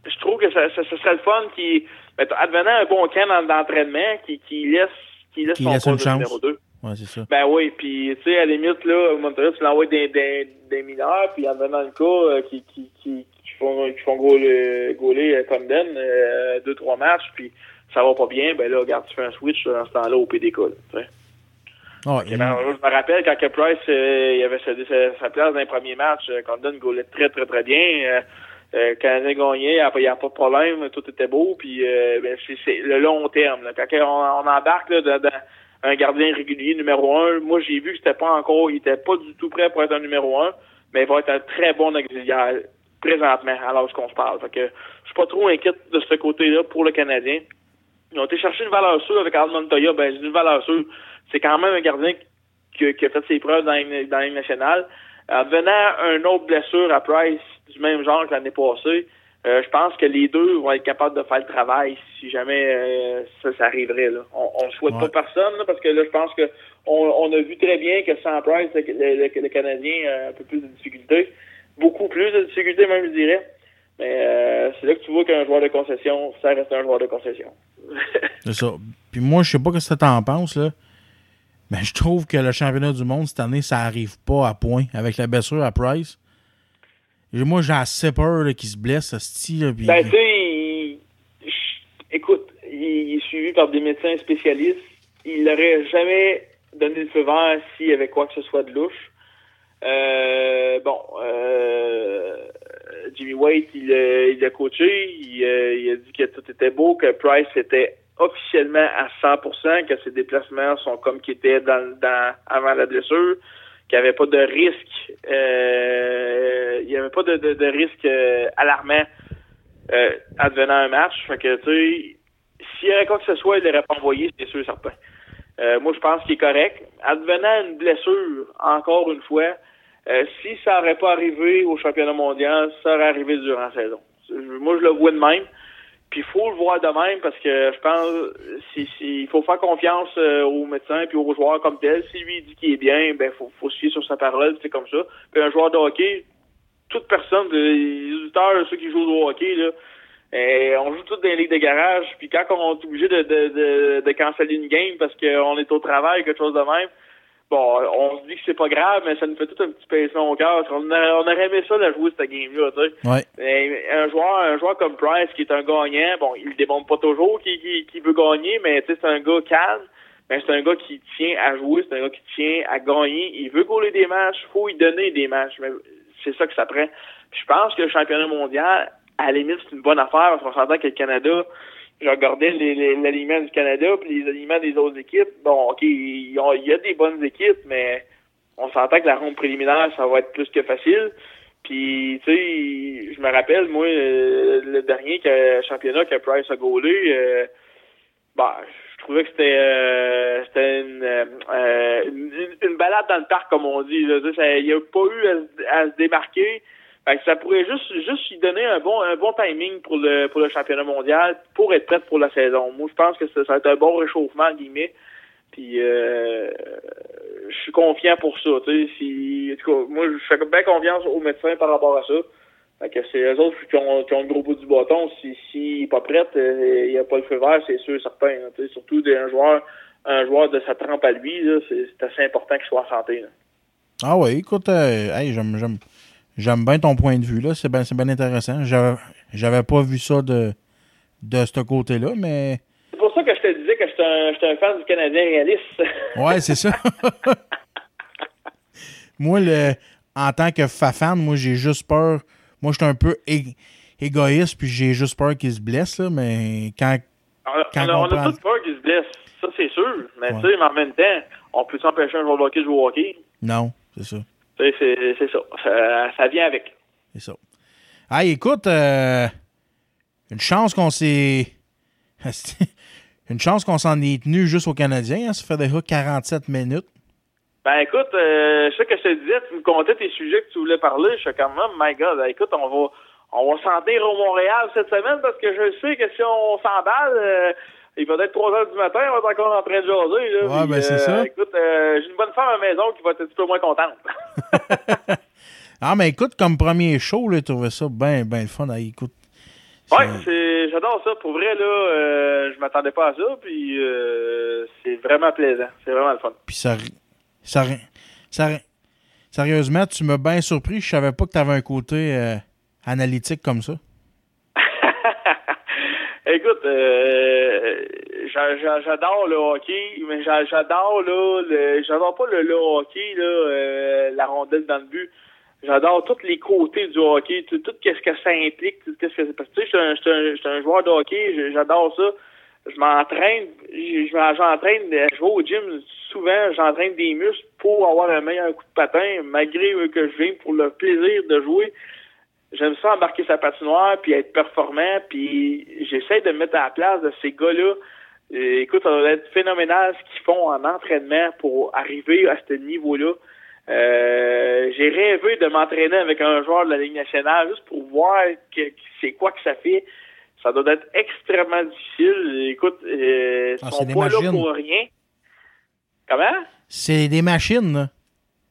je, trouve que ça, ça, ça serait le fun qui, mettons, advenant un bon camp d'entraînement, qui, qui laisse, qui laisse Qui son laisse une chance. numéro 2. Ouais, c'est ça. Ben oui, puis tu sais, à la limite, là, Montréal, tu l'envoies des, des, des mineurs, puis en venant le cas, euh, qui, qui, qui, qui font, qui font gauler, gauler euh, Comden, euh, deux, trois matchs, puis ça va pas bien, ben là, regarde, tu fais un switch euh, dans ce temps-là au PDK, là, Et ben, je me rappelle quand que Price euh, il avait cédé sa, place dans les premiers matchs, euh, Condon gaulait très très très bien. Euh, euh, Canadien gagnait, il n'y a, pas de problème, tout était beau, puis euh, ben, c'est, c'est le long terme. Là. Quand on, on embarque là, dans, dans un gardien régulier numéro un, moi j'ai vu que c'était pas encore, il était pas du tout prêt pour être un numéro un, mais il va être un très bon auxiliaire présentement, à l'âge qu'on se parle. Fait que je suis pas trop inquiète de ce côté-là pour le Canadien. Ils ont été chercher une valeur sûre avec Al Montoya. Ben, une valeur sûre. C'est quand même un gardien qui, qui a fait ses preuves dans dans la Ligue nationale. En venant un autre blessure à Price du même genre que l'année passée, euh, je pense que les deux vont être capables de faire le travail si jamais euh, ça, ça arriverait. Là. On ne souhaite Ouais. pas personne là, parce que là, je pense que on, on a vu très bien que sans Price, le, le- le Canadien a un peu plus de difficultés. Beaucoup plus de difficultés, même, je dirais. Mais euh, c'est là que tu vois qu'un joueur de concession, ça reste un joueur de concession. C'est ça. Puis moi, je sais pas ce que t'en penses, là. Mais je trouve que le championnat du monde cette année, ça arrive pas à point avec la blessure à Price. Et moi, j'ai assez peur qu'il se blesse, ce style. Ben, tu sais, il- écoute, il, il est suivi par des médecins spécialistes. Il n'aurait jamais donné le feu vert s'il y avait quoi que ce soit de louche. Euh, bon, euh, Jimmy Waite, il, a- il a coaché, il, a- il a dit que tout était beau, que Price était officiellement à 100%, que ses déplacements sont comme qu'ils étaient avant la blessure, qu'il n'y avait pas de risque, euh, il n'y avait pas de, risque euh, alarmant euh, advenant un match. Fait tu sais, s'il y avait quoi que ce soit, il l'aurait pas envoyé, c'est sûr certain. Euh, moi, je pense qu'il est correct. Advenant une blessure, encore une fois, euh, si ça n'aurait pas arrivé au championnat mondial, ça aurait arrivé durant la saison. Moi, je le vois de même. Puis il faut le voir de même parce que je pense si, si, il faut faire confiance euh, aux médecins puis aux joueurs comme tel. Si lui dit qu'il est bien, ben faut, faut se fier sur sa parole, c'est comme ça. Puis un joueur de hockey, toute personne, les auditeurs, ceux qui jouent au hockey, là, euh, on joue tous dans les ligues de garage, puis quand on est obligé de, de, de, de canceller une game parce qu'on est au travail, quelque chose de même, bon, on se dit que c'est pas grave, mais ça nous fait tout un petit pincement au cœur. On, a- on aurait aimé ça de jouer cette game-là, tu sais. Ouais. Un joueur, un joueur comme Price qui est un gagnant, bon, il démontre pas toujours qu'il qu'il veut gagner, mais tu sais, c'est un gars calme. Mais c'est un gars qui tient à jouer, c'est un gars qui tient à gagner. Il veut gauler des matchs, faut lui donner des matchs. Mais c'est ça que ça prend. Puis je pense que le championnat mondial, à la limite, c'est une bonne affaire parce qu'on s'entend que le Canada, je regardais les- les- l'alignement du Canada puis les alignements des autres équipes. Bon, OK, il y a, des bonnes équipes, mais on s'entend que la ronde préliminaire, ça va être plus que facile. Puis, tu sais, je me rappelle, moi, euh, le dernier championnat que Price a gaulé, euh, bah, je trouvais que c'était euh, c'était une, euh, une, une balade dans le parc, comme on dit. Il n'y a pas eu à, à se démarquer. Fait que ça pourrait juste juste lui donner un bon un bon timing pour le pour le championnat mondial pour être prête pour la saison. Moi, je pense que ça, va être un bon réchauffement, en guillemets. Puis euh, je suis confiant pour ça. Tu sais, si, en tout cas, moi, je fais bien confiance aux médecins par rapport à ça. Fait que c'est eux autres qui ont, qui ont le gros bout du bâton. Si, s'il n'est pas prêt, euh, il n'y a pas le feu vert, c'est sûr, certain. Tu sais, surtout d'un joueur, un joueur de sa trempe à lui, c'est, assez important qu'il soit en santé. Ah ouais, écoute, euh, hey, j'aime, j'aime, bien ton point de vue, là. C'est bien, bien intéressant. J'avais, j'avais pas vu ça de, de ce côté-là, mais C'est pour ça que je te disais que j'étais un, j'étais un fan du Canadien réaliste. ouais, c'est ça. moi, le, en tant que fan, moi, j'ai juste peur. Moi, j'étais un peu égoïste, puis j'ai juste peur qu'il se blesse, là, mais quand. On, Quand on a, on on a prend- tous peur qu'il se blesse. Ça, c'est sûr. Mais Ouais. tu sais, mais en même temps, on peut s'empêcher un joueur de hockey de jouer au hockey? Non, c'est ça. C'est, ça. ça. Ça vient avec. C'est ça. Ah, écoute, euh, une chance qu'on s'est. une chance qu'on s'en est tenu juste aux Canadiens. Hein, ça fait déjà 47 minutes. Ben écoute, euh, je sais que je te disais, tu me comptais tes sujets que tu voulais parler. Je suis comme, oh my God, ben, écoute, on va on va s'en tenir au Montréal cette semaine parce que je sais que si on s'emballe, euh, il va être 3 heures du matin, on va être encore en train de jaser. Là, Ouais, Puis, ben, c'est euh, ça. Écoute, euh, j'ai une bonne femme à la maison qui va être un petit peu moins contente. Ah, mais écoute, comme premier show, là, tu trouvais ça bien, bien le fun. Ah, écoute. Ouais, c'est- c'est, j'adore ça. Pour vrai, là, euh, je m'attendais pas à ça, puis euh, c'est vraiment plaisant. C'est vraiment le fun. Puis ça, ça, ça, sérieusement, tu m'as bien surpris. Je savais pas que tu avais un côté euh, analytique comme ça. Écoute, euh, j'a- j'a- j'adore le hockey, mais j'a- j'adore là, j'adore pas le, hockey euh, la rondelle dans le but. J'adore tous les côtés du hockey, tout, tout ce que ça implique, tout ce que parce que tu sais, je suis un, joueur de hockey, j'adore ça. Je m'entraîne, je- je m'en- j'entraîne, je vais au gym souvent, j'entraîne des muscles pour avoir un meilleur coup de patin, malgré que je viens pour le plaisir de jouer. J'aime ça embarquer sa patinoire puis être performant puis j'essaie de me mettre à la place de ces gars-là. Euh, écoute, ça doit être phénoménal ce qu'ils font en entraînement pour arriver à ce niveau-là. Euh, j'ai rêvé de m'entraîner avec un joueur de la Ligue nationale juste pour voir que, que c'est quoi que ça fait. Ça doit être extrêmement difficile. Écoute, euh, ils Ah, sont pas là pour rien. Comment? C'est des machines.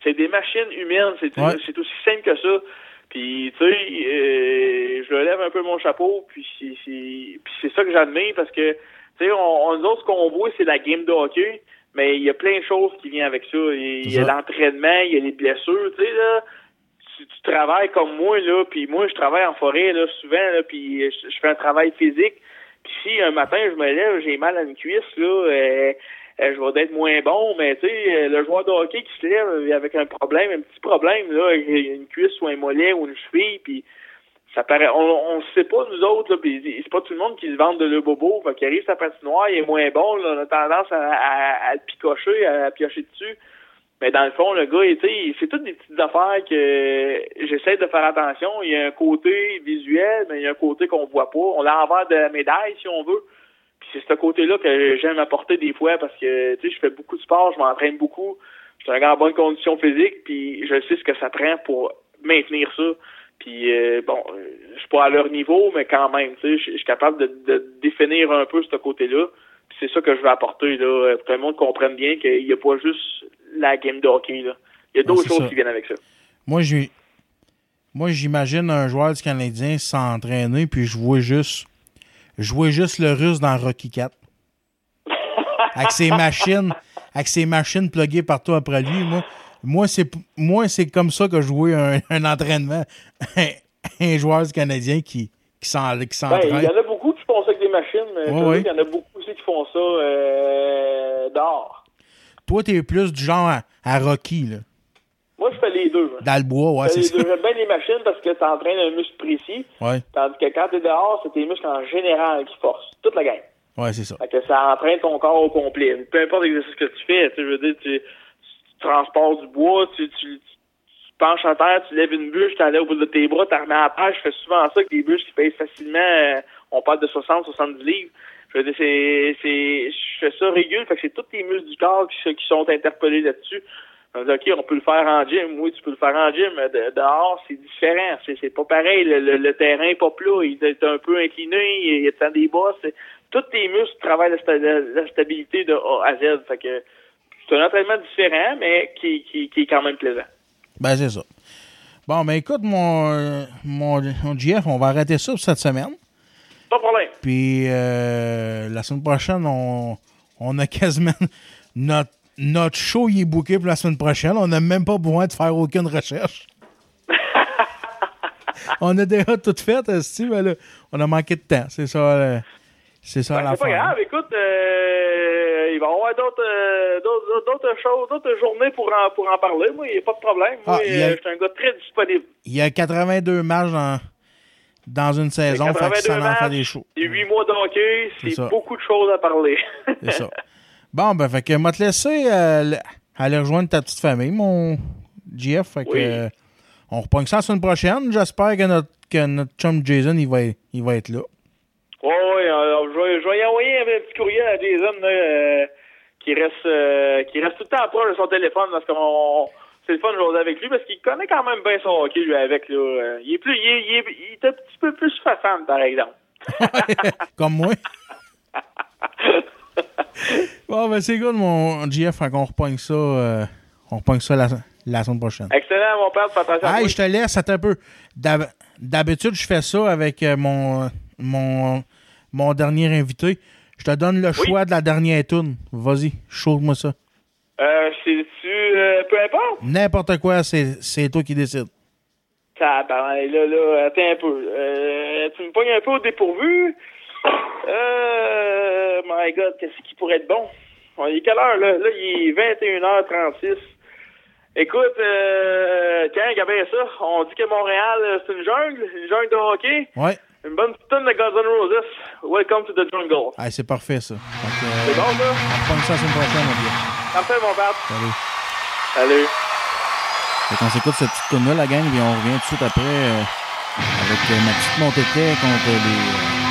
C'est des machines humaines, c'est Ouais. c'est aussi simple que ça. Puis tu sais, euh, je le lève un peu mon chapeau, puis c'est ça que j'admire parce que tu sais, on, on nous autres ce qu'on voit c'est la game de hockey, mais il y a plein de choses qui viennent avec ça. Il y a l'entraînement, il y a les blessures, tu sais là. Tu, tu travailles comme moi là, puis moi je travaille en forêt là souvent là, puis je, je fais un travail physique. Puis si un matin je me lève, j'ai mal à une cuisse là, euh, je vais être moins bon, mais tu sais, euh, le joueur de hockey qui se lève avec un problème, un petit problème, là, une cuisse ou un mollet ou une cheville, puis ça paraît, on, on sait pas nous autres, puis c'est pas tout le monde qui se vante de le bobo, fait qu'il arrive sa patinoire, il est moins bon, là, on a tendance à, à, à le picocher, à, piocher dessus. Mais dans le fond, le gars, tu c'est toutes des petites affaires que j'essaie de faire attention. Il y a un côté visuel, mais il y a un côté qu'on voit pas. On l'a l'envers de la médaille, si on veut. Puis c'est ce côté-là que j'aime apporter des fois parce que, tu sais, je fais beaucoup de sport, je m'entraîne beaucoup. Je suis un gars en bonne condition physique, puis je sais ce que ça prend pour maintenir ça. Puis, euh, bon, euh, je suis pas à leur niveau, mais quand même, tu sais, je suis capable de, de définir un peu ce côté-là. Puis c'est ça que je veux apporter, là, euh, pour que le monde comprenne bien qu'il n'y a pas juste la game de hockey, là. Il y a d'autres choses ça. qui viennent avec ça. Moi, j'ai. Moi, j'imagine un joueur du Canadien s'entraîner, puis je vois juste. Vois juste le russe dans Rocky 4. avec ses machines. Avec ses machines pluguées partout après lui. Moi, moi c'est moi, c'est comme ça que je vois un, un entraînement. un joueur Canadien qui, qui s'en- qui Ben, s'entraîne. il y en a beaucoup qui font ça avec des machines, mais Ouais, ouais. qu'il y en a beaucoup aussi qui font ça euh, dehors. Toi, t'es plus du genre à, à Rocky, là. Moi, je fais les deux. hein. Dans le bois, ouais, c'est les ça. deux. J'aime bien les machines parce que ça entraîne un muscle précis, Ouais, tandis que quand t'es dehors, c'est tes muscles en général qui forcent. Toute la game. ouais, c'est ça. Fait que ça entraîne ton corps au complet. Peu importe l'exercice que tu fais, tu veux dire, tu, tu transportes du bois, tu, tu, tu penches à terre, tu lèves une bûche, tu allais au bout de tes bras, tu remets à terre. Je fais souvent ça avec des bûches qui pèsent facilement, euh, on parle de 60, 70 livres. Je veux dire, c'est, c'est, je fais ça régulier, fait que c'est tous tes muscles du corps qui, qui sont interpellés là-dessus. On dit, OK, on peut le faire en gym. Oui, tu peux le faire en gym, mais de- dehors, c'est différent. C'est, pas pareil. Le, le- le terrain est pas plat. Il est un peu incliné. Il y a tant des bas. C'est, tous tes muscles travaillent la, sta- la- la stabilité de A à Z. Fait que c'est un entraînement différent, mais qui, qui, qui est quand même plaisant. Ben, c'est ça. Bon, ben écoute, mon, mon, mon GF, on va arrêter ça pour cette semaine. Pas de problème. Puis euh, la semaine prochaine, on, on a quasiment notre, notre show il est booké pour la semaine prochaine. On n'a même pas besoin de faire aucune recherche. on a déjà tout fait, esti, mais là, on a manqué de temps. C'est ça, euh, c'est ça Ben, la c'est pas grave. Écoute, euh, il va y avoir d'autres, euh, d'autres, choses, d'autres journées pour en, pour en parler. Moi, il n'y a pas de problème. Moi, Ah, a- euh, je suis un gars très disponible. Il y a 82 matchs dans, dans une saison, fait que 82 ça en fait des shows. Et 8 mois de hockey, C'est beaucoup de choses à parler. C'est ça. Bon, ben, fait que, moi, te laisser euh, le- aller rejoindre ta petite famille, mon GF. Fait que, Oui. euh, on reprend ça la semaine prochaine. J'espère que notre, que notre chum Jason, il va, il va être là. Oui, oui, je, vais, je vais y envoyer un petit courriel à Jason là, euh, qui reste euh, qui reste tout le temps proche de son téléphone parce qu'on c'est le fun de jouer avec lui parce qu'il connaît quand même bien son hockey lui avec là. Euh, Il est plus il est, il est, il est un petit peu plus façon par exemple. Comme moi. Bon, ben c'est good, mon GF, fait qu'on repogne ça, euh, on repogne ça la, la semaine prochaine. Excellent, mon père, fais attention Hey, je te laisse, attends un peu. D'hab- D'habitude, je fais ça avec euh, mon, mon, mon dernier invité. Je te donne le choix de la dernière tune. Vas-y, chauffe-moi ça. Euh, c'est-tu, euh, peu importe? N'importe quoi, c'est c'est toi qui décides. Tabarnak, là, là, attends un peu. Euh, tu me pognes un peu au dépourvu. Euh, my God, qu'est-ce qui pourrait être bon? On est quelle heure, là? Là, il est 21h36. Écoute, euh, tiens, regardez ça. On dit que Montréal, euh, c'est une jungle, une jungle de hockey. Ouais. Une bonne petite tonne de Guns N' Roses. Welcome to the jungle. Hey, c'est parfait, ça. C'est bon, ça? on ça la semaine prochaine, mon gars. Parfait, mon père. Salut. Salut. Fait qu'on s'écoute cette petite tune là la gang, puis on revient tout de suite après euh, avec euh, ma petite montée contre les.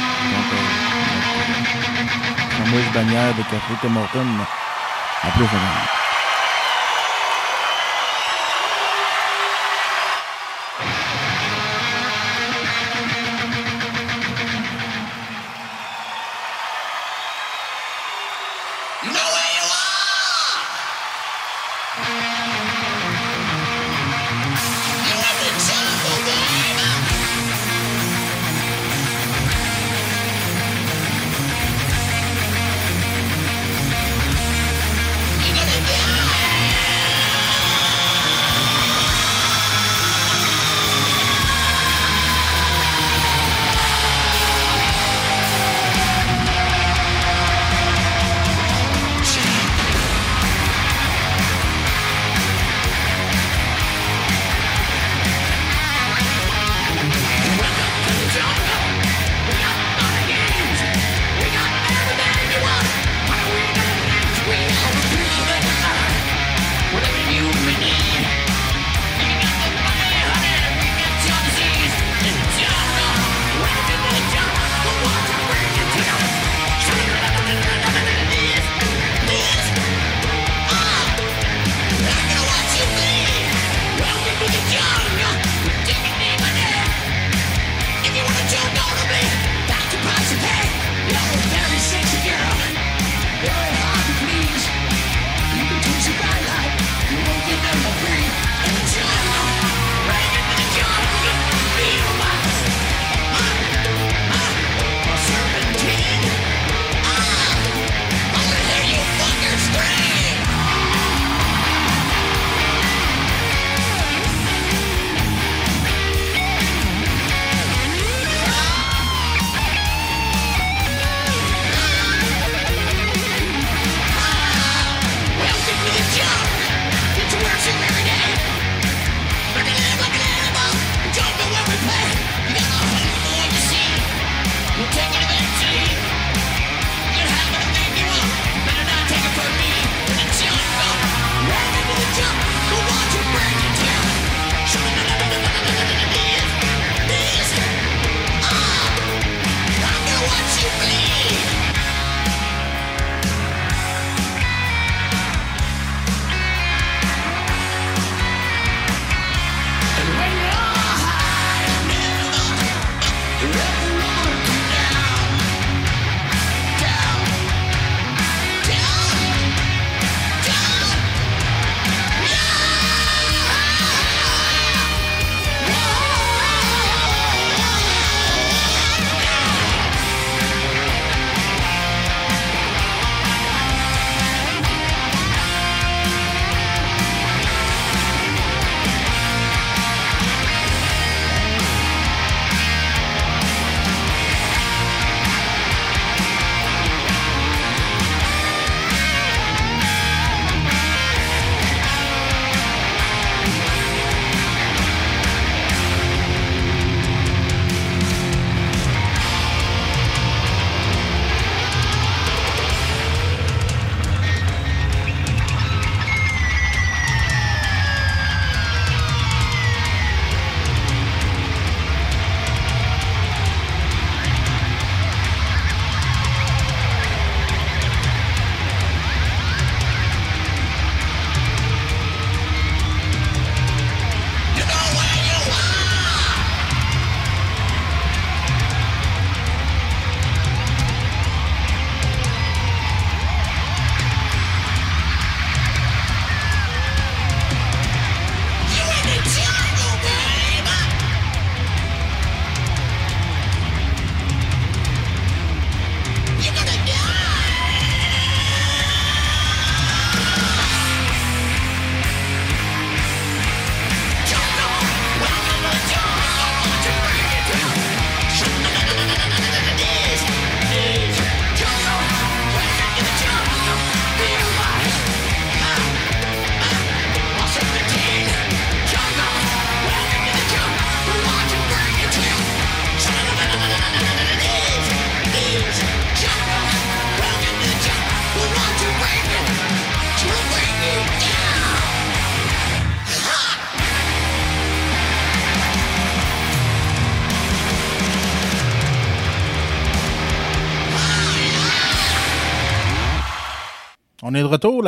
Fameuse bannière de Café Tim Hortons. À plus,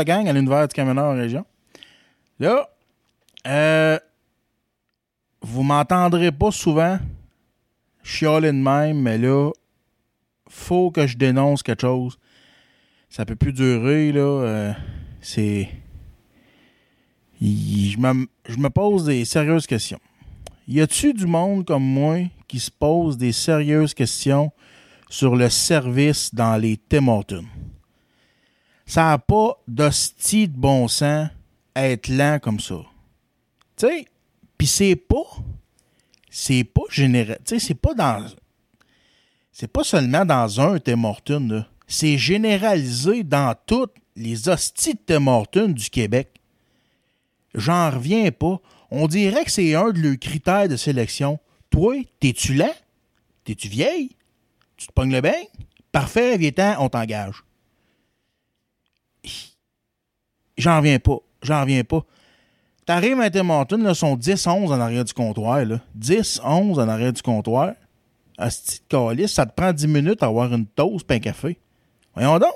la gang, à l'univers du camionneur en région. Là, euh, vous m'entendrez pas souvent chialer de même, mais là, faut que je dénonce quelque chose. Ça peut plus durer, là. euh, c'est. Je me, je me pose des sérieuses questions. Y a-tu du monde comme moi qui se pose des sérieuses questions sur le service dans les Tim Hortons? Ça n'a pas d'hostie de bon sens à être lent comme ça. Tu sais, puis c'est pas. C'est pas général. Tu sais, c'est pas dans. C'est pas seulement dans un Tim Hortons. C'est généralisé dans toutes les hosties de du Québec. J'en reviens pas. On dirait que c'est un de leurs critères de sélection. Toi, t'es-tu lent? T'es-tu vieille? Tu te pognes le bain? Parfait, viens on t'engage. J'en reviens pas. J'en reviens pas. T'arrives à Tim Hortons, là, sont 10-11 en arrière du comptoir. Là. 10-11 en arrière du comptoir. Asti de calice, ça te prend 10 minutes à avoir une toast pain café. Voyons donc.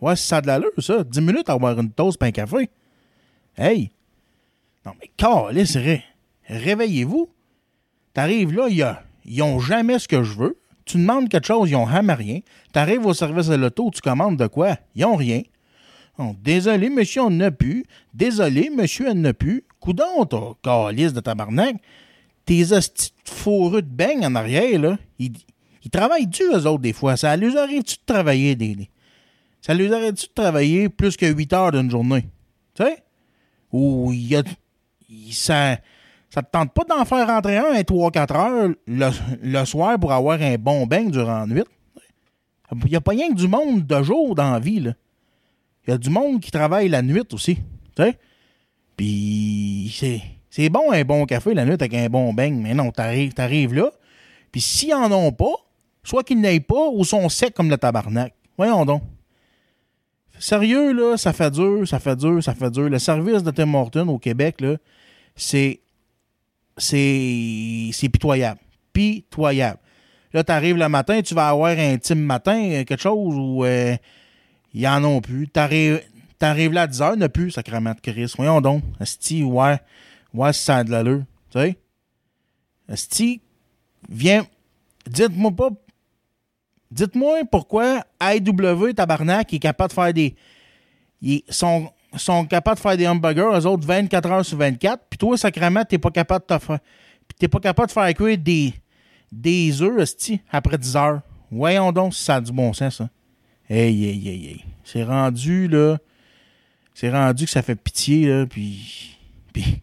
Ouais, ça a de l'allure, ça. 10 minutes à avoir une toast pain café. Hey! Non, mais calice, ré- réveillez-vous. T'arrives là, ils ont jamais ce que je veux. Tu demandes quelque chose, ils ont jamais rien. T'arrives au service de l'auto, tu commandes de quoi? Ils ont rien. Désolé, monsieur, on n'a plus. Désolé, monsieur, on n'a plus. Coudon, t'as calice de tabarnak. Tes hosties de fourreux de beigne en arrière, là, ils, travaillent dur, eux autres, des fois. Ça leur arrive-tu de travailler des, Ça leur arrive-tu de travailler plus que 8 heures d'une journée? Tu sais? Ou il y a... ça... Ça te tente pas d'en faire rentrer un à 3-4 heures le, le soir pour avoir un bon bain durant la nuit? Il n'y a pas rien que du monde de jour dans la vie, là. Il y a du monde qui travaille la nuit aussi. Tu? Puis c'est, c'est bon un bon café la nuit avec un bon beigne, mais non, t'arrives, t'arrives là. Puis s'ils en ont pas, soit qu'ils n'aient pas ou sont secs comme le tabarnak. Voyons donc. Sérieux, là, ça fait dur, ça fait dur, ça fait dur. Le service de Tim Hortons au Québec, là, c'est. C'est. C'est pitoyable. Pitoyable. Là, t'arrives le matin, tu vas avoir un team matin, euh, quelque chose où. Ils en ont plus. T'arrives, là à 10 heures, il n'y en a plus, sacrement de Christ. Voyons donc. Asti, ouais. Ouais, ça a de l'allure. Tu sais? Asti, viens. Dites-moi pas. Dites-moi pourquoi IW Tabarnak est capable de faire des. Ils sont, capables de faire des hamburgers, eux autres 24 heures sur 24. Puis toi, sacrément, t'es pas capable de faire. Puis t'es pas capable de faire cuire des. Des œufs, esti, après 10 heures. Voyons donc si ça a du bon sens, ça. Hey, hey, hey, hey. C'est rendu, là. C'est rendu que ça fait pitié, là. Puis. Puis.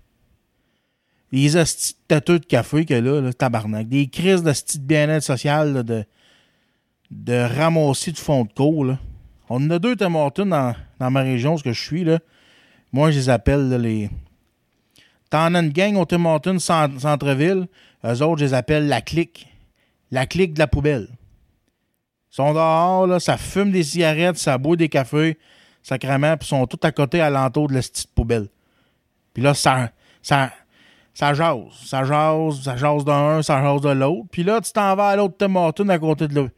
Les hosties de de café que là, là, tabarnak. Des crises de bien-être social, là, de. De ramasser du fond de cours, là. On en a deux Tim dans, dans ma région, ce que je suis, là. Moi, je les appelle, là, les. T'en as une gang au Tim Hortons cent- centre-ville. Eux autres, je les appelle la clique. La clique de la poubelle. Sont dehors, là, ça fume des cigarettes, ça boit des cafés, sacrément, puis sont tous à côté à l'entour de la petite poubelle. Puis là, ça, ça, ça jase. Ça jase, ça jase d'un, ça jase de l'autre. Puis là, tu t'en vas à l'autre Tim Hortons à côté de l'hô-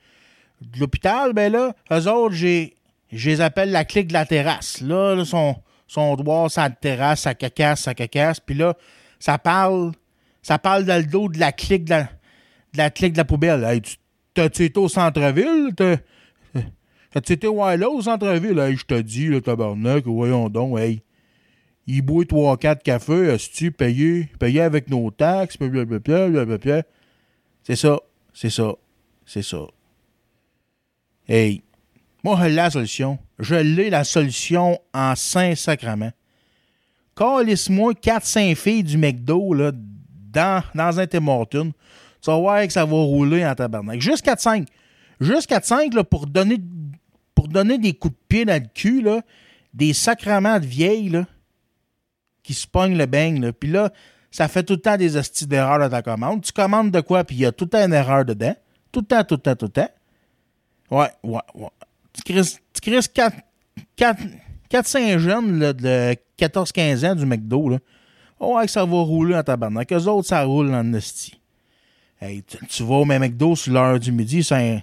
de l'hôpital, ben là, eux autres, j'ai, je les appelle la clique de la terrasse. Là, là son, doigt, ça terrasse, ça cacasse, ça cacasse. Puis là, ça parle, ça parle dans le dos de la clique de la, clique de la poubelle. T'as-tu été au centre-ville? T'as- T'as-tu été ouais, là au centre-ville? Hey, je te dis, le tabarnak, voyons donc, hey. Il boit 3-4 cafés, est-ce payé, payé avec nos taxes. C'est ça, c'est ça, c'est ça. Hey, moi, je l'ai la solution. Je l'ai la solution en Saint-Sacrement. Calisse-moi 4-5 filles du McDo là, dans, dans un Tim. Tu vas voir que ça va rouler en tabarnak. Juste 4-5. Juste 4-5 là, pour donner des coups de pied dans le cul, des sacrements de vieilles qui se pognent le beigne. Là. Puis là, ça fait tout le temps des hosties d'erreurs dans ta commande. Tu commandes de quoi, puis il y a tout le temps une erreur dedans. Tout le temps, tout le temps, tout le temps. Ouais, ouais, ouais. Tu crises, tu crises 4-5 jeunes de 14-15 ans du McDo. Ouais, que ça va rouler en tabarnak. Eux autres, ça roule en hostie. Hey, tu, vas au même McDo sur l'heure du midi, c'est un,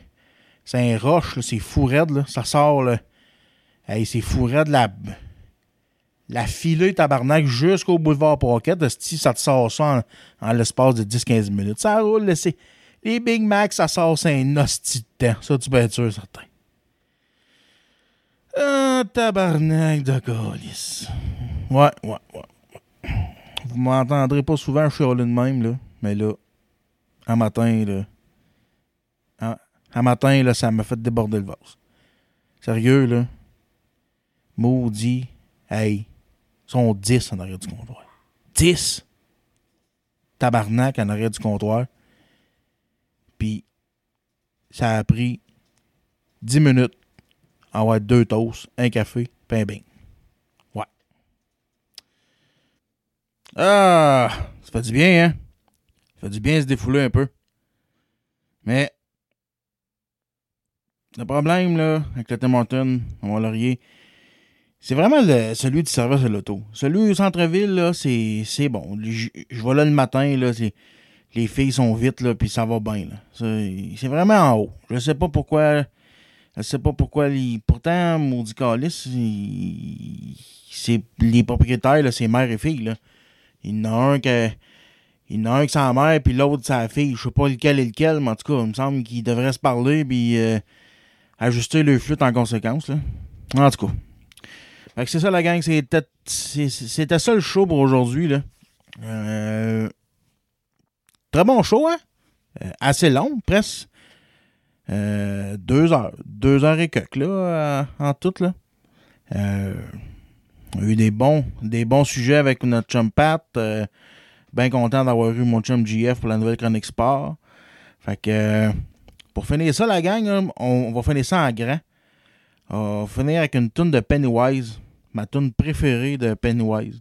c'est un roche, c'est fou raide, là. ça sort. Là. Hey, c'est fourré de la. La filée tabarnak jusqu'au boulevard Pocket. Si ça te sort ça en, en l'espace de 10-15 minutes. Ça roule, là, Les Big Mac, ça sort, c'est un hostie de temps. Ça, tu peux être sûr, certain. Un tabarnak de colis. Ouais, ouais, ouais. Vous m'entendrez pas souvent chialer de même, là. Mais là, un matin, là. Un, matin, là, ça m'a fait déborder le vase. Sérieux, là? Maudit. Hey. Ils sont 10 en arrière du comptoir. 10! Tabarnak en arrière du comptoir. Puis, ça a pris 10 minutes à avoir deux toasts, un café, puis un bing. Ouais. Ah! Ça fait du bien, hein? Fait du bien se défouler un peu. Mais, le problème, là, avec le Tim Hortons, on va laurier, c'est vraiment le- celui du service à l'auto. Celui au centre-ville, là, c'est c'est bon. Je, je vais là le matin, là, les filles sont vite, là, puis ça va bien, là. C'est vraiment en haut. Je sais pas pourquoi... Je sais pas pourquoi... Pourtant, Maudit Calis, c'est les propriétaires, là, c'est mère et fille, là. Il y en a un que... Il y en a un qui sa mère, puis l'autre sa fille. Je sais pas lequel est lequel, mais en tout cas, il me semble qu'ils devraient se parler, puis euh, ajuster le flûte en conséquence, là. En tout cas. Que c'est ça la gang, c'était c'était ça le show pour aujourd'hui là. Euh, très bon show, hein? Euh, assez long, presque. Deux heures. Deux heures et quelques là, en tout là. On a eu des bons, des bons sujets avec notre chum Pat. Bien content d'avoir eu mon chum GF pour la nouvelle chronique sport. Fait que pour finir ça, la gang, on, va finir ça en grand. On va finir avec une tune de Pennywise, ma tune préférée de Pennywise.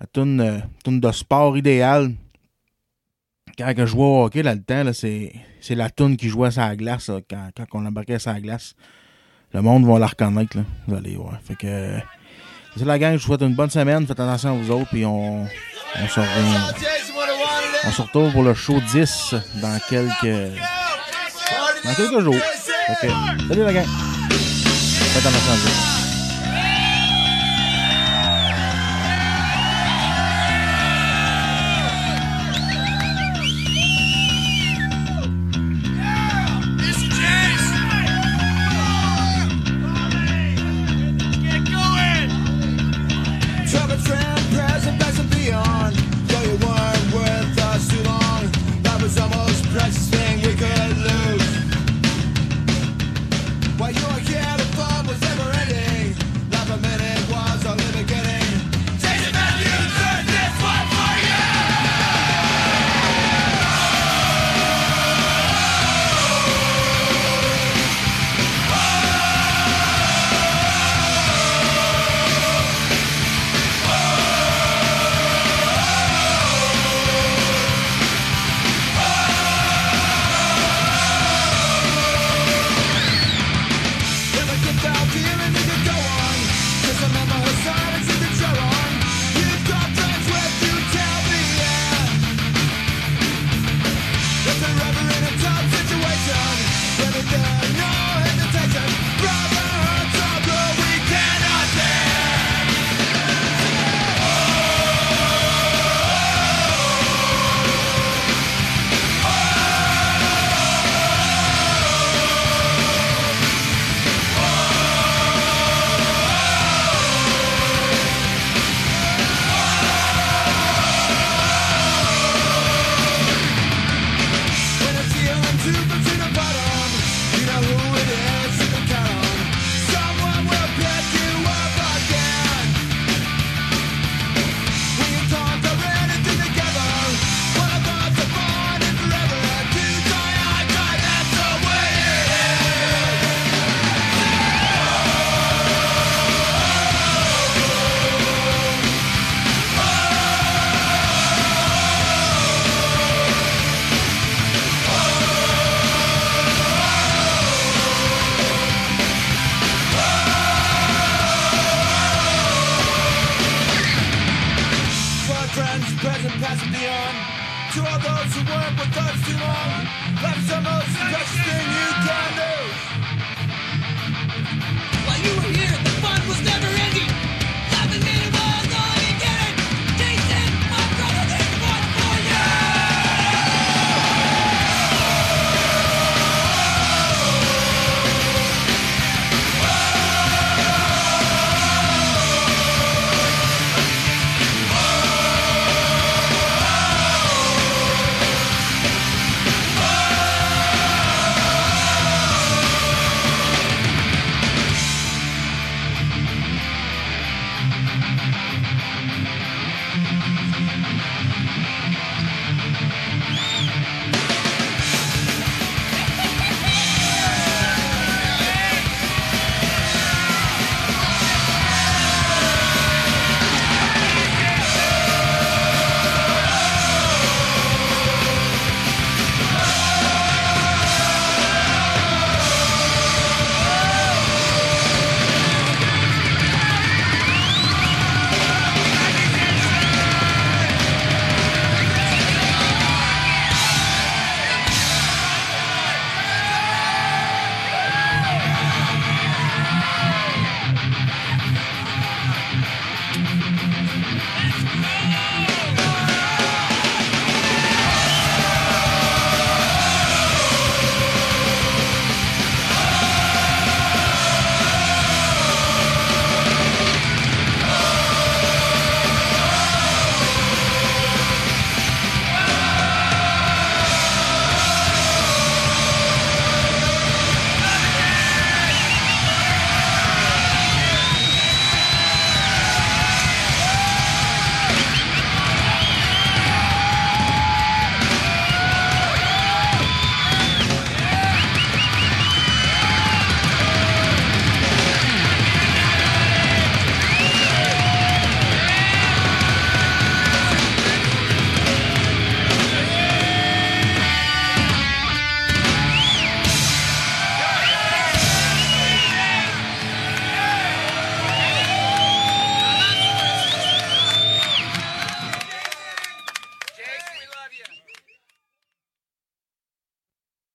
La tune, euh, de sport idéale. Quand je jouais au hockey, là, le temps, c'est, la tune qui jouait sur la glace, là, quand, quand on embarquait sur la glace. Le monde va la reconnaître, là. Vous allez voir. Fait que, c'est la gang. Je vous souhaite une bonne semaine. Faites attention à vous autres, puis on, on se retrouve pour le show 10 dans quelques, dans quelques jours. Que, salut la gang. Faites attention à vous